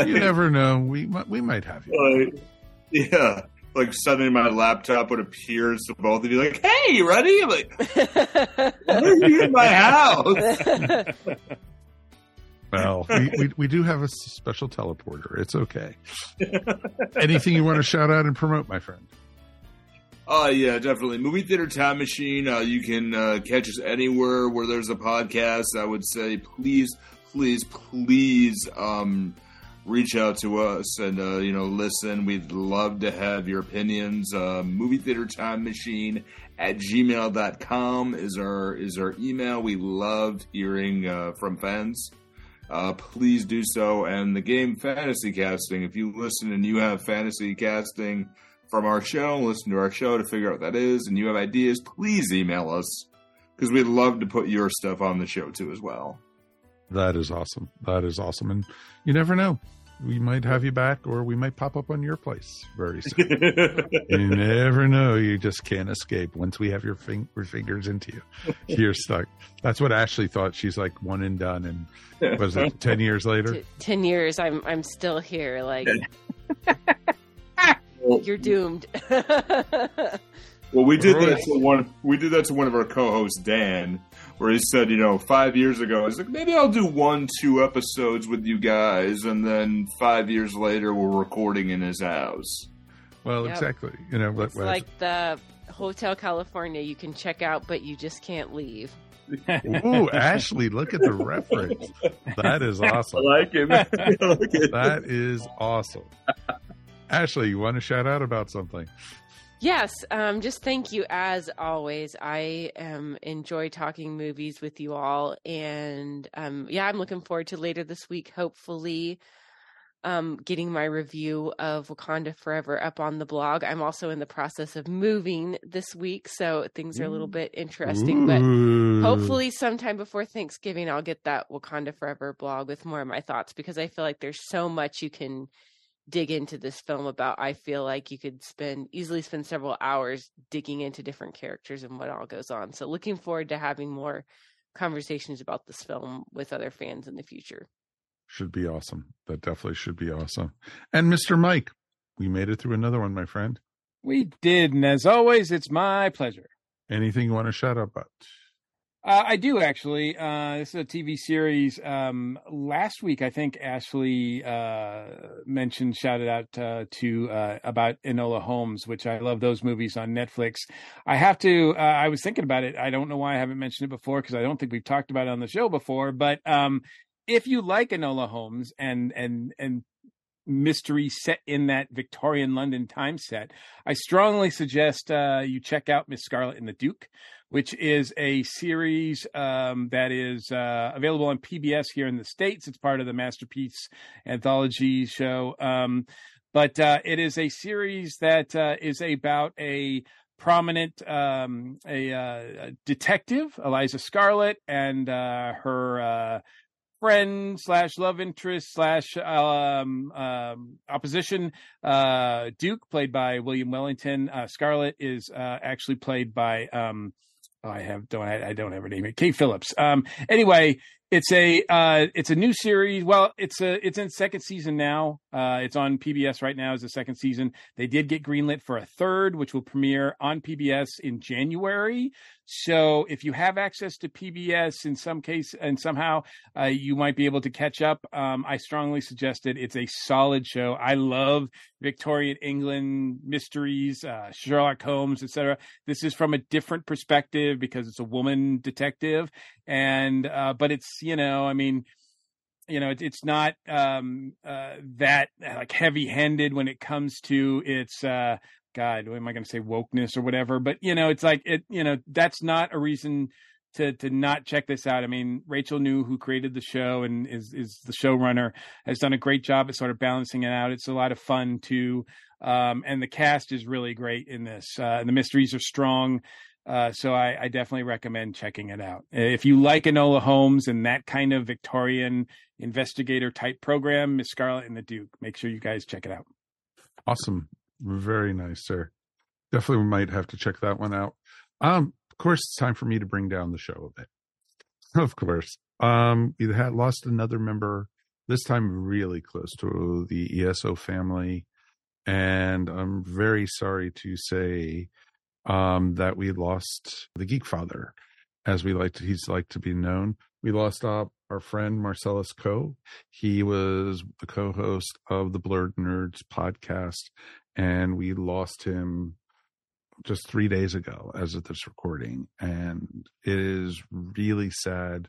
you never know. We might, we might have you. Like, yeah. Like suddenly my laptop would appear to both of you like, hey, you ready? I'm like, why are you in my house? Well, we, we, we do have a special teleporter. It's okay. Anything you want to shout out and promote, my friend? Oh yeah, definitely. Movie Theater Time Machine. Uh, you can uh, catch us anywhere where there's a podcast. I would say, please, please, please, um, reach out to us and uh, you know listen. We'd love to have your opinions. Uh, Movie Theater Time Machine at gmail.com is our is our email. We love hearing uh, from fans. Uh, please do so. And the game fantasy casting. If you listen and you have fantasy casting from our show, listen to our show to figure out what that is, and you have ideas, please email us because we'd love to put your stuff on the show too as well. That is awesome. That is awesome. And you never know. We might have you back or we might pop up on your place very soon. you never know. You just can't escape. Once we have your, fing- your fingers into you, you're stuck. That's what Ashley thought. She's like one and done. And was it 10 years later? T- Ten years, I'm I'm still here. Like you're doomed. Well, we did that to one. We did that to one of our co-hosts, Dan, where he said, you know, five years ago, he's like, maybe I'll do one, two episodes with you guys, and then five years later, we're recording in his house. Well, Yep. exactly. You know, but it's like the Hotel California. You can check out, but you just can't leave. Ooh, Ashley, look at the reference. That is awesome. I like it. man. I like it. That is awesome. Ashley, you want to shout out about something? Yes, um, just thank you as always. I um, enjoy talking movies with you all, and um, yeah, I'm looking forward to later this week. Hopefully, um, getting my review of Wakanda Forever up on the blog. I'm also in the process of moving this week, so things are a little bit interesting. Ooh. But hopefully, sometime before Thanksgiving, I'll get that Wakanda Forever blog with more of my thoughts because I feel like there's so much you can dig into this film about i feel like you could spend easily spend several hours digging into different characters and what all goes on so looking forward to having more conversations about this film with other fans in the future Should be awesome. That definitely should be awesome. And Mr. Mike, we made it through another one, my friend. We did, and as always, it's my pleasure. Anything you want to shout out about? Uh, I do actually. Uh, this is a TV series. Um, last week, I think Ashley uh, mentioned, shouted out uh, to uh, about Enola Holmes, which I love those movies on Netflix. I have to. Uh, I was thinking about it. I don't know why I haven't mentioned it before because I don't think we've talked about it on the show before. But um, if you like Enola Holmes and and and mystery set in that Victorian London time set, I strongly suggest you check out Miss Scarlet and the Duke, which is a series um, that is uh, available on PBS here in the States. It's part of the Masterpiece anthology show. Um, but uh, it is a series that uh, is about a prominent um, a, uh, detective, Eliza Scarlet, and uh, her uh, friend slash love interest slash um, um, opposition uh, Duke, played by William Wellington. Uh, Scarlet is uh, actually played by um, I have don't I, don't have her name. Kate Phillips. Um, anyway, it's a uh, it's a new series. Well, it's a it's in second season now. Uh, it's on PBS right now as the second season. They did get greenlit for a third, which will premiere on PBS in January. So if you have access to PBS in some case and somehow uh, you might be able to catch up, um, I strongly suggest it. It's a solid show. I love Victorian England mysteries, uh, Sherlock Holmes, etc. This is from a different perspective because it's a woman detective, and uh, but it's you know, I mean you know, it, it's not um, uh, that like heavy-handed when it comes to its uh, God. What am I going to say? Wokeness or whatever. But you know, it's like it. You know, that's not a reason to to not check this out. I mean, Rachel New, who created the show and is is the showrunner, has done a great job at sort of balancing it out. It's a lot of fun too, um, and the cast is really great in this. Uh, the mysteries are strong. Uh, so I, I definitely recommend checking it out. If you like Enola Holmes and that kind of Victorian investigator type program, Miss Scarlet and the Duke, make sure you guys check it out. Awesome. Very nice, sir. definitely might have to check that one out. Um, of course, it's time for me to bring down the show a bit. Of course, um, we had lost another member. This time, really close to the ESO family, and I'm very sorry to say um, that we lost the Geek Father, as we like to. He's like to be known. We lost uh, our friend Marselles Coe. He was the co-host of the Blurred Nerds podcast, and we lost him just three days ago as of this recording and it is really sad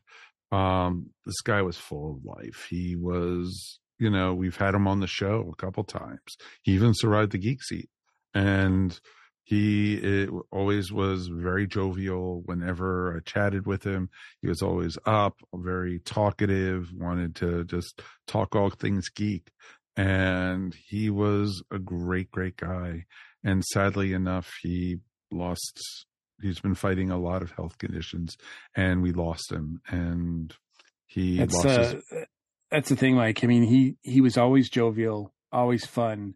um this guy was full of life he was you know we've had him on the show a couple times he even survived the geek seat and he it always was very jovial whenever i chatted with him. He was always up very talkative wanted to just talk all things geek. And he was a great great guy. And sadly enough he lost he's been fighting a lot of health conditions and we lost him. And he That's lost uh, his that's the thing. Like, I mean, he he was always jovial, always fun,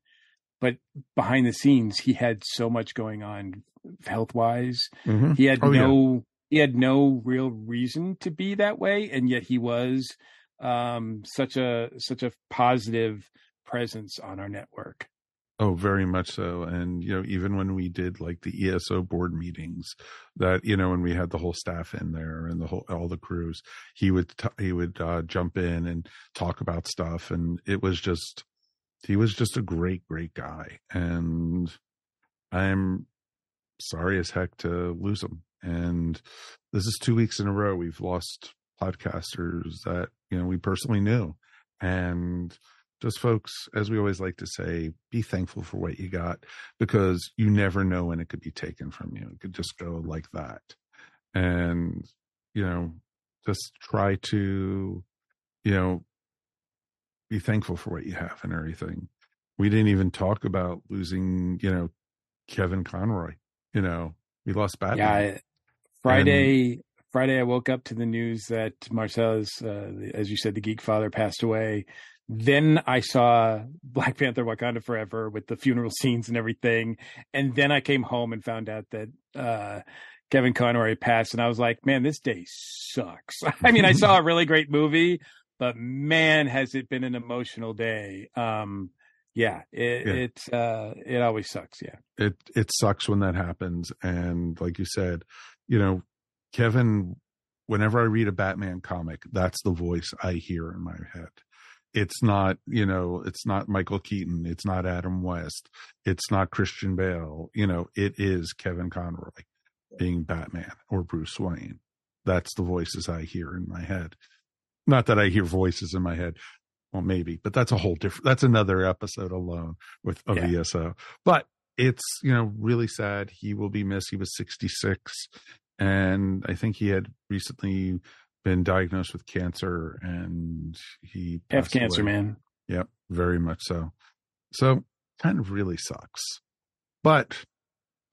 but behind the scenes, he had so much going on health wise. Mhm. He had Oh, yeah. no he had no real reason to be that way, and yet he was um, such a such a positive presence on our network. Oh, very much so. And, you know, even when we did like the ESO board meetings that, you know, when we had the whole staff in there and the whole, all the crews, he would, t- he would, uh, jump in and talk about stuff. And it was just, he was just a great, great guy. And I'm sorry as heck to lose him. And this is two weeks in a row we've lost podcasters that, you know, we personally knew. And, just folks, as we always like to say, be thankful for what you got because you never know when it could be taken from you. It could just go like that. And, you know, just try to, you know, be thankful for what you have and everything. We didn't even talk about losing, you know, Kevin Conroy. You know, we lost Batman. Yeah, I, Friday. Friday, I woke up to the news that Marselles, uh, as you said, the Geek Father passed away. Then I saw Black Panther: Wakanda Forever with the funeral scenes and everything, and then I came home and found out that uh, Kevin Conroy passed, and I was like, "Man, this day sucks." I mean, I saw a really great movie, but man, has it been an emotional day. Um, yeah, it, Yeah. it's uh, it always sucks. Yeah. it it sucks when that happens and like you said you know kevin whenever i read a batman comic that's the voice i hear in my head it's not you know it's not michael keaton it's not adam west it's not christian bale you know it is kevin conroy being batman or bruce wayne that's the voices i hear in my head not that i hear voices in my head. Well maybe but that's a whole different that's another episode alone with of Yeah. eso but it's you know really sad. He will be missed. He was 66 and i think he had recently been diagnosed with cancer and he passed cancer, away. man. yep very much so. So kind of really sucks. But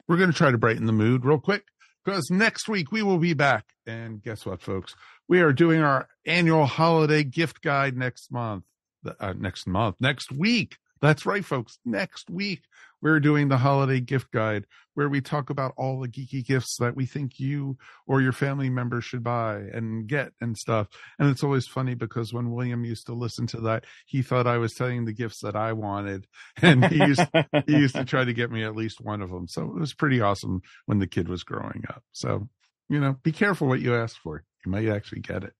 we're going to try to brighten the mood real quick because next week we will be back. And guess what folks? We are doing our annual holiday gift guide next month. Uh, next month. Next week that's right folks next week we're doing the holiday gift guide where we talk about all the geeky gifts that we think you or your family members should buy and get and stuff. And it's always funny because when William used to listen to that, he thought I was telling the gifts that I wanted. And he used, he used to try to get me at least one of them. So it was pretty awesome when the kid was growing up. So, you know, be careful what you ask for. You might actually get it.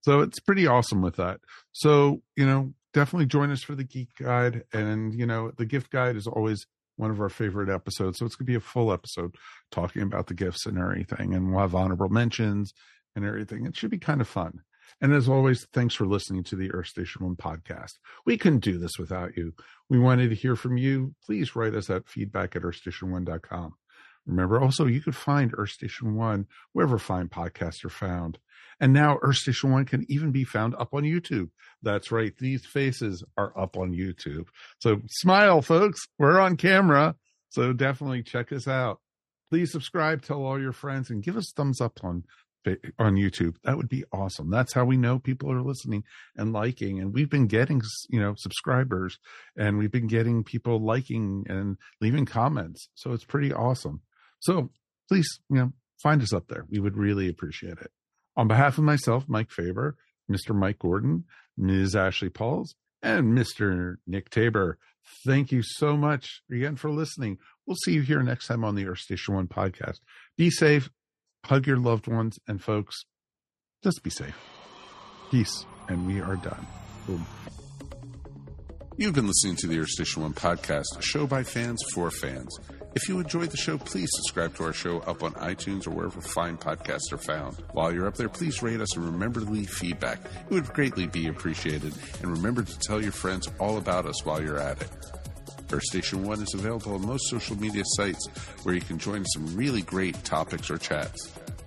So it's pretty awesome with that. So, you know, definitely join us for the geek guide. And, you know, the gift guide is always one of our favorite episodes. So it's going to be a full episode talking about the gifts and everything. And we'll have honorable mentions and everything. It should be kind of fun. And as always, thanks for listening to the Earth Station One podcast. We couldn't do this without you. We wanted to hear from you. Please write us at feedback at earthstationone.com. Remember, also, you could find Earth Station One wherever fine podcasts are found. And now Earth Station One can even be found up on YouTube. That's right. These faces are up on YouTube. So smile, folks. We're on camera. So definitely check us out. Please subscribe, tell all your friends, and give us thumbs up on on YouTube, that would be awesome. That's how we know people are listening and liking. And we've been getting, you know, subscribers and we've been getting people liking and leaving comments. So it's pretty awesome. So please, you know, find us up there. We would really appreciate it. On behalf of myself, Mike Faber, Mr. Mike Gordon, Ms. Ashley Pauls, and Mr. Nick Taber, thank you so much again for listening. We'll see you here next time on the Earth Station One podcast. Be safe, hug your loved ones, and folks, just be safe. Peace, and we are done. Boom. You've been listening to the Earth Station One podcast, a show by fans for fans. If you enjoyed the show, please subscribe to our show up on iTunes or wherever fine podcasts are found. While you're up there, please rate us and remember to leave feedback. It would greatly be appreciated. And remember to tell your friends all about us while you're at it. Earth Station One is available on most social media sites where you can join some really great topics or chats.